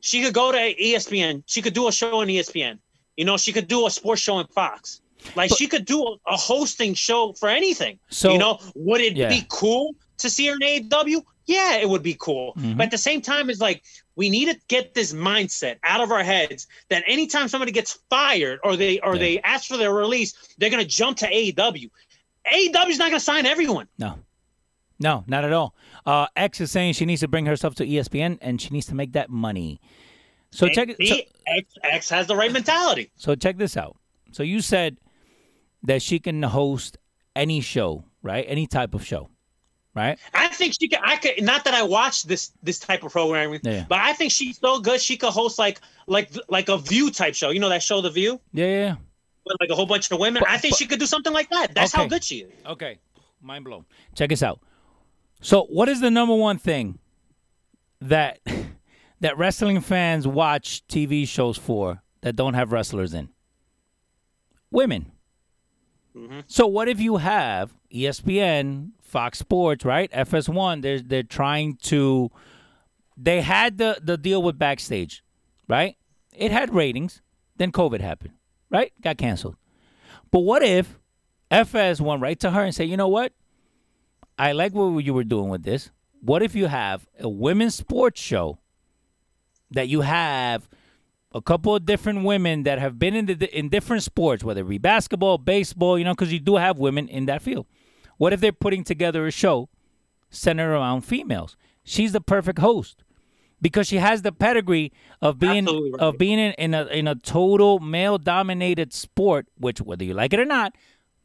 [SPEAKER 5] She could go to ESPN. She could do a show on ESPN. You know, she could do a sports show on Fox. Like she could do a, a hosting show for anything.
[SPEAKER 4] So-
[SPEAKER 5] you know, would it
[SPEAKER 4] Yeah.
[SPEAKER 5] be cool to see her in AEW? Yeah, it would be cool.
[SPEAKER 4] Mhm.
[SPEAKER 5] But at the same time, it's like we need to get this mindset out of our heads that anytime somebody gets fired or they or
[SPEAKER 4] Yeah.
[SPEAKER 5] they ask for their release, they're gonna jump to AEW. AEW's not gonna sign everyone.
[SPEAKER 4] no. No, not at all. Uh, X is saying she needs to bring herself to ESPN and she needs to make that money. So check it. So,
[SPEAKER 5] X, X has the right mentality.
[SPEAKER 4] so check this out. So you said that she can host any show, right? Any type of show, right?
[SPEAKER 5] I think she could. I could. Not that I watch this this type of programming,
[SPEAKER 4] Yeah.
[SPEAKER 5] but I think she's so good. She could host like like like a View type show. You know that show, The View,
[SPEAKER 4] Yeah, yeah.
[SPEAKER 5] with like a whole bunch of women.
[SPEAKER 4] But-
[SPEAKER 5] I think
[SPEAKER 4] but-
[SPEAKER 5] she could do something like that. That's how good she is.
[SPEAKER 4] Okay, mind blown. Check us out. So, what is the number one thing that that wrestling fans watch TV shows for that don't have wrestlers in? Women. Mm-hmm. So, what if you have ESPN, Fox Sports, right? FS1. They're they're trying to. They had the the deal with backstage, right? It had ratings. Then COVID happened, right? Got canceled. But what if FS went right to her and said, you know what? I like what you were doing with this. What if you have a women's sports show that you have a couple of different women that have been in the in different sports, whether it be basketball, baseball, you know, because you do have women in that field. What if they're putting together a show centered around females? She's the perfect host because she has the pedigree of being
[SPEAKER 5] right.
[SPEAKER 4] of being in, in a in a total male dominated sport, which whether you like it or not,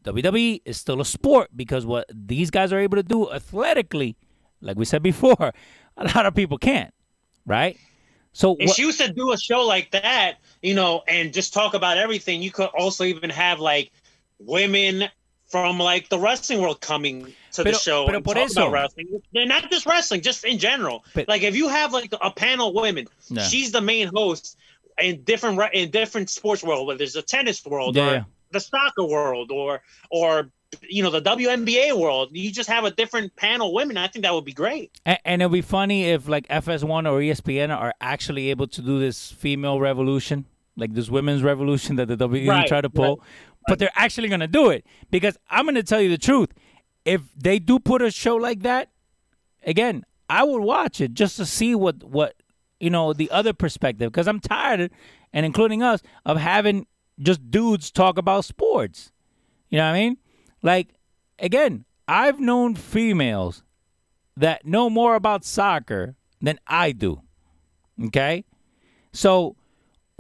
[SPEAKER 4] WWE is still a sport because what these guys are able to do athletically, like we said before, a lot of people can't, right? So
[SPEAKER 5] If
[SPEAKER 4] what-
[SPEAKER 5] she used to do a show like that, you know, and just talk about everything, you could also even have like women from like the wrestling world coming to the show
[SPEAKER 4] pero
[SPEAKER 5] and
[SPEAKER 4] por
[SPEAKER 5] talk
[SPEAKER 4] eso.
[SPEAKER 5] about wrestling. They're not just wrestling, just in general.
[SPEAKER 4] But-
[SPEAKER 5] like if you have like a panel of women,
[SPEAKER 4] Yeah.
[SPEAKER 5] she's the main host in different re- in different sports world, whether it's the tennis world
[SPEAKER 4] Yeah,
[SPEAKER 5] or
[SPEAKER 4] yeah.
[SPEAKER 5] the soccer world or or you know the WNBA world. You just have a different panel of women. I think that would be great.
[SPEAKER 4] And, and it'll be funny if like FS1 or ESPN are actually able to do this female revolution, like this women's revolution that the WWE
[SPEAKER 5] Right,
[SPEAKER 4] try to pull, but they're actually gonna do it because I'm gonna tell you the truth. If they do put a show like that, again, I would watch it just to see what what you know the other perspective because I'm tired, and including us, of having just dudes talk about sports. You know what I mean? Like again, I've known females that know more about soccer than I do. Okay? So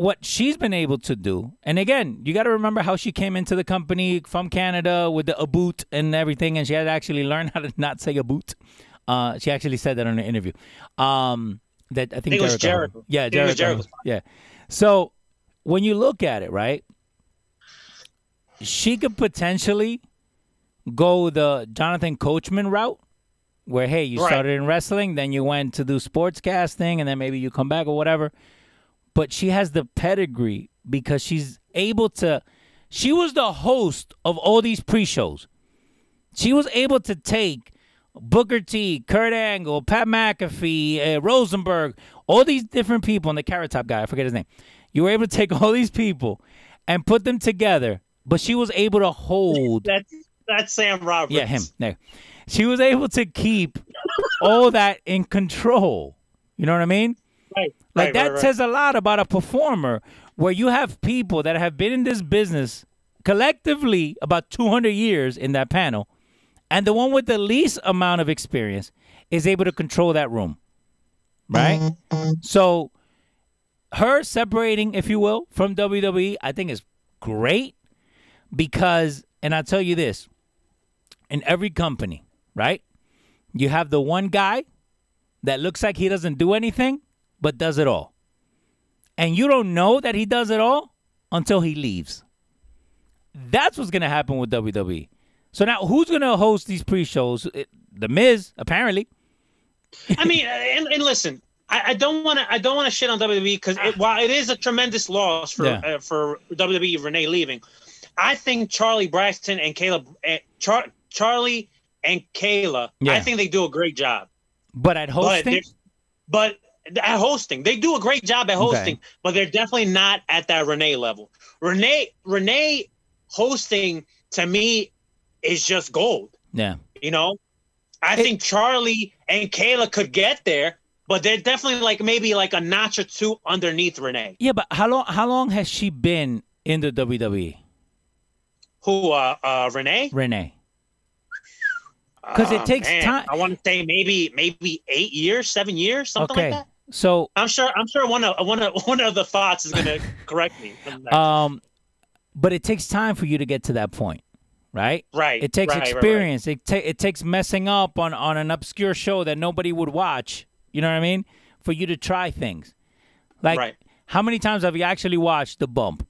[SPEAKER 4] what she's been able to do, and again, you got to remember how she came into the company from Canada with the a boot and everything, and she had to actually learn how to not say a boot. Uh, she actually said that in an interview. Um, that I think,
[SPEAKER 5] it was
[SPEAKER 4] Jericho.
[SPEAKER 5] Jericho.
[SPEAKER 4] Yeah,
[SPEAKER 5] I think it was
[SPEAKER 4] Jericho.
[SPEAKER 5] Jericho's
[SPEAKER 4] Yeah. So when you look at it, right, she could potentially go the Jonathan Coachman route, where hey, you
[SPEAKER 5] Right.
[SPEAKER 4] started in wrestling, then you went to do sports casting, and then maybe you come back or whatever. But she has the pedigree because she's able to. She was the host of all these pre-shows. She was able to take Booker T, Kurt Angle, Pat McAfee, uh, Rosenberg, all these different people, and the Carrot Top guy, I forget his name. You were able to take all these people and put them together, but she was able to hold.
[SPEAKER 5] That's that's Sam Roberts.
[SPEAKER 4] Yeah, him. There. She was able to keep all that in control. You know what I mean?
[SPEAKER 5] Right.
[SPEAKER 4] Like
[SPEAKER 5] right,
[SPEAKER 4] that
[SPEAKER 5] right, right.
[SPEAKER 4] says a lot about a performer where you have people that have been in this business collectively about 200 years in that panel, and the one with the least amount of experience is able to control that room. Right? Mm-hmm. So her separating, if you will, from WWE, I think is great because, and I'll tell you this in every company, right? You have the one guy that looks like he doesn't do anything, but does it all. And you don't know that he does it all until he leaves. That's what's going to happen with WWE. So now, who's going to host these pre shows? The Miz, apparently.
[SPEAKER 5] I mean, uh, and, and listen, I, don't want to. I don't want to shit on WWE because it, while it is a tremendous loss for
[SPEAKER 4] Yeah.
[SPEAKER 5] uh, for WWE, Renee leaving, I think Charlie Braxton and Kayla, uh, Char, Charlie and Kayla,
[SPEAKER 4] Yeah.
[SPEAKER 5] I think they do a great job.
[SPEAKER 4] But at
[SPEAKER 5] But,
[SPEAKER 4] hosting,
[SPEAKER 5] they're- but at hosting, they do a great job at hosting, but they're definitely not at that Renee level. Renee, Renee hosting to me is just gold.
[SPEAKER 4] yeah.
[SPEAKER 5] You know, I
[SPEAKER 4] It-
[SPEAKER 5] think Charlie and Kayla could get there, but they're definitely like maybe like a notch or two underneath Renee.
[SPEAKER 4] Yeah, but how long how long has she been in the WWE?
[SPEAKER 5] Who, uh, uh, Renee?
[SPEAKER 4] Renee. Because it
[SPEAKER 5] Oh,
[SPEAKER 4] takes time.
[SPEAKER 5] I want to say maybe maybe eight years, seven years, something
[SPEAKER 4] Okay,
[SPEAKER 5] like that.
[SPEAKER 4] So
[SPEAKER 5] I'm sure. I'm sure one of one of one of the thoughts is gonna correct me.
[SPEAKER 4] um, but it takes time for you to get to that point, right?
[SPEAKER 5] right.
[SPEAKER 4] It takes
[SPEAKER 5] right, right, right.
[SPEAKER 4] experience. It ta- it takes messing up on on an obscure show that nobody would watch. You know what I mean? For you to try things. Like
[SPEAKER 5] Right.
[SPEAKER 4] how many times have you actually watched The Bump?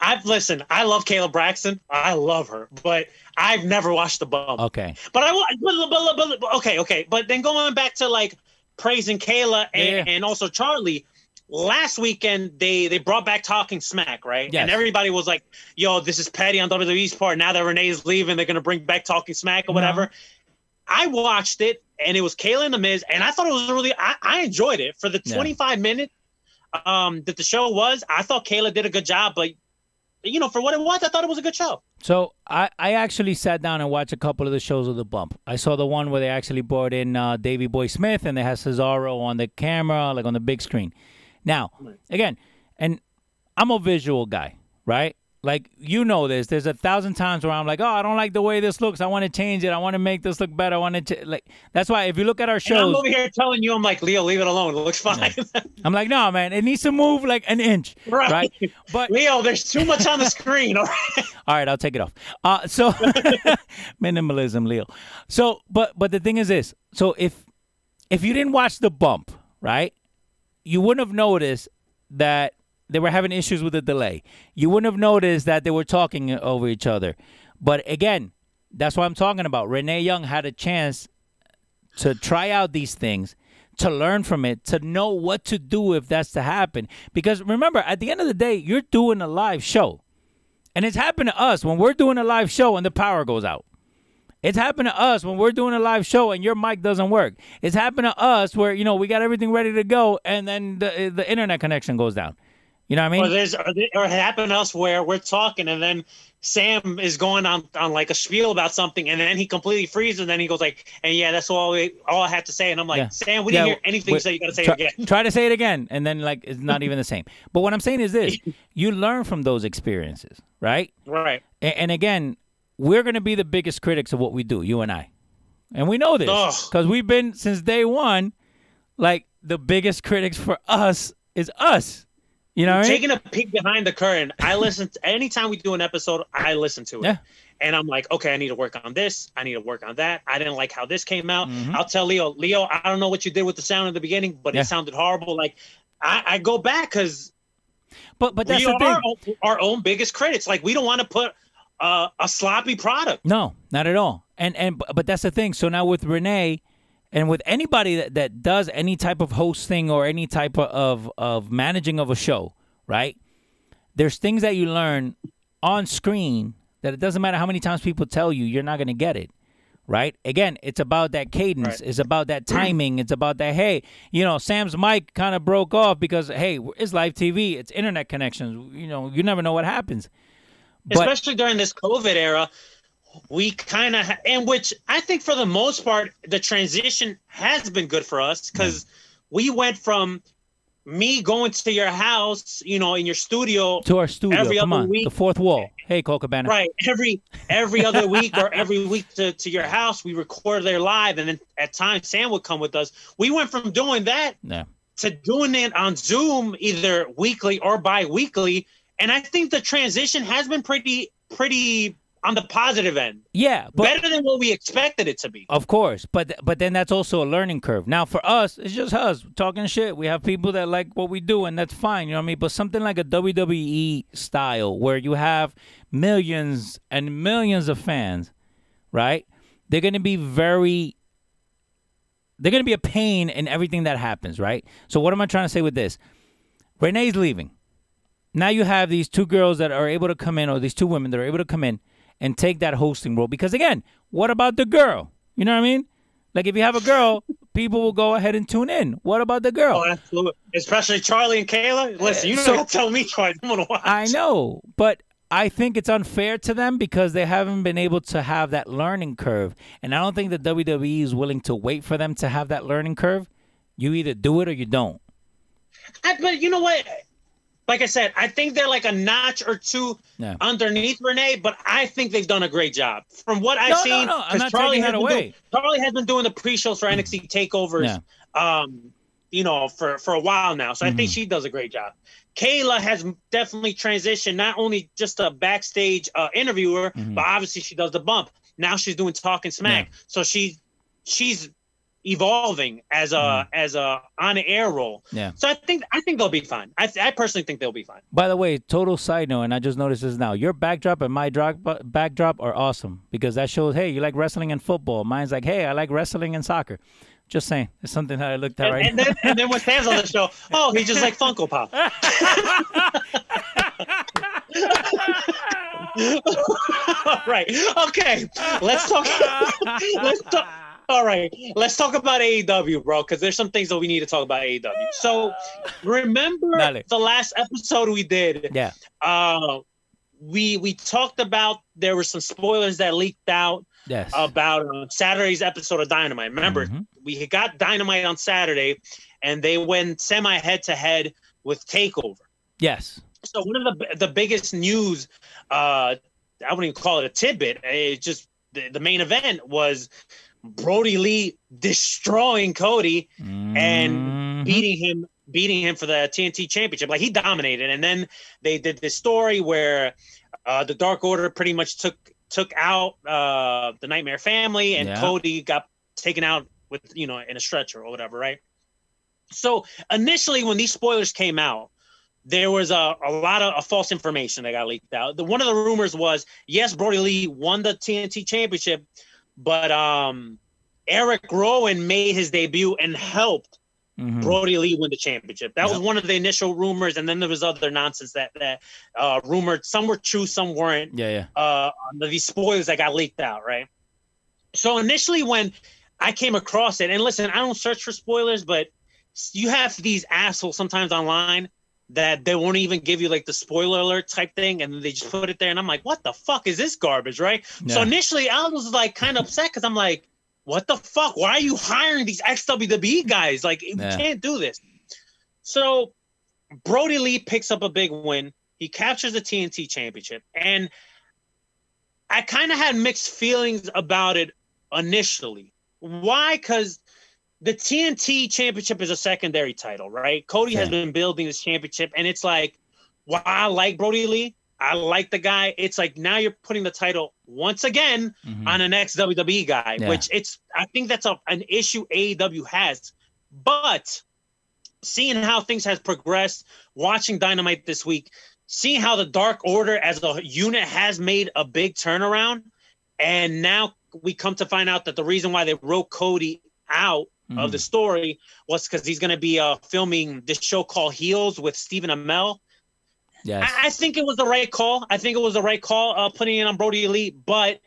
[SPEAKER 5] I've listened. I love Kayla Braxton. I love her, but I've never watched the bump.
[SPEAKER 4] Okay.
[SPEAKER 5] But I but, but, but- okay, okay. But then going back to like praising Kayla and,
[SPEAKER 4] Yeah,
[SPEAKER 5] and also Charlie. Last weekend they they brought back Talking Smack, right?
[SPEAKER 4] Yes.
[SPEAKER 5] And everybody was like, "Yo, this is petty on WWE's part." Now that Renee's leaving, they're gonna bring back Talking Smack or whatever. I watched it and it was Kayla and the Miz, and I thought it was really I, I enjoyed it for the
[SPEAKER 4] Yeah.
[SPEAKER 5] 25 minutes um that the show was. I thought Kayla did a good job, but you know, for what it was, I thought it was a good show.
[SPEAKER 4] So I, I actually sat down and watched a couple of the shows of the bump. I saw the one where they actually brought in uh, Davy Boy Smith and they had Cesaro on the camera, like on the big screen. Now, again, and I'm a visual guy, right? Like you know this. There's a thousand times where I'm like, oh, I don't like the way this looks. I want to change it. I want to make this look better. I want to ch-. like. That's why if you look at our
[SPEAKER 5] And I'm over here telling you, I'm like, Leo, leave it alone. It looks fine.
[SPEAKER 4] I'm like, no, man, it needs to move like an inch,
[SPEAKER 5] Right.
[SPEAKER 4] right? But
[SPEAKER 5] Leo, there's too much on the screen. All right.
[SPEAKER 4] All right, I'll take it off. Uh, so minimalism, Leo. So, but but the thing is this. So if if you didn't watch the bump, right, you wouldn't have noticed that they were having issues with the delay. You wouldn't have noticed that they were talking over each other. But again, that's what I'm talking about. Renee Young had a chance to try out these things, to learn from it, to know what to do if that's to happen. Because remember, at the end of the day, you're doing a live show. And it's happened to us when we're doing a live show and the power goes out. It's happened to us when we're doing a live show and your mic doesn't work. It's happened to us where, you know, we got everything ready to go and then the, the internet connection goes down. You know what I mean?
[SPEAKER 5] Or there's or, or it happened elsewhere. we're talking and then Sam is going on on like a spiel about something and then he completely freezes and then he goes like, and yeah, that's all we, all I have to say. And I'm like,
[SPEAKER 4] Yeah.
[SPEAKER 5] Sam, we didn't
[SPEAKER 4] Yeah,
[SPEAKER 5] hear anything you
[SPEAKER 4] wait.
[SPEAKER 5] You got to say
[SPEAKER 4] try,
[SPEAKER 5] it again.
[SPEAKER 4] Try to say it again, and then like it's not even the same. But what I'm saying is this: you learn from those experiences, right?
[SPEAKER 5] Right.
[SPEAKER 4] And, and again, we're going to be the biggest critics of what we do, you and I, and we know this because we've been since day one. Like the biggest critics for us is us. You know what I mean?
[SPEAKER 5] Taking a peek behind the curtain, I listen to anytime we do an episode, I listen to it.
[SPEAKER 4] Yeah.
[SPEAKER 5] And I'm like, okay, I need to work on this. I need to work on that. I didn't like how this came out.
[SPEAKER 4] Mhm.
[SPEAKER 5] I'll tell Leo, Leo, I don't know what you did with the sound in the beginning, but
[SPEAKER 4] Yeah.
[SPEAKER 5] it sounded horrible. Like, I, I go back because
[SPEAKER 4] But but that's
[SPEAKER 5] we
[SPEAKER 4] the
[SPEAKER 5] are
[SPEAKER 4] thing.
[SPEAKER 5] our own, our own biggest critics. Like, we don't want to put uh, a sloppy product.
[SPEAKER 4] No, not at all. And and but that's the thing. So now with Renee and with anybody that, that does any type of hosting or any type of, of managing of a show, right? There's things that you learn on screen that it doesn't matter how many times people tell you, you're not going to get it. Right? Again, it's about that cadence.
[SPEAKER 5] Right.
[SPEAKER 4] It's about that timing. It's about that, hey, you know, Sam's mic kind of broke off because, hey, it's live TV. It's internet connections. You know, you never know what happens. But
[SPEAKER 5] especially during this COVID era, we kind of, ha- and which I think for the most part, the transition has been good for us because we went from me going to your house, you know, in your studio,
[SPEAKER 4] to our studio,
[SPEAKER 5] every
[SPEAKER 4] come
[SPEAKER 5] other
[SPEAKER 4] on,
[SPEAKER 5] week-
[SPEAKER 4] the fourth wall. Hey, Colt Cabana.
[SPEAKER 5] right? Every every other week or every week to, to your house, we record there live, and then at times Sam would come with us. We went from doing that
[SPEAKER 4] Yeah.
[SPEAKER 5] to doing it on Zoom either weekly or bi-weekly, and I think the transition has been pretty pretty on the positive end.
[SPEAKER 4] Yeah, but
[SPEAKER 5] better than what we expected it to be.
[SPEAKER 4] of course, but but then that's also a learning curve. Now for us, it's just us talking shit. We have people that like what we do, and that's fine. You know what I mean? But something like a WWE style, where you have millions and millions of fans, right? They're gonna be very. They're gonna be a pain in everything that happens, right? So what am I trying to say with this? Renee's leaving. Now you have these two girls that are able to come in, or these two women that are able to come in and take that hosting role. Because again, what about the girl? You know what I mean? Like if you have a girl, people will go ahead and tune in. What about the girl?
[SPEAKER 5] Oh, absolutely. Especially Charlie and Kayla. Listen, you don't
[SPEAKER 4] so-
[SPEAKER 5] have to tell me twice. I'm gonna watch.
[SPEAKER 4] I know, but I think it's unfair to them because they haven't been able to have that learning curve. And I don't think the WWE is willing to wait for them to have that learning curve. You either do it or you don't.
[SPEAKER 5] I, but you know what? Like I said, I think they're like a notch or two
[SPEAKER 4] Yeah.
[SPEAKER 5] underneath Renee, but I think they've done a great job. From what I've
[SPEAKER 4] No, no,
[SPEAKER 5] seen,
[SPEAKER 4] no, I'm
[SPEAKER 5] 'cause
[SPEAKER 4] not taking
[SPEAKER 5] has
[SPEAKER 4] that away.
[SPEAKER 5] doing- Charlie has been doing the pre-shows for NXT takeovers, um, you know, for for a while now. So I think
[SPEAKER 4] Mhm.
[SPEAKER 5] she does a great job. Kayla has definitely transitioned, not only just a backstage uh, interviewer,
[SPEAKER 4] Mhm.
[SPEAKER 5] but obviously she does the bump. Now she's doing talking smack. So she she's evolving as a mm. as a on air role.
[SPEAKER 4] Yeah.
[SPEAKER 5] So I think I think they'll be fine. I, I personally think they'll be fine.
[SPEAKER 4] By the way, total side note, and I just noticed this now. Your backdrop and my drop, uh, backdrop are awesome because that shows, hey, you like wrestling and football. Mine's like, hey, I like wrestling and soccer. Just saying, it's something that I looked at
[SPEAKER 5] And,
[SPEAKER 4] right
[SPEAKER 5] and then and then when Sam's on the show, oh, he's just like Funko Pop. right. Okay. Let's talk. let's talk. All right. Let's talk about AEW, bro, because there's some things that we need to talk about AEW. So, remember
[SPEAKER 4] Dale.
[SPEAKER 5] the last episode we did?
[SPEAKER 4] yeah,
[SPEAKER 5] Uh, we we talked about there were some spoilers that leaked out
[SPEAKER 4] yes.
[SPEAKER 5] about uh, Saturday's episode of Dynamite. Remember,
[SPEAKER 4] Mhm.
[SPEAKER 5] we got Dynamite on Saturday, and they went semi head to head with Takeover.
[SPEAKER 4] yes.
[SPEAKER 5] So one of the the biggest news, uh, I wouldn't even call it a tidbit. It's just the, the main event was Brodie Lee destroying Cody and
[SPEAKER 4] Mhm.
[SPEAKER 5] beating him beating him for the TNT championship. Like he dominated. And then they did this story where uh, the Dark Order pretty much took took out uh, the Nightmare family and
[SPEAKER 4] Yeah.
[SPEAKER 5] Cody got taken out with you know in a stretcher or whatever, right? So initially when these spoilers came out, there was a, a lot of a false information that got leaked out. The one of the rumors was yes, Brodie Lee won the TNT championship, but um Eric Rowan made his debut and helped
[SPEAKER 4] Mhm.
[SPEAKER 5] Brodie Lee win the championship. That was one of the initial rumors, and then there was other nonsense that that uh, rumored. Some were true, some weren't.
[SPEAKER 4] Yeah, yeah.
[SPEAKER 5] Uh, these spoilers that got leaked out, right? So initially, when I came across it, and listen, I don't search for spoilers, but you have these assholes sometimes online that they won't even give you like the spoiler alert type thing, and they just put it there, and I'm like, what the fuck is this garbage, right? So initially, I was like kind of upset because I'm like, what the fuck? Why are you hiring these ex WWE guys? Like, we
[SPEAKER 4] Yeah.
[SPEAKER 5] can't do this. So Brodie Lee picks up a big win. He captures the TNT championship. And I kind of had mixed feelings about it initially. Why? Because the TNT championship is a secondary title, right? Cody has been building this championship, and it's like, while I like Brodie Lee, I like the guy. It's like now you're putting the title once again
[SPEAKER 4] Mhm.
[SPEAKER 5] on an ex WWE guy,
[SPEAKER 4] Yeah.
[SPEAKER 5] which it's I think that's a, an issue AEW has. But seeing how things has progressed, watching Dynamite this week, seeing how the Dark Order as a unit has made a big turnaround, and now we come to find out that the reason why they wrote Cody out of
[SPEAKER 4] Mhm.
[SPEAKER 5] the story was because he's going to be uh, filming this show called Heels with Stephen Amell.
[SPEAKER 4] Yes.
[SPEAKER 5] I, I think it was the right call. I think it was the right call uh, putting it on Brodie Lee, but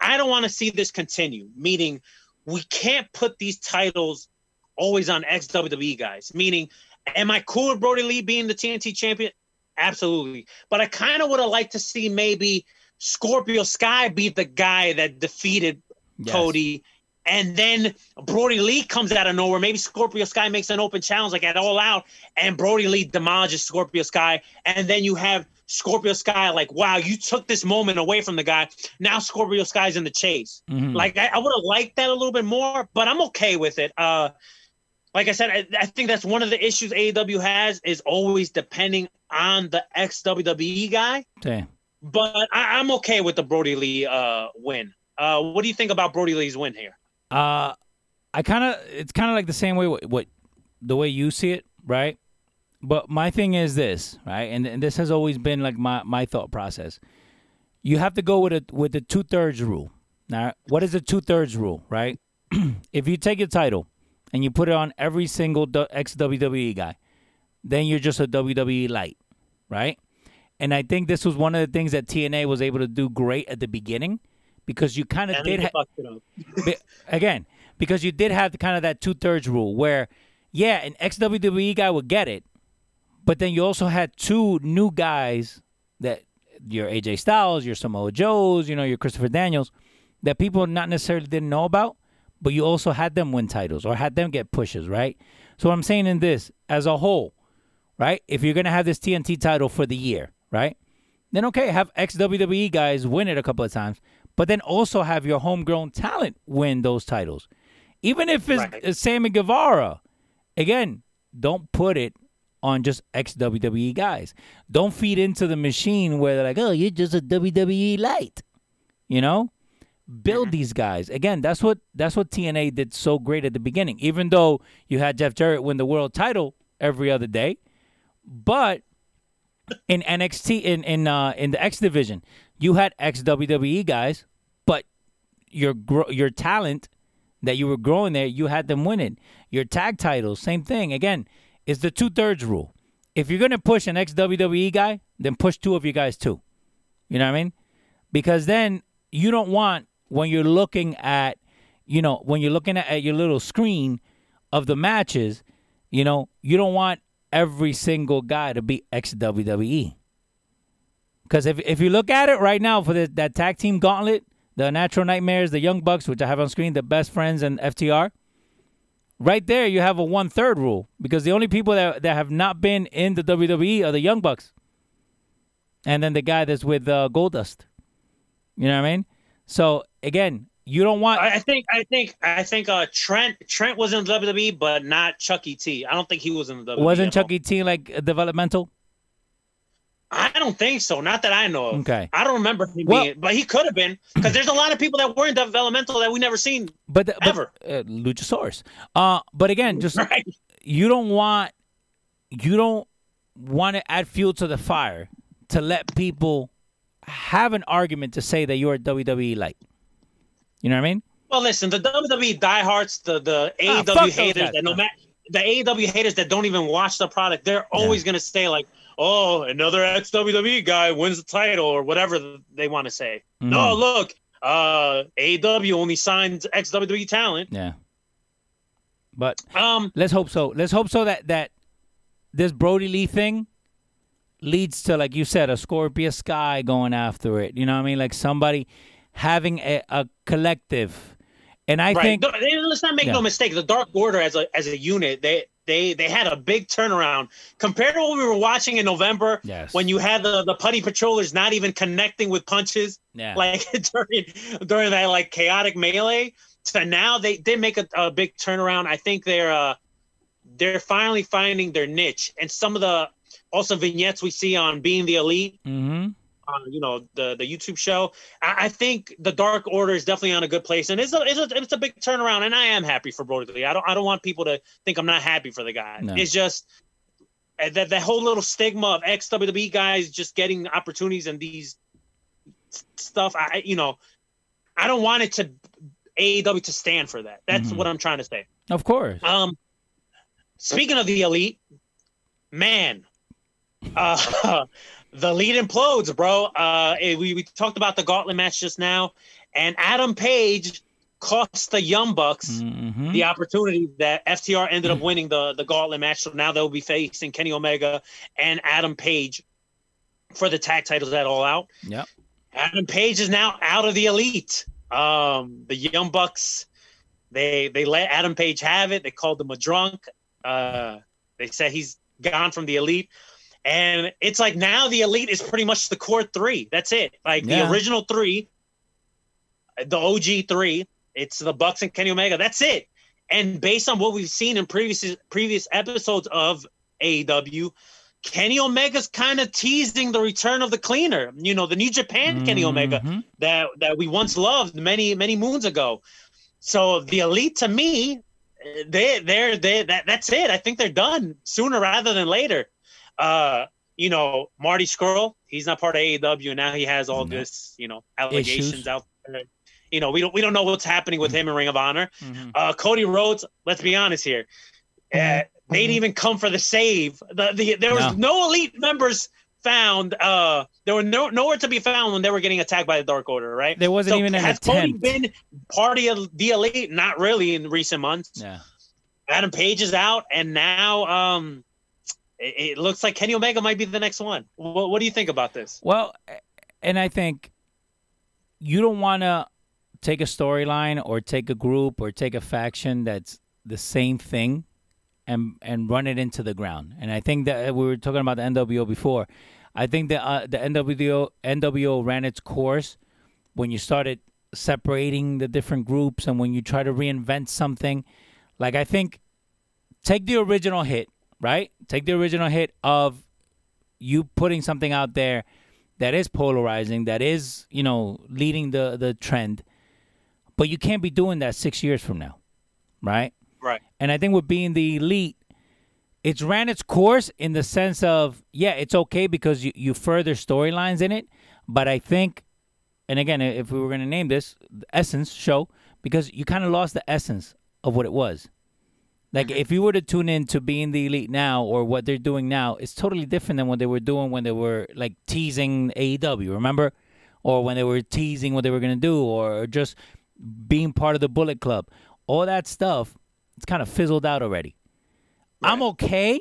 [SPEAKER 5] I don't want to see this continue. Meaning, we can't put these titles always on ex WWE guys. Meaning, am I cool with Brodie Lee being the TNT champion? Absolutely. But I kind of would have liked to see maybe Scorpio Sky be the guy that defeated
[SPEAKER 4] Yes.
[SPEAKER 5] Cody. And then Brodie Lee comes out of nowhere. Maybe Scorpio Sky makes an open challenge like at All Out, and Brodie Lee demolishes Scorpio Sky. And then you have Scorpio Sky like, wow, you took this moment away from the guy. Now Scorpio Sky's in the chase.
[SPEAKER 4] Mhm.
[SPEAKER 5] Like I, I would have liked that a little bit more, but I'm okay with it. Uh, like I said, I, I think that's one of the issues AEW has is always depending on the ex WWE guy.
[SPEAKER 4] Same.
[SPEAKER 5] But I, I'm okay with the Brodie Lee uh, win. Uh, what do you think about Brodie Lee's win here?
[SPEAKER 4] Uh, I kind of it's kind of like the same way what, what the way you see it, right? But my thing is this, right? And, and this has always been like my my thought process. You have to go with a with the two thirds rule. Now, what is the two thirds rule, right? if you take your title and you put it on every single ex WWE guy, then you're just a WWE light, right? And I think this was one of the things that TNA was able to do great at the beginning because you kind of did. Ha-
[SPEAKER 5] up.
[SPEAKER 4] Be- again, because you did have the kind of that two thirds rule where, yeah, an ex WWE guy would get it, but then you also had two new guys that your AJ Styles, your Samoa Joes, you know, your Christopher Daniels, that people not necessarily didn't know about, but you also had them win titles or had them get pushes, right? So what I'm saying in this, as a whole, right? If you're gonna have this TNT title for the year, right? Then okay, have ex WWE guys win it a couple of times, but then also have your homegrown talent win those titles. Even if it's,
[SPEAKER 5] Right.
[SPEAKER 4] Sammy Guevara, again, don't put it on just ex WWE guys. Don't feed into the machine where they're like, oh, you're just a WWE light. You know? Build these guys. Again, that's what that's what TNA did so great at the beginning. Even though you had Jeff Jarrett win the world title every other day, but in NXT in in uh, in the X division, you had ex WWE guys, but your your talent that you were growing there, you had them winning. Your tag titles, same thing. Again, it's the two thirds rule. If you're gonna push an ex WWE guy, then push two of you guys too. You know what I mean? Because then you don't want when you're looking at, you know, when you're looking at, at your little screen of the matches, you know, you don't want every single guy to be ex WWE. Because if if you look at it right now for the, that tag team gauntlet, the Natural Nightmares, the Young Bucks, which I have on screen, the Best Friends, and FTR, right there you have a one third rule because the only people that that have not been in the WWE are the Young Bucks, and then the guy that's with uh, Goldust. You know what I mean? So again, you don't want.
[SPEAKER 5] I think I think I think uh Trent Trent was in the WWE, but not Chucky T. I don't think he was in the WWE.
[SPEAKER 4] wasn't. Chucky T like developmental?
[SPEAKER 5] I don't think so. Not that I know of.
[SPEAKER 4] Okay.
[SPEAKER 5] I don't remember him
[SPEAKER 4] Well-
[SPEAKER 5] being, but he could have been because there's a lot of people that were in developmental that we never seen.
[SPEAKER 4] But, the, but
[SPEAKER 5] Ever.
[SPEAKER 4] uh, Luchasaurus. Uh, but again, just
[SPEAKER 5] Right.
[SPEAKER 4] you don't want you don't want to add fuel to the fire to let people have an argument to say that you're WWE light. You know what I mean?
[SPEAKER 5] Well, listen, the WWE diehards, the the
[SPEAKER 4] Ah,
[SPEAKER 5] AEW haters that no matter the AEW haters that don't even watch the product, they're always gonna say like, "Oh, another ex WWE guy wins the title" or whatever they want to say.
[SPEAKER 4] Mm-hmm.
[SPEAKER 5] No, look, uh, AEW only signs ex WWE talent.
[SPEAKER 4] Yeah. But
[SPEAKER 5] Um,
[SPEAKER 4] let's hope so. Let's hope so that that this Brodie Lee thing leads to, like you said, a Scorpio Sky going after it. You know what I mean? Like somebody having a, a collective. And I
[SPEAKER 5] right.
[SPEAKER 4] think
[SPEAKER 5] No, let's not make
[SPEAKER 4] Yeah.
[SPEAKER 5] no mistake. The Dark Order as a as a unit, they they they had a big turnaround compared to what we were watching in November.
[SPEAKER 4] Yes.
[SPEAKER 5] When you had the the putty patrollers not even connecting with punches,
[SPEAKER 4] Yeah.
[SPEAKER 5] like during during that like chaotic melee. So now they did make a, a big turnaround. I think they're uh they're finally finding their niche, and some of the also vignettes we see on being the elite
[SPEAKER 4] hmm
[SPEAKER 5] on you know the the YouTube show. I, I think the Dark Order is definitely on a good place, and it's a it's a it's a big turnaround. And I am happy for Brodie Lee. I don't I don't want people to think I'm not happy for the guy.
[SPEAKER 4] No.
[SPEAKER 5] It's just uh, that that whole little stigma of ex WWE guys just getting opportunities and these stuff. I you know I don't want it to AEW to stand for that. That's
[SPEAKER 4] Mhm.
[SPEAKER 5] what I'm trying to say.
[SPEAKER 4] Of course.
[SPEAKER 5] Um, speaking of the elite, man, uh, the elite implodes, bro. Uh, we we talked about the gauntlet match just now, and Adam Page cost the Young Bucks
[SPEAKER 4] Mhm.
[SPEAKER 5] the opportunity that FTR ended up winning the the gauntlet match. So now they'll be facing Kenny Omega and Adam Page for the tag titles at All Out.
[SPEAKER 4] Yep.
[SPEAKER 5] Adam Page is now out of the elite. Um, the Young Bucks, they they let Adam Page have it. They called him a drunk. Uh, they said he's gone from the elite, and it's like now the elite is pretty much the core three. That's it. Like
[SPEAKER 4] Yeah.
[SPEAKER 5] the original three, the OG three. It's the Bucks and Kenny Omega. That's it. And based on what we've seen in previous previous episodes of AEW, Kenny Omega's kind of teasing the return of the cleaner. You know, the New Japan Kenny Omega
[SPEAKER 4] Mhm.
[SPEAKER 5] that that we once loved many many moons ago. So the elite to me, they they're they that that's it. I think they're done sooner rather than later. Uh, you know, Marty Scurll, he's not part of AEW, and now he has all
[SPEAKER 4] No.
[SPEAKER 5] this, you know, allegations
[SPEAKER 4] Issues.
[SPEAKER 5] out there. You know, we don't we don't know what's happening with him in Ring of Honor.
[SPEAKER 4] Mhm.
[SPEAKER 5] Uh, Cody Rhodes, let's be honest here. Uh, they didn't even come for the save. The, the there was no. elite members found. Uh, there were no nowhere to be found when they were getting attacked by the Dark Order. Right?
[SPEAKER 4] There wasn't even an
[SPEAKER 5] has Cody been part of the elite? Not really in recent months.
[SPEAKER 4] Yeah.
[SPEAKER 5] Adam Page is out, and now um, it, it looks like Kenny Omega might be the next one. What, what do you think about this?
[SPEAKER 4] Well, and I think you don't want to take a storyline or take a group or take a faction that's the same thing and and run it into the ground. And I think that we were talking about the NWO before. I think that uh, the NWO NWO ran its course when you started separating the different groups and when you try to reinvent something. Like I think take the original hit, right? Take the original hit of you putting something out there that is polarizing, that is, you know, leading the the trend. But you can't be doing that 6 years from now. Right?
[SPEAKER 5] Right.
[SPEAKER 4] And I think with being the elite, it's ran its course in the sense of, yeah, it's okay because you, you further storylines in it. But I think, and again, if we were going to name this the Essence show, because you kind of lost the essence of what it was. Like, if you were to tune in to being the elite now or what they're doing now, it's totally different than what they were doing when they were like teasing AEW, remember? Or when they were teasing what they were going to do or just being part of the Bullet Club. All that stuff, it's kind of fizzled out already. I'm okay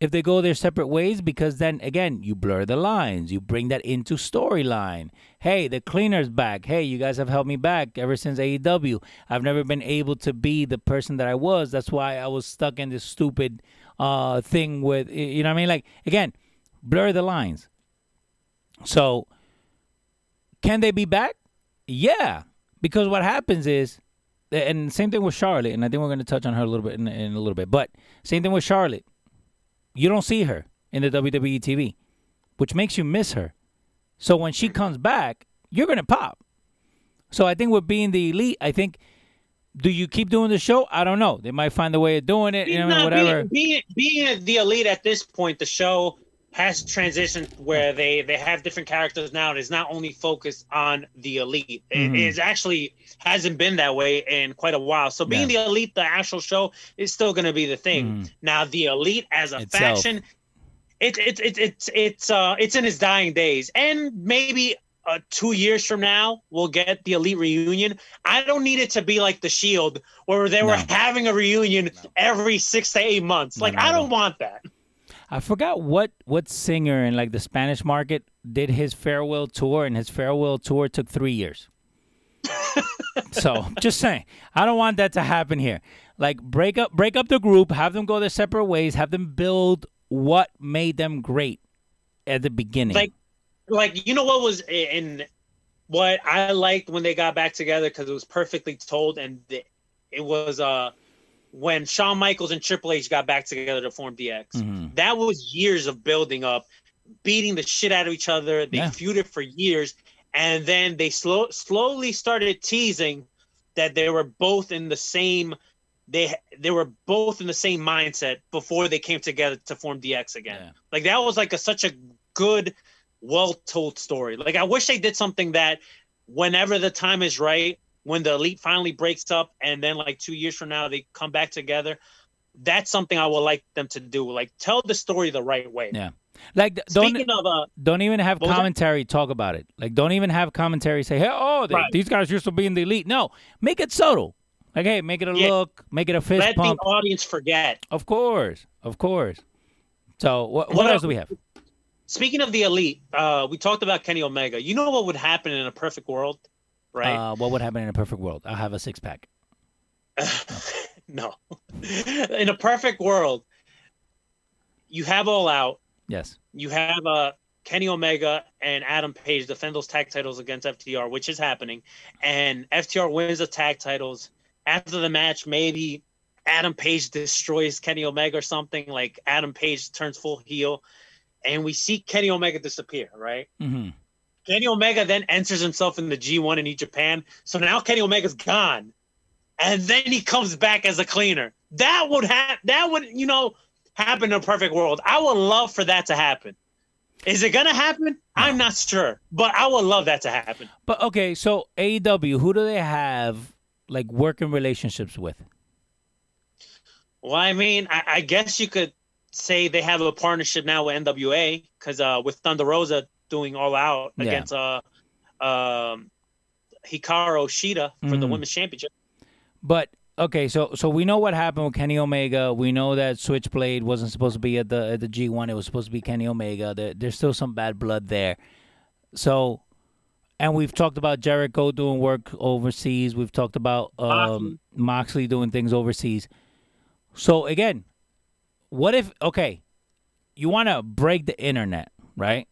[SPEAKER 4] if they go their separate ways because then again you blur the lines. You bring that into storyline. Hey the cleaner's back. Hey you guys have helped me back ever since aew i've never been able to be the person that i was. That's why i was stuck in this stupid uh thing with you know what i mean? Like again blur the lines. So can they be back? Yeah because what happens is and same thing with charlotte and i think we're going to touch on her a little bit in, in a little bit but same thing with charlotte you don't see her in the WWE TV, which makes you miss her. So when she comes back, you're gonna pop. So I think with being the elite, I think do you keep doing the show? I don't know. They might find a way of doing it, you know, whatever.
[SPEAKER 5] Being, being, being the elite at this point, the show has transitioned where they they have different characters now. And it's not only focused on the elite. It
[SPEAKER 4] Mhm.
[SPEAKER 5] is actually hasn't been that way in quite a while. So being
[SPEAKER 4] Yeah.
[SPEAKER 5] the elite, the actual show is still going to be the thing.
[SPEAKER 4] Mhm.
[SPEAKER 5] Now the elite as a
[SPEAKER 4] Itself.
[SPEAKER 5] faction, it's it's it's it's it's uh it's in its dying days, and maybe. Uh, two years from now, we'll get the elite reunion. I don't need it to be like the Shield, where they were
[SPEAKER 4] No.
[SPEAKER 5] having a reunion every six to eight months.
[SPEAKER 4] No,
[SPEAKER 5] Like
[SPEAKER 4] no,
[SPEAKER 5] I don't want that.
[SPEAKER 4] I forgot what what singer in like the Spanish market did his farewell tour, and his farewell tour took three years. so just saying, I don't want that to happen here. Like break up break up the group, have them go their separate ways, have them build what made them great at the beginning.
[SPEAKER 5] Like, like you know what was in what I liked when they got back together because it was perfectly told, and the, it was uh when Shawn Michaels and Triple H got back together to form DX.
[SPEAKER 4] Mhm.
[SPEAKER 5] That was years of building up, beating the shit out of each other. They
[SPEAKER 4] Yeah.
[SPEAKER 5] feuded for years, and then they slow slowly started teasing that they were both in the same. They they were both in the same mindset before they came together to form DX again.
[SPEAKER 4] Yeah.
[SPEAKER 5] Like that was like a such a good, well told story. Like I wish they did something that whenever the time is right, when the elite finally breaks up, and then like two years from now they come back together. That's something I would like them to do. Like tell the story the right way.
[SPEAKER 4] Yeah. Like don't
[SPEAKER 5] Speaking of uh,
[SPEAKER 4] don't even have commentary talk about it. Like don't even have commentary say, "Hey, oh, they,
[SPEAKER 5] Right.
[SPEAKER 4] these guys used to be in the elite." No, make it subtle. Like, hey, make it a
[SPEAKER 5] Yeah.
[SPEAKER 4] look, make it a fist
[SPEAKER 5] let
[SPEAKER 4] pump.
[SPEAKER 5] the audience forget.
[SPEAKER 4] Of course, of course. So what what,
[SPEAKER 5] What
[SPEAKER 4] else
[SPEAKER 5] else-
[SPEAKER 4] do we have?
[SPEAKER 5] Speaking of the elite, uh, we talked about Kenny Omega. You know what would happen in a perfect world, right?
[SPEAKER 4] Uh, what would happen in a perfect world? I'll have a six pack.
[SPEAKER 5] no. in a perfect world, you have all out.
[SPEAKER 4] Yes.
[SPEAKER 5] you have uh, Kenny Omega and Adam Page defend those tag titles against FTR, which is happening, and FTR wins the tag titles. After the match, maybe Adam Page destroys Kenny Omega or something. Like Adam Page turns full heel, and we see Kenny Omega disappear. Right?
[SPEAKER 4] hmm
[SPEAKER 5] Kenny Omega then enters himself in the G1 in New Japan. So now Kenny Omega's gone, and then he comes back as a cleaner. That would have that would you know happen in a perfect world. I would love for that to happen. Is it gonna happen? I'm not sure, but I would love that to happen.
[SPEAKER 4] But okay, so AEW, who do they have like working relationships with?
[SPEAKER 5] Well, I mean, I, I guess you could say they have a partnership now with NWA because uh, with Thunder Rosa doing all out
[SPEAKER 4] Yeah.
[SPEAKER 5] against uh, um, Hikaru Shida for the
[SPEAKER 4] Mhm.
[SPEAKER 5] women's championship.
[SPEAKER 4] But okay, so so we know what happened with Kenny Omega. We know that Switchblade wasn't supposed to be at the at the G one. It was supposed to be Kenny Omega. There, there's still some bad blood there. So, and we've talked about Jericho doing work overseas. We've talked about um,
[SPEAKER 5] Moxley.
[SPEAKER 4] Moxley doing things overseas. So again, what if okay, you want to break the internet, right?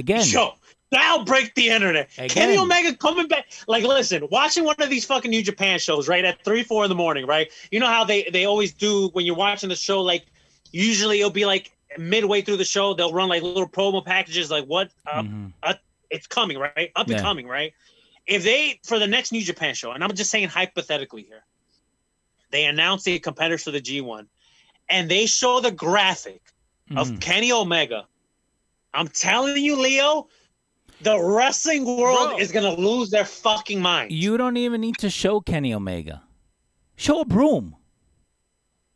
[SPEAKER 4] Again,
[SPEAKER 5] Yo, that'll break the internet.
[SPEAKER 4] Again.
[SPEAKER 5] Kenny Omega coming back. Like, listen, watching one of these fucking New Japan shows, right, at three, four in the morning, right? You know how they they always do when you're watching the show. Like, usually it'll be like midway through the show, they'll run like little promo packages, like what uh,
[SPEAKER 4] Mhm.
[SPEAKER 5] uh, it's coming, right? Up and
[SPEAKER 4] Yeah.
[SPEAKER 5] coming, right? If they for the next New Japan show, and I'm just saying hypothetically here, they announce the competitors for the G1, and they show the graphic of
[SPEAKER 4] Mhm.
[SPEAKER 5] Kenny Omega. I'm telling you, Leo, the wrestling world
[SPEAKER 4] Bro.
[SPEAKER 5] is gonna lose their fucking mind.
[SPEAKER 4] you don't even need to show Kenny Omega. Show a broom.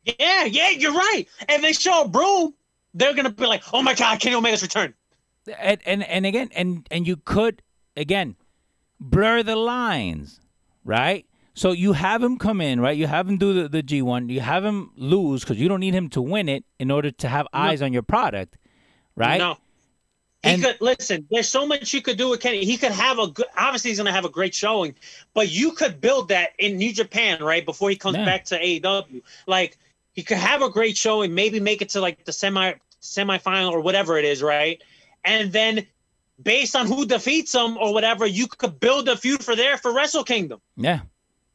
[SPEAKER 5] yeah, yeah, you're right. If they show a broom, they're gonna be like, "Oh my God, Kenny Omega's returned."
[SPEAKER 4] and and, and again and and you could again blur the lines right so you have him come in right you have him do the, the g1 you have him lose because you don't need him to win it in order to have eyes on your product right
[SPEAKER 5] No. He
[SPEAKER 4] And-
[SPEAKER 5] could listen. There's so much you could do with Kenny. He could have a good. Obviously, he's gonna have a great showing, but you could build that in New Japan, right? Before he comes
[SPEAKER 4] Yeah.
[SPEAKER 5] back to AEW, like he could have a great showing, maybe make it to like the semi semifinal or whatever it is, right? And then, based on who defeats him or whatever, you could build a feud for there for Wrestle Kingdom.
[SPEAKER 4] yeah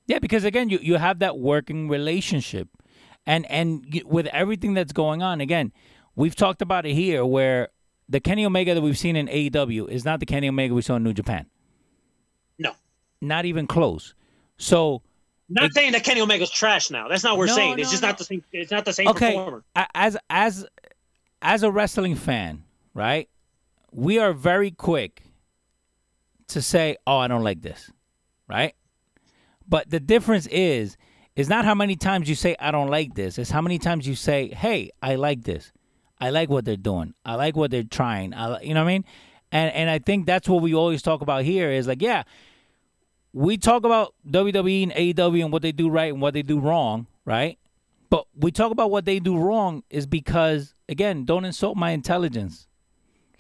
[SPEAKER 4] yeah because again you, you have that working relationship and and with everything that's going on again we've talked about it here where the kenny omega that we've seen in aew is not the kenny omega we saw in new japan
[SPEAKER 5] No.
[SPEAKER 4] not even close so
[SPEAKER 5] Not
[SPEAKER 4] It-
[SPEAKER 5] saying that Kenny Omega's trash now. That's not what we're
[SPEAKER 4] No,
[SPEAKER 5] saying. It's
[SPEAKER 4] no,
[SPEAKER 5] just
[SPEAKER 4] no.
[SPEAKER 5] not the same. It's not the same
[SPEAKER 4] okay
[SPEAKER 5] performer.
[SPEAKER 4] as as as a wrestling fan right we are very quick to say oh i don't like this right but the difference is is not how many times you say i don't like this it's how many times you say hey i like this i like what they're doing i like what they're trying I, you know what i mean and and i think that's what we always talk about here is like yeah we talk about WWE and AEW and what they do right and what they do wrong, right? But we talk about what they do wrong is because again, don't insult my intelligence.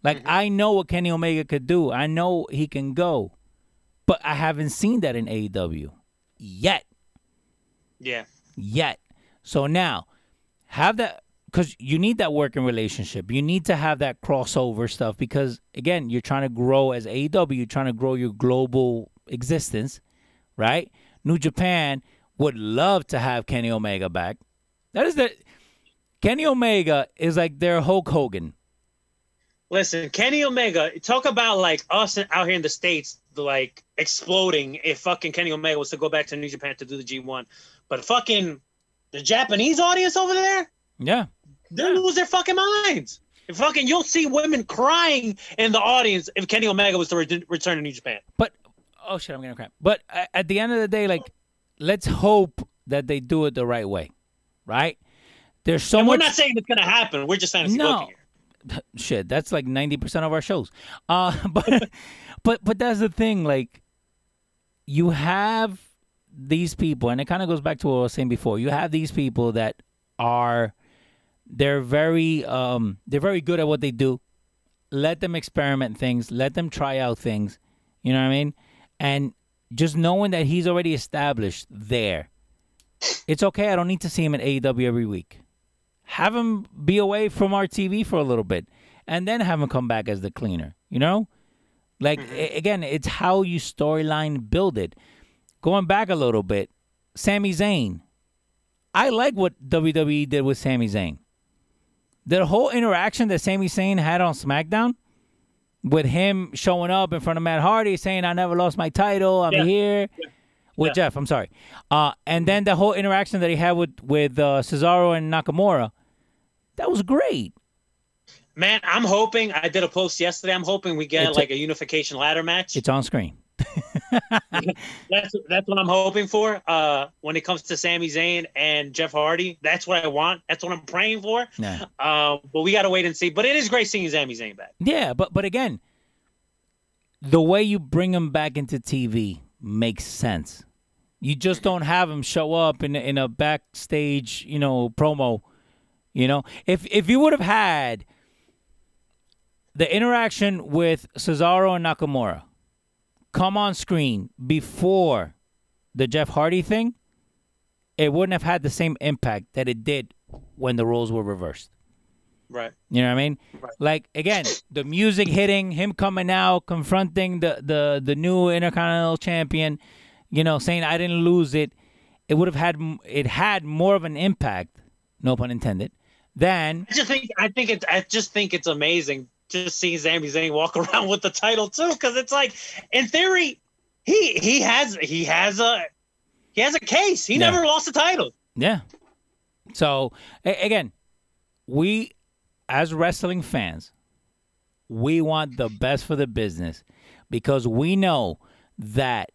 [SPEAKER 4] Like mm-hmm. I know what Kenny Omega could do. I know he can go. But I haven't seen that in AEW yet.
[SPEAKER 5] Yeah.
[SPEAKER 4] Yet. So now have that because you need that working relationship. You need to have that crossover stuff because again, you're trying to grow as AEW, you're trying to grow your global existence, right? New Japan would love to have Kenny Omega back. That is the Kenny Omega is like their Hulk Hogan.
[SPEAKER 5] Listen, Kenny Omega, talk about like us out here in the States, like exploding if fucking Kenny Omega was to go back to New Japan to do the G1. But fucking the Japanese audience over there,
[SPEAKER 4] Yeah.
[SPEAKER 5] They lose their fucking minds. And fucking, you'll see women crying in the audience if Kenny Omega was to re- return to New Japan.
[SPEAKER 4] But oh shit, I'm gonna cry. But a- at the end of the day, like, let's hope that they do it the right way, right? There's so
[SPEAKER 5] And we're not saying it's gonna happen. We're just saying
[SPEAKER 4] No.
[SPEAKER 5] here.
[SPEAKER 4] shit, that's like ninety percent of our shows. Uh, but but but that's the thing. Like, you have these people, and it kind of goes back to what I was saying before. You have these people that are they're very um they're very good at what they do. Let them experiment things. Let them try out things. You know what I mean? And just knowing that he's already established there, it's okay. I don't need to see him at AEW every week. Have him be away from our TV for a little bit, and then have him come back as the cleaner. You know, like a- again, it's how you storyline build it. Going back a little bit, Sami Zayn. I like what WWE did with Sami Zayn. The whole interaction that Sami Zayn had on SmackDown, with him showing up in front of Matt Hardy saying, "I never lost my title. I'm
[SPEAKER 5] Yeah.
[SPEAKER 4] here." With
[SPEAKER 5] Yeah.
[SPEAKER 4] Jeff, I'm sorry. Uh, and then the whole interaction that he had with with uh, Cesaro and Nakamura, that was great.
[SPEAKER 5] Man, I'm hoping. I did a post yesterday. I'm hoping we get
[SPEAKER 4] It's a-
[SPEAKER 5] like a unification ladder match.
[SPEAKER 4] It's on screen.
[SPEAKER 5] That's that's what I'm hoping for. Uh, when it comes to Sami Zayn and Jeff Hardy, that's what I want. That's what I'm praying for.
[SPEAKER 4] Yeah.
[SPEAKER 5] Um, but we got to wait and see. But it is great seeing Sami Zayn back.
[SPEAKER 4] Yeah, but but again, the way you bring him back into TV makes sense. You just don't have him show up in in a backstage, you know, promo. You know, if if you would have had the interaction with Cesaro and Nakamura come on screen before the Jeff Hardy thing, it wouldn't have had the same impact that it did when the roles were reversed.
[SPEAKER 5] Right.
[SPEAKER 4] You know what I mean? Right. Like again, the music hitting, him coming out, confronting the the the new Intercontinental Champion, you know, saying I didn't lose it. It would have had it had more of an impact, no pun intended, than
[SPEAKER 5] I just think I think it's I just think it's amazing just seeing Sami Zayn walk around with the title too, because it's like in theory he he has he has a he has a case. He
[SPEAKER 4] Yeah.
[SPEAKER 5] never lost a title.
[SPEAKER 4] Yeah. So a- again, we as wrestling fans, we want the best for the business because we know that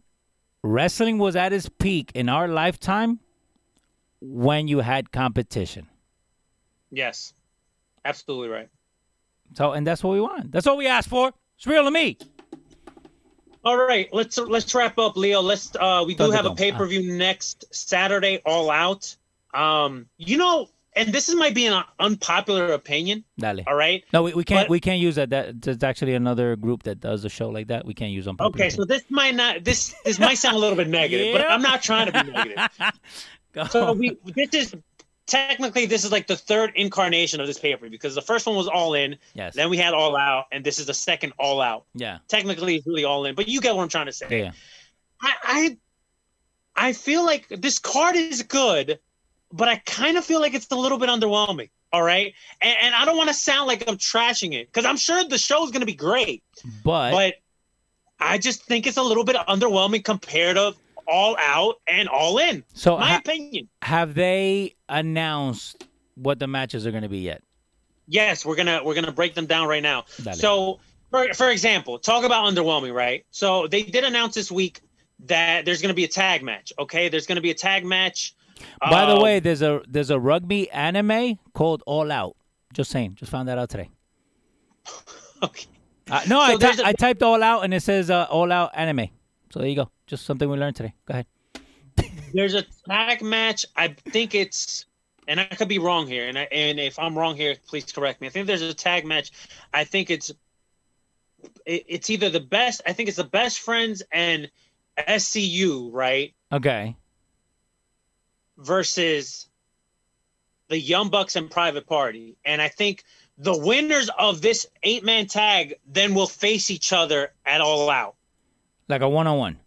[SPEAKER 4] wrestling was at its peak in our lifetime when you had competition.
[SPEAKER 5] Yes, absolutely right.
[SPEAKER 4] So and that's what we want. That's all we asked for. It's real to me.
[SPEAKER 5] All right, let's let's wrap up, Leo. Let's uh we do have a pay per view next Saturday, All Out. Um, you know, and this is might be an unpopular opinion.
[SPEAKER 4] Dale.
[SPEAKER 5] All right.
[SPEAKER 4] No, we, we can't
[SPEAKER 5] But-
[SPEAKER 4] we can't use that. That there's actually another group that does a show like that. We can't use on
[SPEAKER 5] Okay, so this might not this this might sound a little bit negative, but I'm not trying to be negative. So we this is technically this is like the third incarnation of this paper because the first one was all in,
[SPEAKER 4] yes.
[SPEAKER 5] then we had all out, and this is the second all out.
[SPEAKER 4] yeah.
[SPEAKER 5] Technically, it's really all in, but you get what I'm trying to say.
[SPEAKER 4] Yeah. yeah.
[SPEAKER 5] I, I I feel like this card is good, but I kind of feel like it's a little bit underwhelming. All right, and, and I don't want to sound like I'm trashing it because I'm sure the show is going to be great,
[SPEAKER 4] But,
[SPEAKER 5] but I just think it's a little bit underwhelming compared to all out and all in.
[SPEAKER 4] so
[SPEAKER 5] My
[SPEAKER 4] ha-
[SPEAKER 5] opinion.
[SPEAKER 4] have they announced what the matches are going to be yet?
[SPEAKER 5] Yes, we're gonna we're gonna break them down right now.
[SPEAKER 4] Dale.
[SPEAKER 5] So, for for example, talk about underwhelming, right? So they did announce this week that there's gonna be a tag match. Okay, there's gonna be a tag match.
[SPEAKER 4] By the
[SPEAKER 5] Um,
[SPEAKER 4] way, there's a there's a rugby anime called All Out. Just saying, just found that out today.
[SPEAKER 5] okay.
[SPEAKER 4] Uh, no,
[SPEAKER 5] So
[SPEAKER 4] I,
[SPEAKER 5] there's a-
[SPEAKER 4] I typed All Out and it says uh, All Out anime. So there you go. Just something we learned today. Go ahead.
[SPEAKER 5] there's a tag match. I think it's, and I could be wrong here. And I, and if I'm wrong here, please correct me. I think there's a tag match. I think it's, it, it's either the best. I think it's the best friends and SCU, right?
[SPEAKER 4] Okay.
[SPEAKER 5] Versus the Young Bucks and Private Party. And I think the winners of this eight man tag then will face each other at All Out.
[SPEAKER 4] Like a one on one.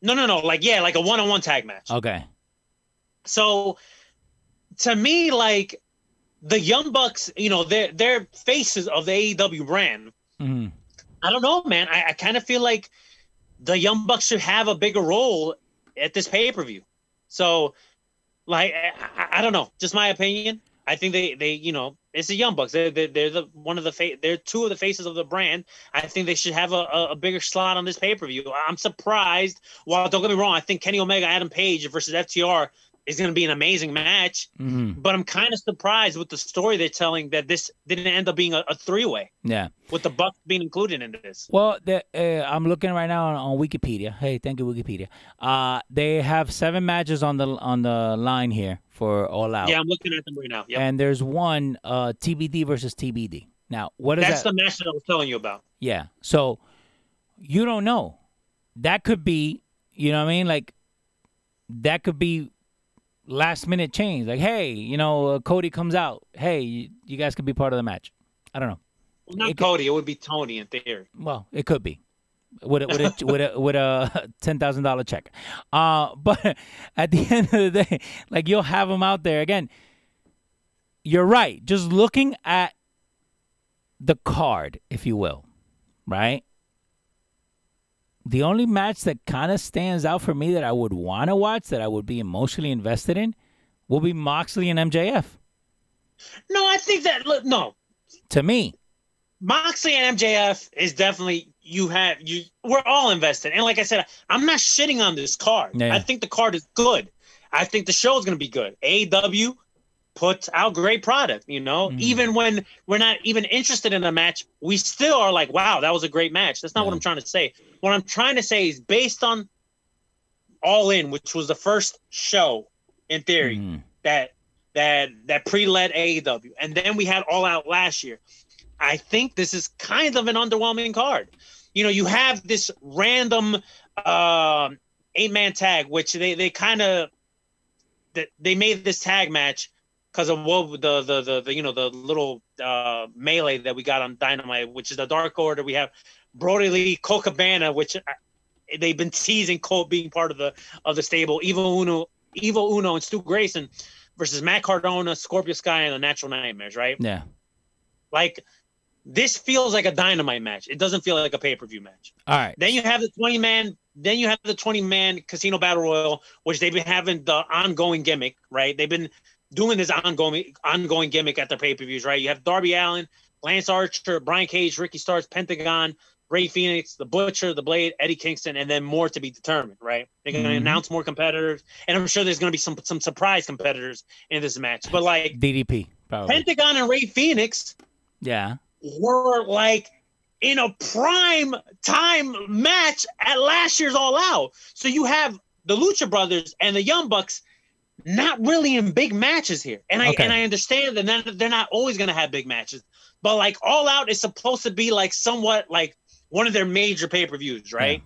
[SPEAKER 5] No, no, no. Like yeah, like a one on one tag match.
[SPEAKER 4] Okay.
[SPEAKER 5] So to me, like the Young Bucks, you know, they're they're faces of the AEW brand.
[SPEAKER 4] hmm
[SPEAKER 5] I don't know, man. I, I kind of feel like the Young Bucks should have a bigger role at this pay per view. So, like, I, I don't know. Just my opinion. I think they, they, you know, it's the Young Bucks. They're, they're, they're the one of the fa- they're two of the faces of the brand. I think they should have a, a, a bigger slot on this pay per view. I'm surprised. Well, don't get me wrong, I think Kenny Omega, Adam Page versus FTR is going to be an amazing match.
[SPEAKER 4] hmm
[SPEAKER 5] But I'm kind of surprised with the story they're telling that this didn't end up being a, a three way
[SPEAKER 4] Yeah.
[SPEAKER 5] with the Bucks being included in this.
[SPEAKER 4] Well, the, uh, I'm looking right now on, on Wikipedia. Hey, thank you, Wikipedia. Uh, they have seven matches on the on the line here for All Out.
[SPEAKER 5] Yeah, I'm looking at them right now. Yeah.
[SPEAKER 4] And there's one uh, TBD versus TBD. Now, what is
[SPEAKER 5] That's
[SPEAKER 4] that?
[SPEAKER 5] the match that I was telling you about.
[SPEAKER 4] Yeah. So you don't know. That could be, you know what I mean? Like that could be last minute change. Like, hey, you know, uh, Cody comes out. Hey, you, you guys could be part of the match. I don't know.
[SPEAKER 5] Well, not
[SPEAKER 4] It could-
[SPEAKER 5] Cody. It would be Tony in theory.
[SPEAKER 4] Well, it could be. With a, with a, with a, with a ten thousand dollar check, uh, but at the end of the day, like you'll have them out there again. You're right. Just looking at the card, if you will, right? The only match that kind of stands out for me that I would want to watch, that I would be emotionally invested in, will be Moxley and MJF.
[SPEAKER 5] No, I think that look, no.
[SPEAKER 4] To me,
[SPEAKER 5] Moxley and MJF is definitely you have you. We're all invested, and like I said, I'm not shitting on this card.
[SPEAKER 4] Yeah.
[SPEAKER 5] I think the card is good. I think the show is going to be good. AW puts out great product. You know,
[SPEAKER 4] Mhm.
[SPEAKER 5] even when we're not even interested in a match, we still are like, wow, that was a great match. That's not what I'm trying to say. What I'm trying to say is based on All In, which was the first show in theory
[SPEAKER 4] Mhm.
[SPEAKER 5] that that that pre-led AEW, and then we had All Out last year. I think this is kind of an underwhelming card. You know, you have this random um eight-man tag, which they they kind of that they made this tag match because of what the, the the the you know the little uh melee that we got on Dynamite, which is the Dark Order. We have Brodie Lee, Colt Cabana, which uh, they've been teasing Colt being part of the of the stable. Evil Uno, Evil Uno, and Stu Grayson versus Matt Cardona, Scorpio Sky, and the Natural Nightmares. Right?
[SPEAKER 4] Yeah.
[SPEAKER 5] Like this feels like a Dynamite match. It doesn't feel like a pay per view match.
[SPEAKER 4] All right.
[SPEAKER 5] Then you have the 20 man, then you have the 20 man Casino Battle Royal, which they've been having the ongoing gimmick, right? They've been doing this ongoing ongoing gimmick at their pay per views, right? You have Darby Allin, Lance Archer, Brian Cage, Ricky Starks, Pentagon, Rey Fenix, The Butcher, The Blade, Eddie Kingston, and then more to be determined, right? They're going to
[SPEAKER 4] Mhm.
[SPEAKER 5] announce more competitors, and I'm sure there's going to be some some surprise competitors in this match. But like
[SPEAKER 4] DDP. Probably.
[SPEAKER 5] Pentagon and Rey Fenix
[SPEAKER 4] yeah.
[SPEAKER 5] were like in a prime time match at last year's All Out. So you have the Lucha Brothers and the Young Bucks not really in big matches here. And I
[SPEAKER 4] Okay.
[SPEAKER 5] and I understand that they're- not always going to have big matches, but like All Out is supposed to be like somewhat like one of their major pay-per-views, right?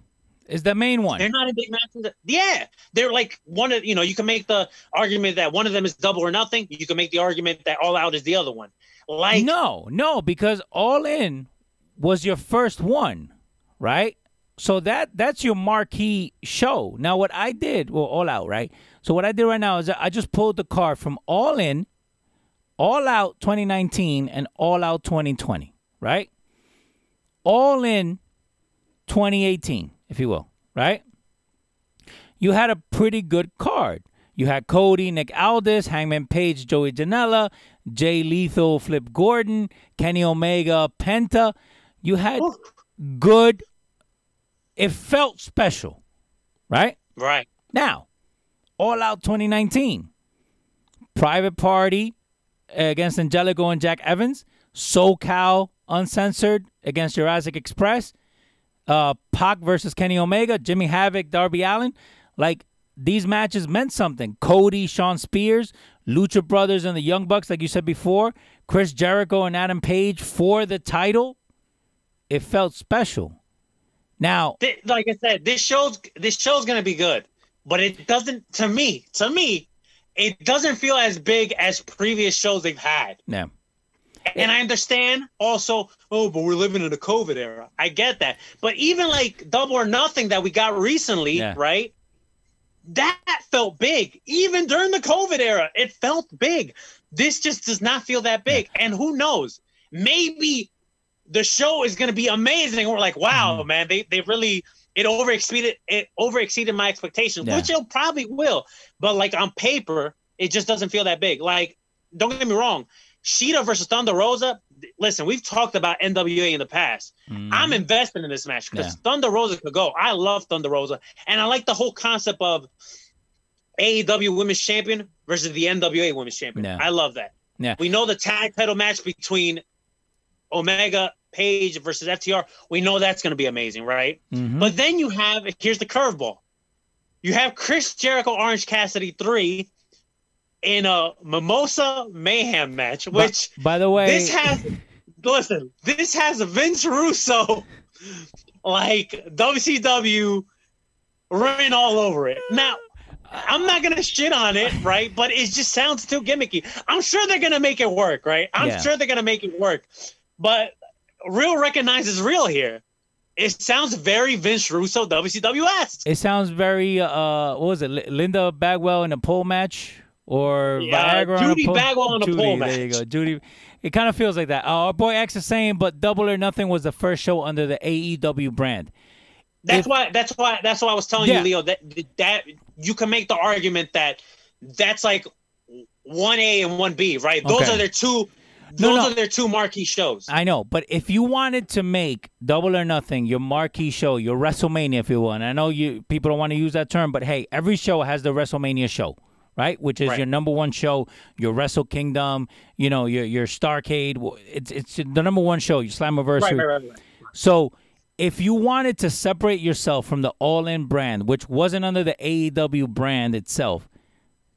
[SPEAKER 4] Is the main one.
[SPEAKER 5] They're not in big matches. Yeah, they're like one of you know. You can make the argument that one of them is double or nothing. You can make the argument that All Out is the other one. Like
[SPEAKER 4] no, no, because All In was your first one, right? So that that's your marquee show. Now what I did, well, All Out, right? So what I did right now is I just pulled the card from All In, All Out 2019, and All Out 2020, right? All In 2018, if you will, right? You had a pretty good card. You had Cody, Nick Aldis, Hangman Page, Joey Janela, Jay Lethal, Flip Gordon, Kenny Omega, Penta. You had good. It felt special, right?
[SPEAKER 5] right.
[SPEAKER 4] Now, All Out 2019, Private Party against Angelico and Jack Evans, SoCal Uncensored against Jurassic Express, uh, Pac versus Kenny Omega, Jimmy Havoc, Darby Allin. Like these matches meant something. Cody, Shawn Spears, Lucha Brothers, and the Young Bucks, like you said before, Chris Jericho and Adam Page for the title. It felt special. Now,
[SPEAKER 5] like I said, this show's this show's gonna be good, but it doesn't. To me, to me, it doesn't feel as big as previous shows they've had.
[SPEAKER 4] yeah.
[SPEAKER 5] And I understand also, oh, but we're living in a COVID era. I get that, but even like Double or Nothing that we got recently,
[SPEAKER 4] Yeah.
[SPEAKER 5] right? That felt big. Even during the COVID era, it felt big. This just does not feel that big. And who knows? Maybe the show is going to be amazing. We're like, wow,
[SPEAKER 4] Mm-hmm.
[SPEAKER 5] man, they they really it over exceeded it over exceeded my expectations,
[SPEAKER 4] Yeah.
[SPEAKER 5] which it probably will. But like on paper, it just doesn't feel that big. Like, don't get me wrong, Shida versus Thunder Rosa. Listen, we've talked about NWA in the past. Mm-hmm. I'm invested in this match because.
[SPEAKER 4] Yeah.
[SPEAKER 5] Thunder Rosa could go. I love Thunder Rosa, and I like the whole concept of AEW Women's Champion versus the NWA Women's Champion.
[SPEAKER 4] Yeah.
[SPEAKER 5] I love that.
[SPEAKER 4] Yeah.
[SPEAKER 5] We know the tag title match between Omega Page versus FTR. We know that's going to be amazing, right?
[SPEAKER 4] Mhm.
[SPEAKER 5] But then you have here's the curveball. You have Chris Jericho Orange Cassidy three in a Mimosa Mayhem match, which
[SPEAKER 4] by the way,
[SPEAKER 5] this has listen, this has Vince Russo like WCW written all over it. Now, I'm not gonna shit on it, right? But it just sounds too gimmicky. I'm sure they're gonna make it work, right? I'm
[SPEAKER 4] Yeah.
[SPEAKER 5] sure they're gonna make it work. But real recognizes real here. It sounds very Vince Russo WCWS.
[SPEAKER 4] It sounds very uh what was it? Li- Linda Bagwell in a pole match or
[SPEAKER 5] Yeah,
[SPEAKER 4] Viagra on a
[SPEAKER 5] Judy
[SPEAKER 4] pole?
[SPEAKER 5] Bagwell in a
[SPEAKER 4] Judy,
[SPEAKER 5] pole
[SPEAKER 4] There you go, Judy. It kind of feels like that. Uh, our boy X is saying, but Double or Nothing was the first show under the AEW brand.
[SPEAKER 5] That's
[SPEAKER 4] If-
[SPEAKER 5] why. That's why. That's why I was telling
[SPEAKER 4] Yeah.
[SPEAKER 5] you, Leo, that that you can make the argument that that's like one A and one B, right? Those are their two.
[SPEAKER 4] No,
[SPEAKER 5] Those
[SPEAKER 4] no.
[SPEAKER 5] are their two marquee shows.
[SPEAKER 4] I know, but if you wanted to make Double or Nothing your marquee show, your WrestleMania, if you will, and I know you people don't want to use that term, but hey, every show has the WrestleMania show, right? Which is
[SPEAKER 5] Right.
[SPEAKER 4] your number one show, your Wrestle Kingdom, you know, your your Starcade. It's it's the number one show, your Slammiversary.
[SPEAKER 5] right, right, right, right.
[SPEAKER 4] So if you wanted to separate yourself from the All In brand, which wasn't under the AEW brand itself,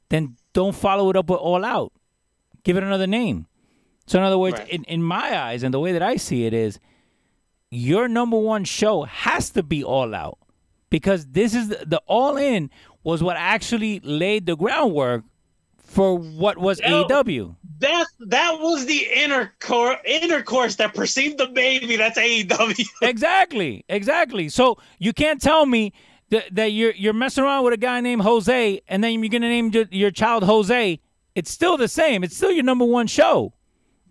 [SPEAKER 4] then don't follow it up with All Out. Give it another name. So in other words,
[SPEAKER 5] Right.
[SPEAKER 4] in, in my eyes and the way that I see it is your number one show has to be All Out. Because this is the, the All In was what actually laid the groundwork for what was
[SPEAKER 5] No.
[SPEAKER 4] AEW.
[SPEAKER 5] That that was the intercourse intercourse that perceived the baby. That's AEW.
[SPEAKER 4] exactly, exactly. So you can't tell me that, that you're you're messing around with a guy named Jose, and then you're gonna name your, your child Jose. It's still the same. It's still your number one show.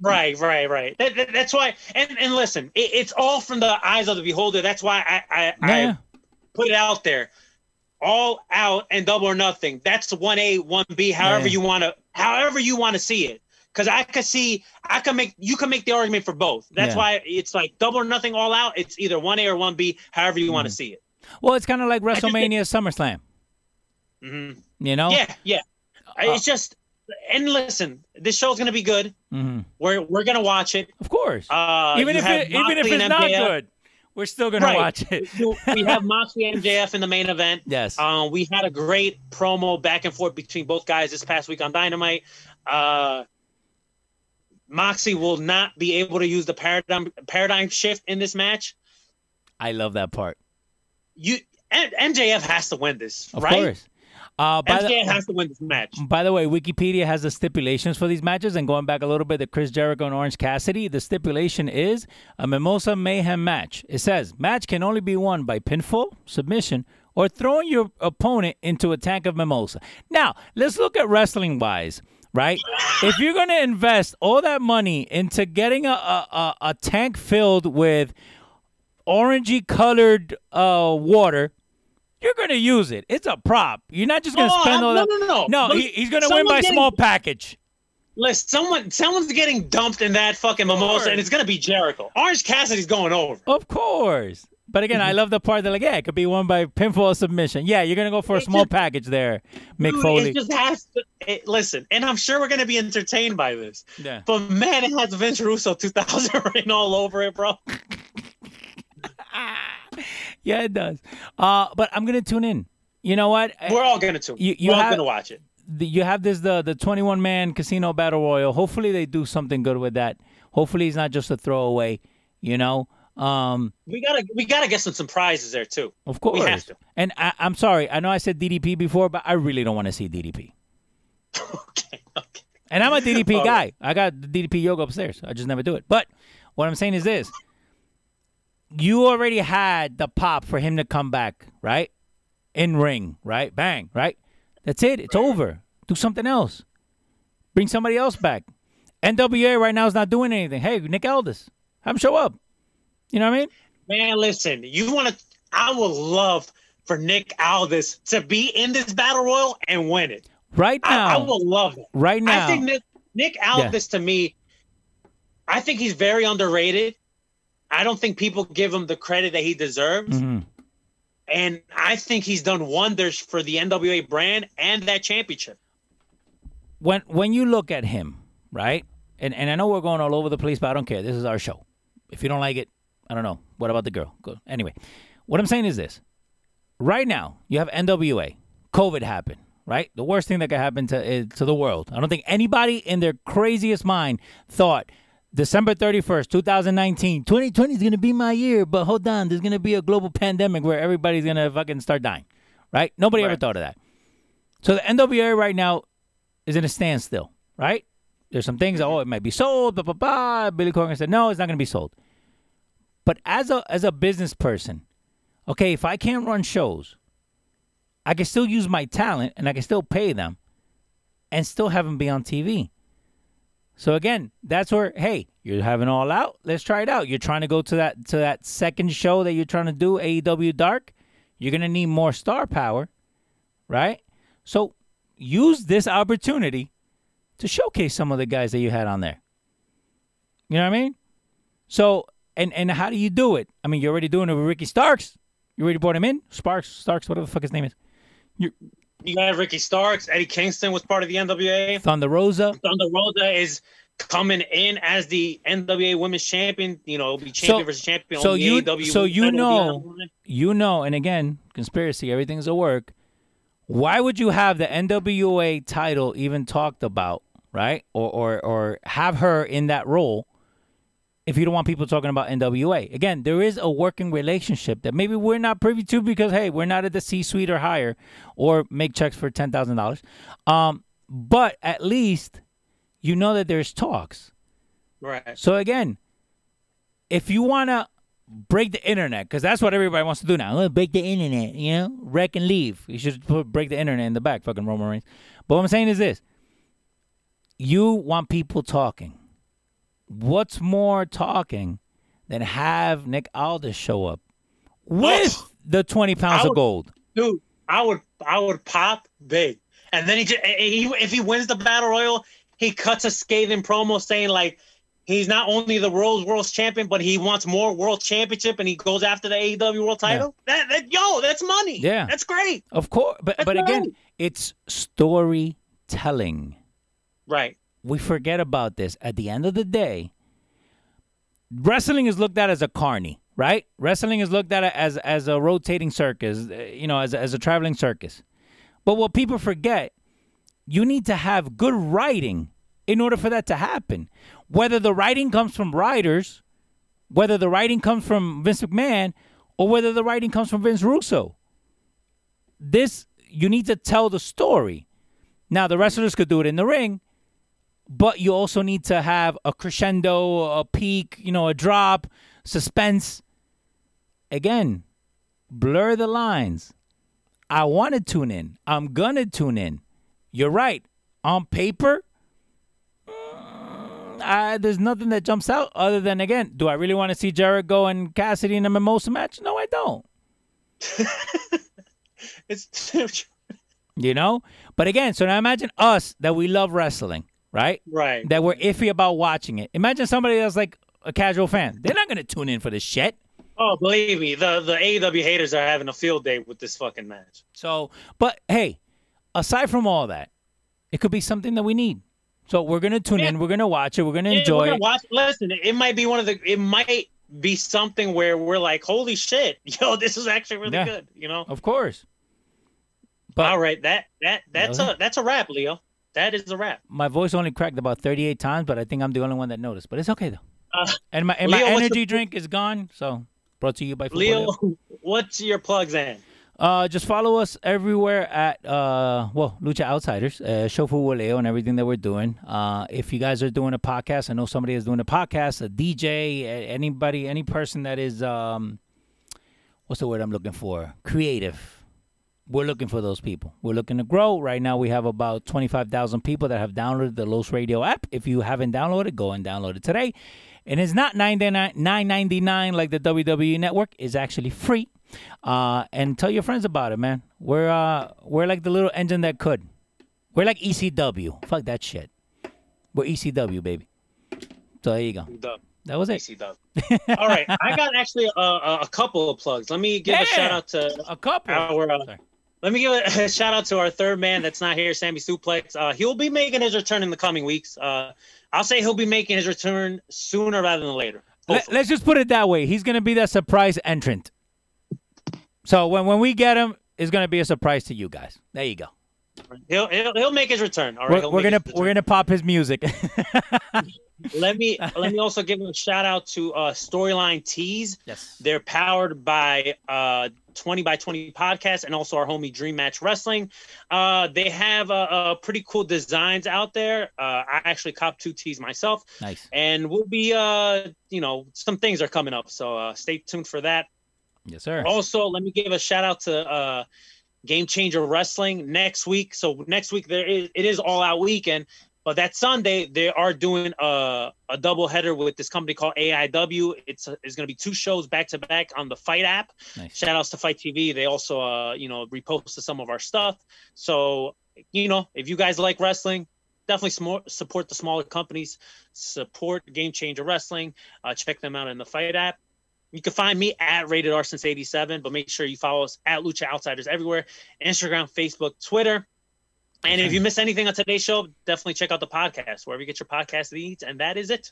[SPEAKER 5] Right, right, right. That, that- that's why. And and listen, it, it's all from the eyes of the beholder. That's why I I,
[SPEAKER 4] Yeah.
[SPEAKER 5] I put it out there. All out and double or nothing. That's one A, one B. However
[SPEAKER 4] Yeah.
[SPEAKER 5] you want to, however you want to see it. Because I could see, I can make, you can make the argument for both. That's
[SPEAKER 4] Yeah.
[SPEAKER 5] why it's like double or nothing, all out. It's either one A or one B. However you want
[SPEAKER 4] Mm.
[SPEAKER 5] to see it.
[SPEAKER 4] Well, it's kind of like
[SPEAKER 5] think-
[SPEAKER 4] WrestleMania, SummerSlam.
[SPEAKER 5] hmm
[SPEAKER 4] You know?
[SPEAKER 5] Yeah, yeah. it's just, and listen, this show's gonna be good.
[SPEAKER 4] hmm
[SPEAKER 5] We're we're gonna watch it.
[SPEAKER 4] Of course.
[SPEAKER 5] Uh,
[SPEAKER 4] even if it, even if it's not good, we're still gonna
[SPEAKER 5] Right.
[SPEAKER 4] watch it.
[SPEAKER 5] We have Moxley and MJF in the main event.
[SPEAKER 4] Yes.
[SPEAKER 5] Um, we had a great promo back and forth between both guys this past week on Dynamite. Uh, Moxley will not be able to use the paradigm paradigm shift in this match.
[SPEAKER 4] I love that part.
[SPEAKER 5] You and MJF has to win this,
[SPEAKER 4] Of
[SPEAKER 5] right?
[SPEAKER 4] course. Uh, by
[SPEAKER 5] MJF
[SPEAKER 4] the,
[SPEAKER 5] has to win this match.
[SPEAKER 4] By the way, Wikipedia has the stipulations for these matches, and going back a little bit to Chris Jericho and Orange Cassidy, the stipulation is a Mimosa Mayhem match. It says match can only be won by pinfall, submission, or throwing your opponent into a tank of mimosa. Now, let's look at wrestling wise, right? if you're going to invest all that money into getting a, a, a, a tank filled with orangey colored uh, water, you're going to use it. It's a prop. You're not just going to spend all that.
[SPEAKER 5] no, no, no.
[SPEAKER 4] No, he, he's going to win by
[SPEAKER 5] getting-
[SPEAKER 4] small package.
[SPEAKER 5] Listen, someone someone's getting dumped in that fucking mimosa, and it's gonna be Jericho. Orange Cassidy's going over.
[SPEAKER 4] Of course. But again, I mm-hmm. love the part that like, yeah, it could be won by pinfall submission. Yeah, you're gonna go for a small
[SPEAKER 5] just-
[SPEAKER 4] package there, Mick
[SPEAKER 5] Dude,
[SPEAKER 4] Foley.
[SPEAKER 5] It just has to it, listen, and I'm sure we're gonna be entertained by this.
[SPEAKER 4] Yeah.
[SPEAKER 5] But man, it has Vince Russo 2000 written all over it, bro.
[SPEAKER 4] yeah, it does. Uh, but I'm gonna tune in. You know what?
[SPEAKER 5] We're all gonna tune.
[SPEAKER 4] You- you
[SPEAKER 5] we're all
[SPEAKER 4] have-
[SPEAKER 5] gonna watch it.
[SPEAKER 4] the, you have this the the 21 man casino battle royal. Hopefully they do something good with that. Hopefully it's not just a throwaway. You know, um,
[SPEAKER 5] We gotta we gotta get some some prizes there too.
[SPEAKER 4] of course.
[SPEAKER 5] We have to.
[SPEAKER 4] And I, I'm sorry, I know I said DDP before, but I really don't want to see DDP.
[SPEAKER 5] okay, okay.
[SPEAKER 4] And I'm a DDP guy.
[SPEAKER 5] right.
[SPEAKER 4] I got the DDP yoga upstairs. I just never do it. But what I'm saying is this: you already had the pop for him to come back, right? In ring, right? Bang, right? That's it. It's over. Do something else. Bring somebody else back. NWA right now is not doing anything. Hey, Nick Aldis, have him show up. You know what I mean?
[SPEAKER 5] Man, listen, you wanna I would love for Nick Aldis to be in this battle royal and win it.
[SPEAKER 4] Right now,
[SPEAKER 5] I, I will love it.
[SPEAKER 4] right now.
[SPEAKER 5] I think Nick, Nick Aldis to me, I think he's very underrated. I don't think people give him the credit that he deserves.
[SPEAKER 4] Mhm.
[SPEAKER 5] And I think he's done wonders for the NWA brand and that championship.
[SPEAKER 4] when when you look at him, right? And and I know we're going all over the place, but I don't care. This is our show. If you don't like it, I don't know. What about the girl? Go. Anyway, what I'm saying is this: right now, you have NWA. COVID happened, right? The worst thing that could happen to uh, to the world. I don't think anybody in their craziest mind thought December 31st, 2019, 2020 is going to be my year, but hold on, there's going to be a global pandemic where everybody's going to fucking start dying, right? Nobody ever thought of that. So the NWA right now is in a standstill, right? There's some things, oh, it might be sold, blah, blah, blah. Billy Corgan said, no, it's not going to be sold. But as a, as a business person, okay, if I can't run shows, I can still use my talent and I can still pay them and still have them be on TV. So again, that's where, hey, you're having all out. Let's try it out. You're trying to go to that to that second show that you're trying to do, AEW Dark. You're gonna need more star power, right? So use this opportunity to showcase some of the guys that you had on there. You know what I mean? So and and how do you do it? I mean, you're already doing it with Ricky Starks. You already brought him in, Sparks, Starks, whatever the fuck his name is. You
[SPEAKER 5] You got Ricky Starks, Eddie Kingston was part of the NWA.
[SPEAKER 4] Thunder Rosa.
[SPEAKER 5] Thunder Rosa is coming in as the NWA Women's Champion. You know, it'll be champion
[SPEAKER 4] So-
[SPEAKER 5] versus champion.
[SPEAKER 4] so you-
[SPEAKER 5] AEW
[SPEAKER 4] so you
[SPEAKER 5] title will be
[SPEAKER 4] know-
[SPEAKER 5] on the line.
[SPEAKER 4] you know, and again, conspiracy, everything's a work. Why would you have the NWA title even talked about, right? Or or or have her in that role if you don't want people talking about NWA? Again, there is a working relationship that maybe we're not privy to because hey, we're not at the C suite or higher or make checks for ten thousand dollars. Um but at least you know that there's talks.
[SPEAKER 5] Right.
[SPEAKER 4] So again, if you want to break the internet, because that's what everybody wants to do now. Let's break the internet, you know, wreck and leave. You should put break the internet in the back, fucking Roman Reigns. But what I'm saying is this: you want people talking. What's more talking than have Nick Aldis show up oh. with the 20 pounds
[SPEAKER 5] I
[SPEAKER 4] of gold?
[SPEAKER 5] Dude, I would I would pop big. And then he just he, if he wins the battle royal, he cuts a scathing promo saying like he's not only the world's world's champion, but he wants more world championship and he goes after the AEW world title. That, that yo, that's money.
[SPEAKER 4] Yeah.
[SPEAKER 5] That's great.
[SPEAKER 4] Of course, but
[SPEAKER 5] That's
[SPEAKER 4] but again,
[SPEAKER 5] right.
[SPEAKER 4] it's storytelling.
[SPEAKER 5] Right.
[SPEAKER 4] We forget about this. At the end of the day, wrestling is looked at as a carny, right? Wrestling is looked at as as a rotating circus, uh, you know, as as a traveling circus. But what people forget, you need to have good writing in order for that to happen. Whether the writing comes from writers, whether the writing comes from Vince McMahon, or whether the writing comes from Vince Russo. This you need to tell the story. Now the wrestlers could do it in the ring, but you also need to have a crescendo, a peak, you know, a drop, suspense. Again, blur the lines. I want to tune in. I'm gonna tune in. You're right. On paper, mm, I, there's nothing that jumps out other than again, do I really want to see Jericho and Cassidy in a mimosa match? No, I don't.
[SPEAKER 5] It's
[SPEAKER 4] You know? But again, so now imagine us that we love wrestling, right?
[SPEAKER 5] right.
[SPEAKER 4] that we're iffy about watching it. Imagine somebody that's like a casual fan. They're not gonna tune in for this shit.
[SPEAKER 5] Oh, believe me, the the AEW haters are having a field day with this fucking match.
[SPEAKER 4] So, but hey, aside from all that, it could be something that we need. So we're gonna tune in. We're gonna watch it. We're gonna
[SPEAKER 5] Yeah,
[SPEAKER 4] enjoy
[SPEAKER 5] we're gonna
[SPEAKER 4] it.
[SPEAKER 5] Watch, listen, it might be one of the. It might be something where we're like, "Holy shit, yo, this is actually really
[SPEAKER 4] Yeah.
[SPEAKER 5] good." You know.
[SPEAKER 4] Of course. But
[SPEAKER 5] All right, that that that's
[SPEAKER 4] Really?
[SPEAKER 5] a that's a wrap, Leo. That is a wrap.
[SPEAKER 4] my voice only cracked about 38 times, but I think I'm the only one that noticed. But it's okay though.
[SPEAKER 5] Uh,
[SPEAKER 4] and my and my
[SPEAKER 5] Leo, what's
[SPEAKER 4] energy
[SPEAKER 5] the-
[SPEAKER 4] drink is gone. So brought to you by
[SPEAKER 5] Leo,
[SPEAKER 4] Leo.
[SPEAKER 5] what's your plugs in?
[SPEAKER 4] Uh, just follow us everywhere at uh, well, Lucha Outsiders, uh, Show for Leo, and everything that we're doing. Uh, if you guys are doing a podcast, I know somebody is doing a podcast, a DJ, anybody, any person that is um, what's the word I'm looking for? Creative. We're looking for those people. We're looking to grow. Right now, we have about 25,000 people that have downloaded the Los Radio app. If you haven't downloaded, it, go and download it today. And it's not $9.99 like the WWE network. It's actually free. Uh, and tell your friends about it, man. We're uh, we're like the little engine that could. We're like ECW. Fuck that shit. We're ECW, baby. So there you go.
[SPEAKER 5] Dub.
[SPEAKER 4] That was it.
[SPEAKER 5] All right, I got actually a, a, couple of plugs. Let me give
[SPEAKER 4] Yeah.
[SPEAKER 5] a shout out to
[SPEAKER 4] A couple.
[SPEAKER 5] our. Uh. Let me give a, shout out to our third man that's not here, Sammy Suplex. Uh, he'll be making his return in the coming weeks. Uh, I'll say he'll be making his return sooner rather than later.
[SPEAKER 4] Let,
[SPEAKER 5] Hopefully.
[SPEAKER 4] us just put it that way. He's gonna be that surprise entrant. So when when we get him, it's gonna be a surprise to you guys. There you go.
[SPEAKER 5] He'll, he'll he'll make his return. All right,
[SPEAKER 4] We're, we're gonna we're gonna pop his music.
[SPEAKER 5] let me let me also give a shout out to uh, Storyline Tees.
[SPEAKER 4] yes.
[SPEAKER 5] They're powered by uh, 20 by 20 podcast and also our homie Dream Match Wrestling. Uh, they have uh, pretty cool designs out there. Uh, I actually copped two tees myself,
[SPEAKER 4] Nice.
[SPEAKER 5] and we'll be, uh, you know, some things are coming up. So uh, stay tuned for that.
[SPEAKER 4] Yes, sir.
[SPEAKER 5] Also, let me give a shout out to uh, Game Changer Wrestling next week. So next week there is it is all out weekend, but that Sunday they are doing a a double header with this company called AIW. It's it's going to be two shows back to back on the FITE app.
[SPEAKER 4] Nice.
[SPEAKER 5] Shout outs to FITE TV. They also uh you know reposted some of our stuff. So you know if you guys like wrestling. Definitely support the smaller companies. Support Game Changer Wrestling. Uh, check them out in the FITE app. You can find me at Rated R since 87, but make sure you follow us at Lucha Outsiders everywhere Instagram, Facebook, Twitter. And if you miss anything on today's show, definitely check out the podcast, wherever you get your podcast needs. And that is it.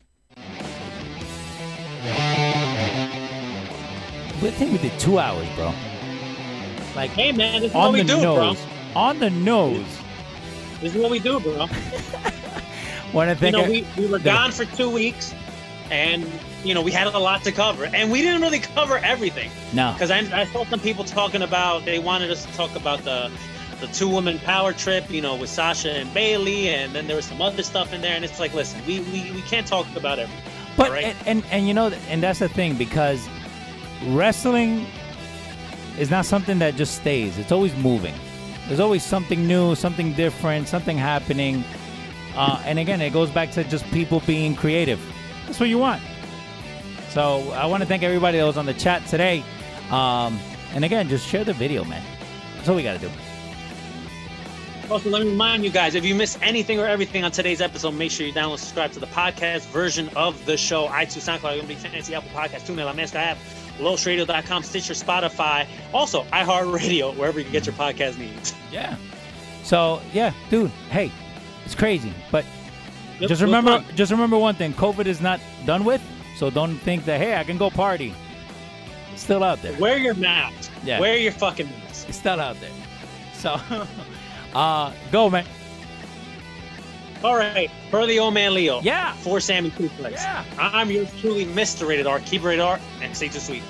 [SPEAKER 4] I think we did two hours, bro. Like
[SPEAKER 5] Hey, man, this is
[SPEAKER 4] on
[SPEAKER 5] what we
[SPEAKER 4] the
[SPEAKER 5] do,
[SPEAKER 4] nose.
[SPEAKER 5] bro.
[SPEAKER 4] On the nose.
[SPEAKER 5] This is what we do, bro.
[SPEAKER 4] When I
[SPEAKER 5] You
[SPEAKER 4] think
[SPEAKER 5] know, we, we were
[SPEAKER 4] the-
[SPEAKER 5] gone for two weeks, and, you know, we had a lot to cover. And we didn't really cover everything.
[SPEAKER 4] no.
[SPEAKER 5] Because I, I saw some people talking about, they wanted us to talk about the the two woman power trip, you know, with Sasha and Bayley, and then there was some other stuff in there. And it's like, listen, we we, we can't talk about everything.
[SPEAKER 4] But
[SPEAKER 5] Right.
[SPEAKER 4] and, and and you know, and that's the thing because wrestling is not something that just stays. It's always moving. There's always something new, something different, something happening. Uh, and again, it goes back to just people being creative. That's what you want. So I want to thank everybody that was on the chat today. Um, and again, just share the video, man. That's all we got to do.
[SPEAKER 5] Also, let me remind you guys if you miss anything or everything on today's episode, make sure you download subscribe to the podcast version of the show iTunes, SoundCloud, Gonna Be Fancy, Apple Podcast, TuneIn, La Mezcla app, LosRadio.com, Stitcher, Spotify, also iHeartRadio, wherever you can get your podcast needs.
[SPEAKER 4] Yeah. So yeah, dude. Hey, it's crazy, but
[SPEAKER 5] Yep,
[SPEAKER 4] just remember, just remember one thing: COVID is not done with. So don't think that hey, I can go party. It's still out there.
[SPEAKER 5] Wear your mask.
[SPEAKER 4] Yeah.
[SPEAKER 5] Wear your fucking mask.
[SPEAKER 4] It's still out there. So, uh, go man.
[SPEAKER 5] All right, for the old man Leo.
[SPEAKER 4] Yeah.
[SPEAKER 5] For Sammy Suplex.
[SPEAKER 4] Yeah.
[SPEAKER 5] I'm your truly, Mr. Rated R. Keep it rated R and stay too sweet.